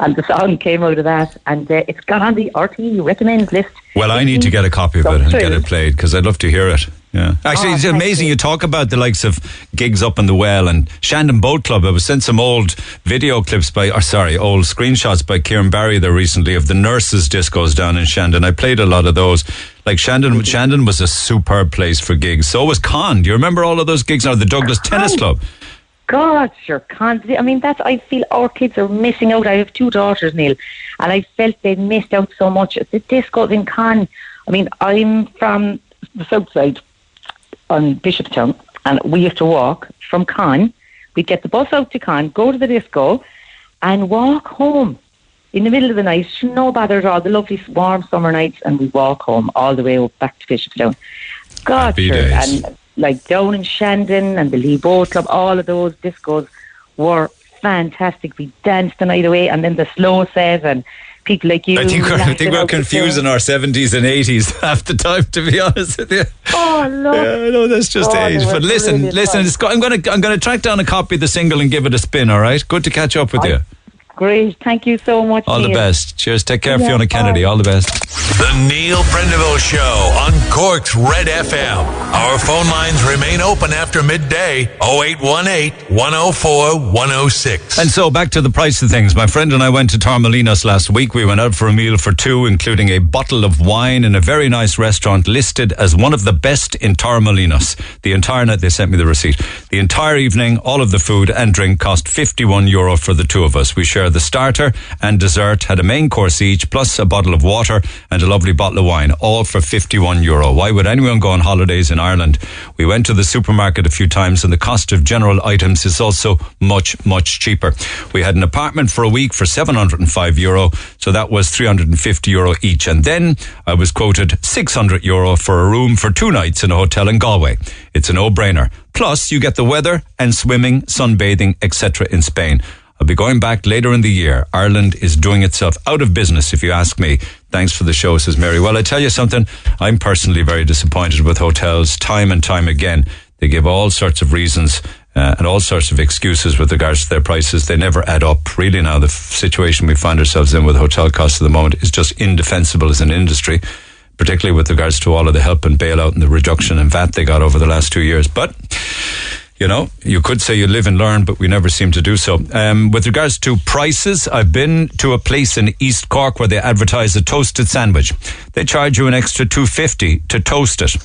And the song came out of that, and uh, it's got on the RTE recommends list. Well, I need to get a copy of it and get it played because I'd love to hear it. Yeah. Actually, Oh, it's amazing. You. talk about the likes of gigs up in the well and Shandon Boat Club. I was sent some old video clips by, or sorry, old screenshots by Kieran Barry there recently of the nurses' discos down in Shandon. I played a lot of those. Like Shandon, Shandon was a superb place for gigs. So was Con. Do you remember all of those gigs? Or the Douglas Tennis oh, Club. God, sure can't. I mean, that's. I feel our kids are missing out. I have two daughters, Neil, and I felt they missed out so much. The discos in Cannes. I mean, I'm from the south side on Bishopstown, and we used to walk from Cannes. We'd get the bus out to Cannes, go to the disco, and walk home in the middle of the night. No bother at all. The lovely warm summer nights, and we walk home all the way back to Bishopstown. God, sure. and like down in Shandon and the Lee Boat Club, all of those discos were fantastic. We danced the night away, and then the slow says and people like you. I think we're, I think we're out the confusing our 70s and 80s half the time, to be honest with you. Oh, look. Yeah, no, that's just Oh, age. But listen, listen, times. it's go- I'm going to I'm going to track down a copy of the single and give it a spin. All right, good to catch up with you. Great. Thank you so much. All the best. Cheers. Take care, Yeah, Fiona bye. Kennedy. All the best. The Neil Prendeville Show on Cork's Red FM. Our phone lines remain open after midday 0818 104 106. And so back to the price of things. My friend and I went to Torremolinos last week. We went out for a meal for two, including a bottle of wine in a very nice restaurant listed as one of the best in Torremolinos. The entire night, they sent me the receipt. The entire evening, all of the food and drink cost 51 euro for the two of us. We shared the starter and dessert, had a main course each, plus a bottle of water and a lovely bottle of wine, all for 51 euro. Why would anyone go on holidays in Ireland? We went to the supermarket a few times and the cost of general items is also much, much cheaper. We had an apartment for a week for 705 euro, so that was 350 euro each. And then I was quoted 600 euro for a room for two nights in a hotel in Galway. It's a no-brainer. Plus, you get the weather and swimming, sunbathing, etc. in Spain. I'll be going back later in the year. Ireland is doing itself out of business, if you ask me. Thanks for the show, says Mary. Well, I tell you something, I'm personally very disappointed with hotels time and time again. They give all sorts of reasons uh, and all sorts of excuses with regards to their prices. They never add up. Really, now, the f- situation we find ourselves in with hotel costs at the moment is just indefensible as an industry, particularly with regards to all of the help and bailout and the reduction in VAT they got over the last two years. But you know, you could say you live and learn, but we never seem to do so. Um, with regards to prices, I've been to a place in East Cork where they advertise a toasted sandwich. They charge you an extra two fifty to toast it.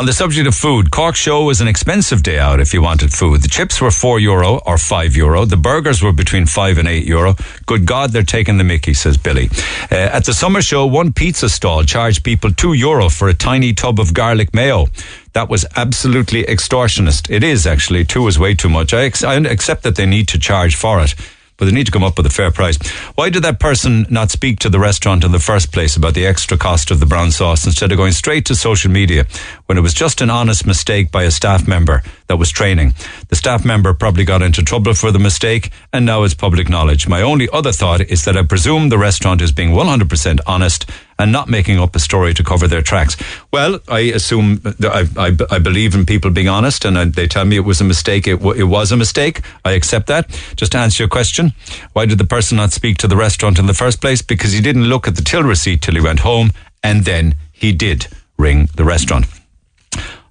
On the subject of food, Cork Show was an expensive day out if you wanted food. The chips were 4 euro or 5 euro. The burgers were between 5 and 8 euro. Good God, they're taking the mickey, says Billy. Uh, at the summer show, one pizza stall charged people 2 euro for a tiny tub of garlic mayo. That was absolutely extortionist. It is actually. Two is way too much. I, ex- I accept that they need to charge for it but they need to come up with a fair price. Why did that person not speak to the restaurant in the first place about the extra cost of the brown sauce instead of going straight to social media when it was just an honest mistake by a staff member that was training? The staff member probably got into trouble for the mistake and now it's public knowledge. My only other thought is that I presume the restaurant is being 100% honest and not making up a story to cover their tracks. Well, I assume, I, I, I believe in people being honest, and I, they tell me it was a mistake. It, it was a mistake. I accept that. Just to answer your question, why did the person not speak to the restaurant in the first place? Because he didn't look at the till receipt till he went home, and then he did ring the restaurant.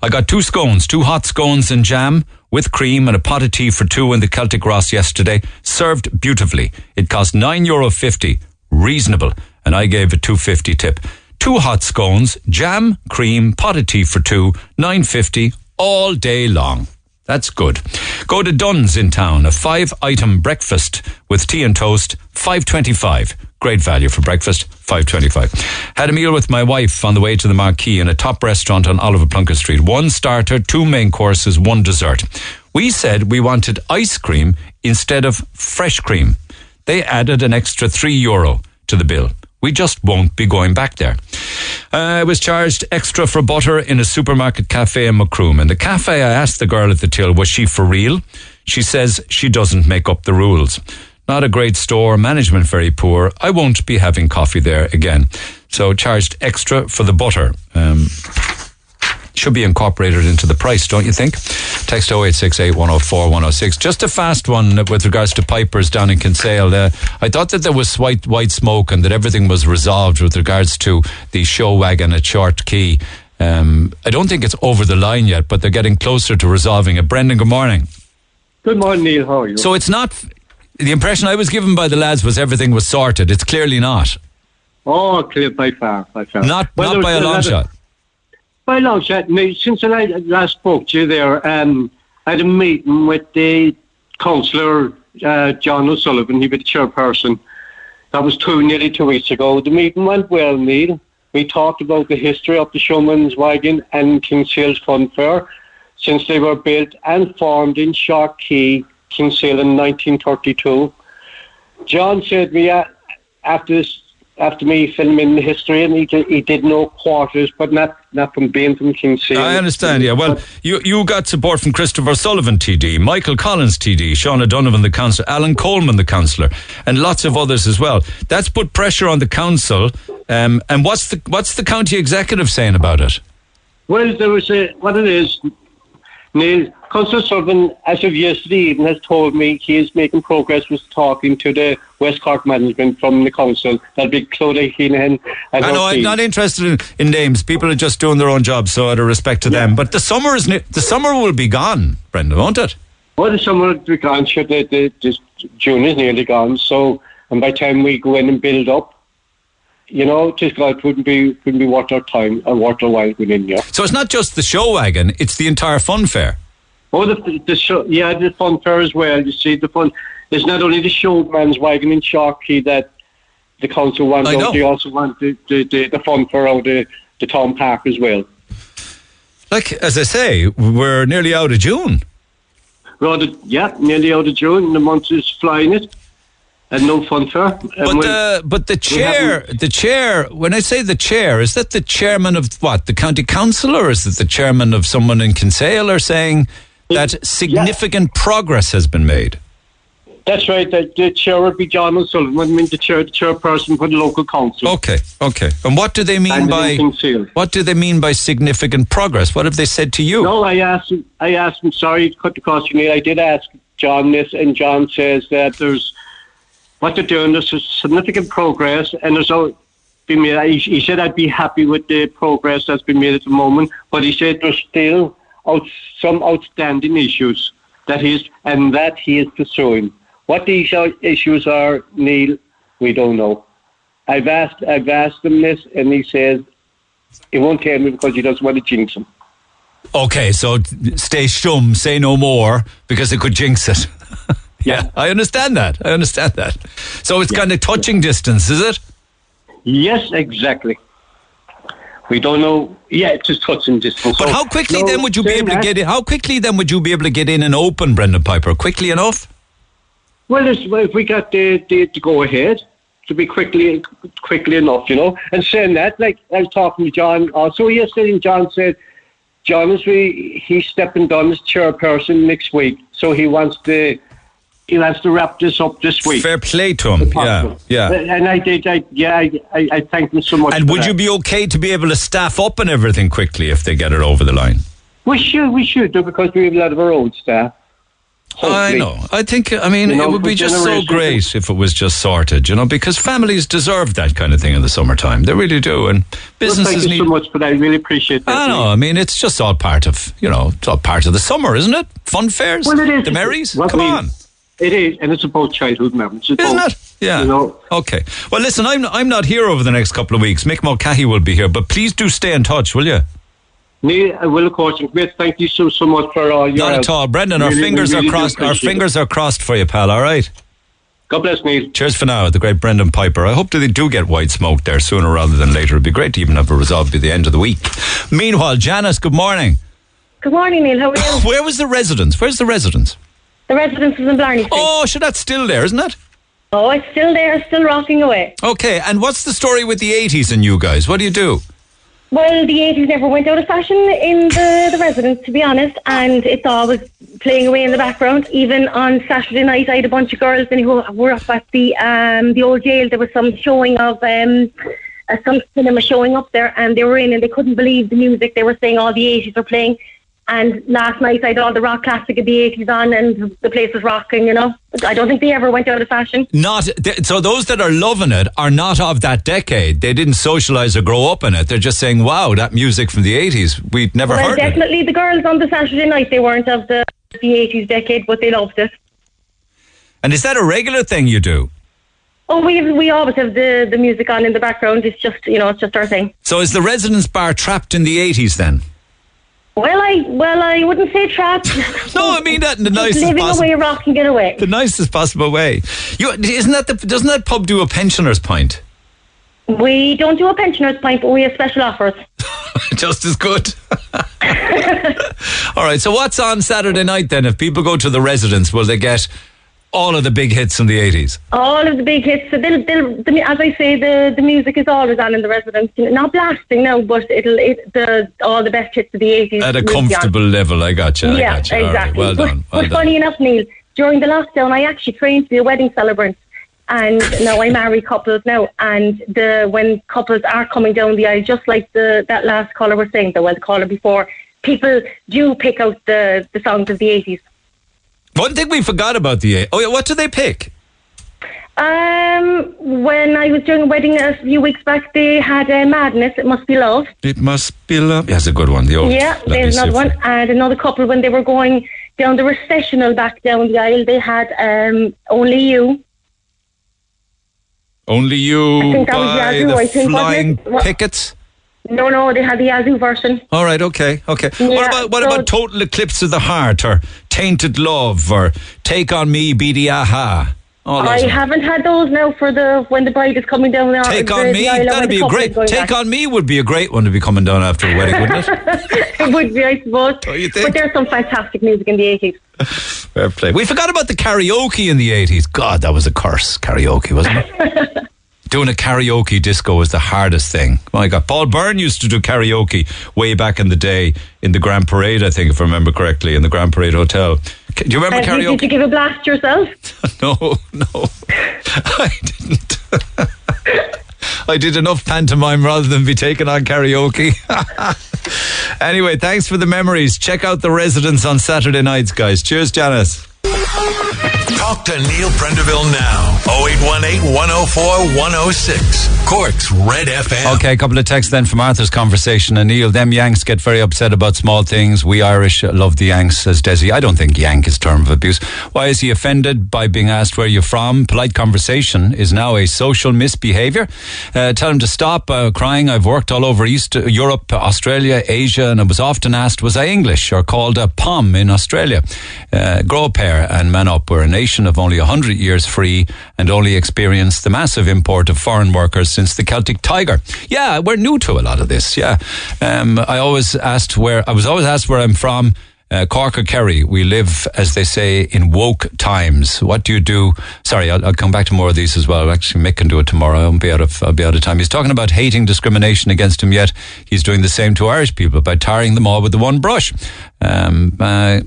I got two scones, two hot scones and jam with cream and a pot of tea for two in the Celtic Ross yesterday, served beautifully. It cost nine euro fifty, reasonable, and I gave a two fifty tip. Two hot scones, jam, cream, pot of tea for two, nine fifty all day long. That's good. Go to Dunnes in town, a five item breakfast with tea and toast, 525. Great value for breakfast, 525. Had a meal with my wife on the way to the Marquee in a top restaurant on Oliver Plunkett Street. One starter, two main courses, one dessert. We said we wanted ice cream instead of fresh cream. They added an extra three euro to the bill. We just won't be going back there. Uh, I was charged extra for butter in a supermarket cafe in Macroom. In the cafe, I asked the girl at the till, was she for real? She says she doesn't make up the rules. Not a great store, management very poor. I won't be having coffee there again. So charged extra for the butter. Um, should be incorporated into the price, don't you think? Text 0868 104 106. Just a fast one with regards to Pipers down in Kinsale. Uh, I thought that there was white, white smoke and that everything was resolved with regards to the show wagon at Short Quay. Um, I don't think it's over the line yet, but they're getting closer to resolving it. Brendan, good morning. Good morning, Neil. How are you? So it's not. The impression I was given by the lads was everything was sorted. It's clearly not. Oh, clear by far, by far. Not, Well, not by a long lot of- shot. By long shot. Since I last spoke to you there, um, I had a meeting with the councillor, uh, John O'Sullivan. He was the chairperson. That was two, nearly two weeks ago. The meeting went well, Neil. We talked about the history of the Showman's Wagon and Kinsale's Fun Fair since they were built and formed in Short Quay, Kinsale in 1932. John said we, after this, after me filming the history, and he did, he did know quarters, but not not from being from Kinsale. I understand, yeah. Well, you, you got support from Christopher Sullivan, TD, Michael Collins, TD, Sean O'Donovan, the councillor, Alan Coleman, the councillor, and lots of others as well. That's put pressure on the council. Um, and what's the what's the county executive saying about it? Well, there was a what it is, Neil. Councillor Sullivan, as of yesterday evening, has told me he is making progress with talking to the West Cork management from the council. That'll be Claudia Heenan and I know I'm not interested in, in names. People are just doing their own job, so out of respect to them. But the summer is the summer will be gone, Brendan, won't it? Well, the summer will be gone. Sure, the, the, the June is nearly gone. So, and by the time we go in and build up, you know, just it wouldn't be wouldn't be worth our time or worth our while going in. Yeah. So it's not just the show wagon; it's the entire fun fair. Oh, the, the show, yeah, the fun fair as well. You see, the fun. It's not only the showman's wagon in Short Quay that the council wants out. They also want the, the, the, the fun fair out the, the town park as well. Like as I say, we're nearly out of June. Rather, yeah, nearly out of June. The month is flying it, and no fun fair. And But the but the chair, the chair. When I say the chair, is that the chairman of what? The county council, or is it the chairman of someone in Kinsale, or saying that significant progress has been made? That's right. The, the chair would be John O'Sullivan. I mean, the chair, the chairperson for the local council. Okay, okay. And what do they mean And by what do they mean by significant progress? What have they said to you? No, I asked. I asked him. Sorry to cut across your name. I did ask John this, and John says that there's what they're doing. There's significant progress, and there's all been made. He, he said I'd be happy with the progress that's been made at the moment, but he said there's still out, some outstanding issues that he is, and that he is pursuing. What these issues are, Neil, we don't know. I've asked. I've asked him this, and he says he won't tell me because he doesn't want to jinx him. Okay, so stay shum, say no more, because it could jinx it. yeah, I understand that. I understand that. So it's kind of touching distance, is it? Yes, exactly. We don't know. Yeah, it's just touching distance. But So, how quickly no, then would you be able to get in? How quickly then would you be able to get in and open Brendan Piper? Quickly enough? Well, well, if we got the, the, the go ahead to be quickly quickly enough, you know. And saying that, like I was talking to John also yesterday, and John said, John is we he's stepping down as chairperson next week, so he wants to he wants to wrap this up this week. Fair play to him. Yeah, yeah. And I did. I, yeah, I, I, I thank him so much. And would that. you be okay to be able to staff up and everything quickly if they get it over the line? We should. We should do because we have a lot of our own staff. I know. I think. I mean, You know, it would be just so great if it was just sorted, you know, because families deserve that kind of thing in the summertime. They really do, and Well, businesses thank you need. so much for that. I really appreciate that. I know. I mean, it's just all part of you know, it's all part of the summer, isn't it? Fun fairs, Well, it is. the merries. Well, Come we- on, It is, and it's about childhood memories. It's isn't about, it? Yeah. You know, Okay. Well, listen, I'm I'm not here over the next couple of weeks. Mick Mulcahy will be here, but please do stay in touch, will you? Neil, I will of course. And Great, thank you so so much for all your Not help. at all, Brendan. Our fingers really are do crossed. Our appreciate it. fingers are crossed for you, pal. All right. God bless Neil. Cheers for now, the great Brendan Piper. I hope that they do get white smoke there sooner rather than later. It'd be great to even have a result by the end of the week. Meanwhile, Janice, good morning. Good morning, Neil. How are you? Where was the residence? Where's the residence? The residence is in Blarney Street. Oh, sure, that's still there, isn't it? Oh, it's still there, still rocking away. Okay, and what's the story with the 80s and you guys? What do you do? Well, the 80s never went out of fashion in the, the residence, to be honest, and it's always playing away in the background. Even on Saturday night, I had a bunch of girls in who were up at the um, the old jail. There was some showing of um, uh, some cinema showing up there, and they were in and they couldn't believe the music. They were saying all the 80s were playing. And last night I had all the rock classic of the 80s on, and the place was rocking, you know. I don't think they ever went out of fashion. Not so those that are loving it are not of that decade. They didn't socialize or grow up in it. They're just saying, "Wow, that music from the 80s. We'd never well, heard it." definitely the girls on the Saturday night, they weren't of the, the 80s decade, but they loved it. And is that a regular thing you do? Oh, we we always have the, the music on in the background. It's just, you know, it's just our thing. So is the residence bar trapped in the 80s then? Well, I well, I wouldn't say trapped. no, I mean that in the nicest living possible away, rocking it away. the nicest possible way. You isn't that the, doesn't that pub do a pensioners pint? We don't do a pensioners pint, but we have special offers. Just as good. All right. So what's on Saturday night then? If people go to the residence, will they get all of the big hits from the 80s? All of the big hits. So they'll, they'll, the, as I say, the, the music is always on in the residence. Not blasting now, but it'll it, the all the best hits of the eighties At a comfortable level. I got you. I yeah, got you. All right, exactly. Well but, done. Well but done. funny enough, Neil, during the lockdown, I actually trained to be a wedding celebrant. And now I marry couples now, and the when couples are coming down the aisle, just like the that last caller was saying, the well the caller before, people do pick out the, the songs of the 80s. One thing we forgot about the. Oh, yeah, what do they pick? Um, when I was doing a wedding a few weeks back, they had uh, Madness, It Must Be Love. It must be love. Yeah, that's a good one. The old. yeah, there's another one. And another couple, when they were going down the recessional back down the aisle, they had um, Only You. Only you I think that was by Yazoo, the I think, flying it? No, no, they had the Yazoo version. All right, okay, okay. what about what so- about Total Eclipse of the Heart or Tainted Love or Take on Me, Beady Aha? I ones. haven't had those now for the when the bride is coming down the Take on the Me. That'd be a great. Take back. on Me would be a great one to be coming down after a wedding, wouldn't it? it would be, I suppose. Oh, you think? But there's some fantastic music in the 80s. Fair play. We forgot about the karaoke in the eighties. God, that was a curse. Karaoke, wasn't it? Doing a karaoke disco is the hardest thing. My God, Paul Byrne used to do karaoke way back in the day in the Grand Parade, I think, if I remember correctly, in the Grand Parade Hotel. Do you remember uh, did- karaoke? Did you give a blast yourself? No, no, I didn't. I did enough pantomime rather than be taken on karaoke. anyway, thanks for the memories. Check out the residence on Saturday nights, guys. Cheers, Janice. Talk to Neil Prendeville now. 0818 104 106. Cork's Red FM. Okay, a couple of texts then from Arthur's conversation. And Neil, them Yanks get very upset about small things. We Irish love the Yanks, says Desi. I don't think Yank is term of abuse. Why is he offended by being asked where you're from? Polite conversation is now a social misbehaviour. Uh, tell him to stop uh, crying. I've worked all over East Europe, Australia, Asia, and I was often asked, was I English or called a POM in Australia? Uh, grow a pair and man up. We're a nation of only 100 years free and only experienced the massive import of foreign workers since the Celtic Tiger. Yeah, we're new to a lot of this. Yeah. Um, I always asked where, I was always asked where I'm from. Uh, Cork or Kerry, we live, as they say, in woke times. What do you do? Sorry, I'll, I'll come back to more of these as well. Actually, Mick can do it tomorrow. I'll be out of, I'll be out of time. He's talking about hating discrimination against him, yet he's doing the same to Irish people by tarring them all with the one brush. Um, uh,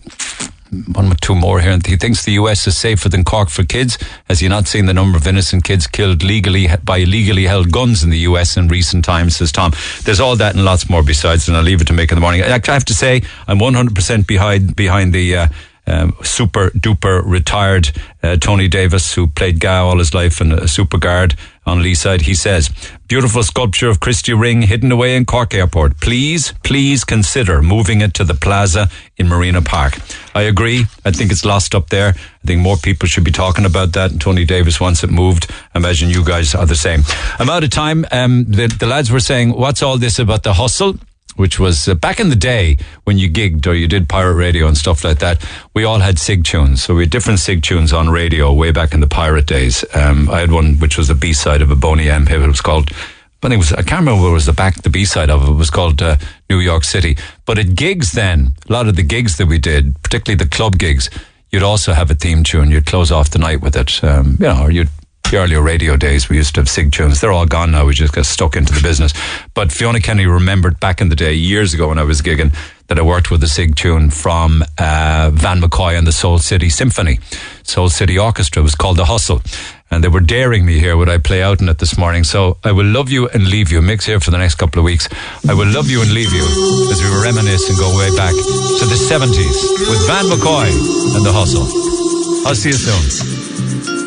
one or two more here. and He thinks the US is safer than Cork for kids. Has he not seen the number of innocent kids killed legally by illegally held guns in the US in recent times? Says Tom. There's all that and lots more besides, and I'll leave it to Mick in the morning. I have to say, I'm 100% behind behind the. Uh, um, super duper retired uh, Tony Davis, who played Gow all his life and a super guard on Lee side. He says, "Beautiful sculpture of Christy Ring hidden away in Cork Airport. Please, please consider moving it to the Plaza in Marina Park." I agree. I think it's lost up there. I think more people should be talking about that. And Tony Davis wants it moved. I imagine you guys are the same. I'm out of time. Um, the, the lads were saying, "What's all this about the hustle?" Which was uh, back in the day when you gigged or you did pirate radio and stuff like that. We all had sig tunes, so we had different sig tunes on radio way back in the pirate days. Um, I had one which was a B side of a Boney M hit. It was called. I think it was. I can't remember what was the back, the B side of it. It was called uh, New York City. But at gigs, then a lot of the gigs that we did, particularly the club gigs, you'd also have a theme tune. You'd close off the night with it. Um, you know, or you'd the earlier radio days, we used to have sig tunes. They're all gone now. We just got stuck into the business. But Fiona Kenny remembered back in the day, years ago when I was gigging, that I worked with a sig tune from uh, Van McCoy and the Soul City Symphony, Soul City Orchestra. It was called The Hustle. And they were daring me here, would I play out in it this morning? So I will love you and leave you. Mick's here for the next couple of weeks. I will love you and leave you as we reminisce and go way back to the 70s with Van McCoy and The Hustle. I'll see you soon.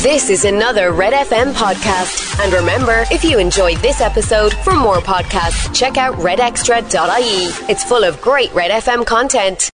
This is another Red FM podcast. And remember, if you enjoyed this episode, for more podcasts, check out redextra.ie. It's full of great Red FM content.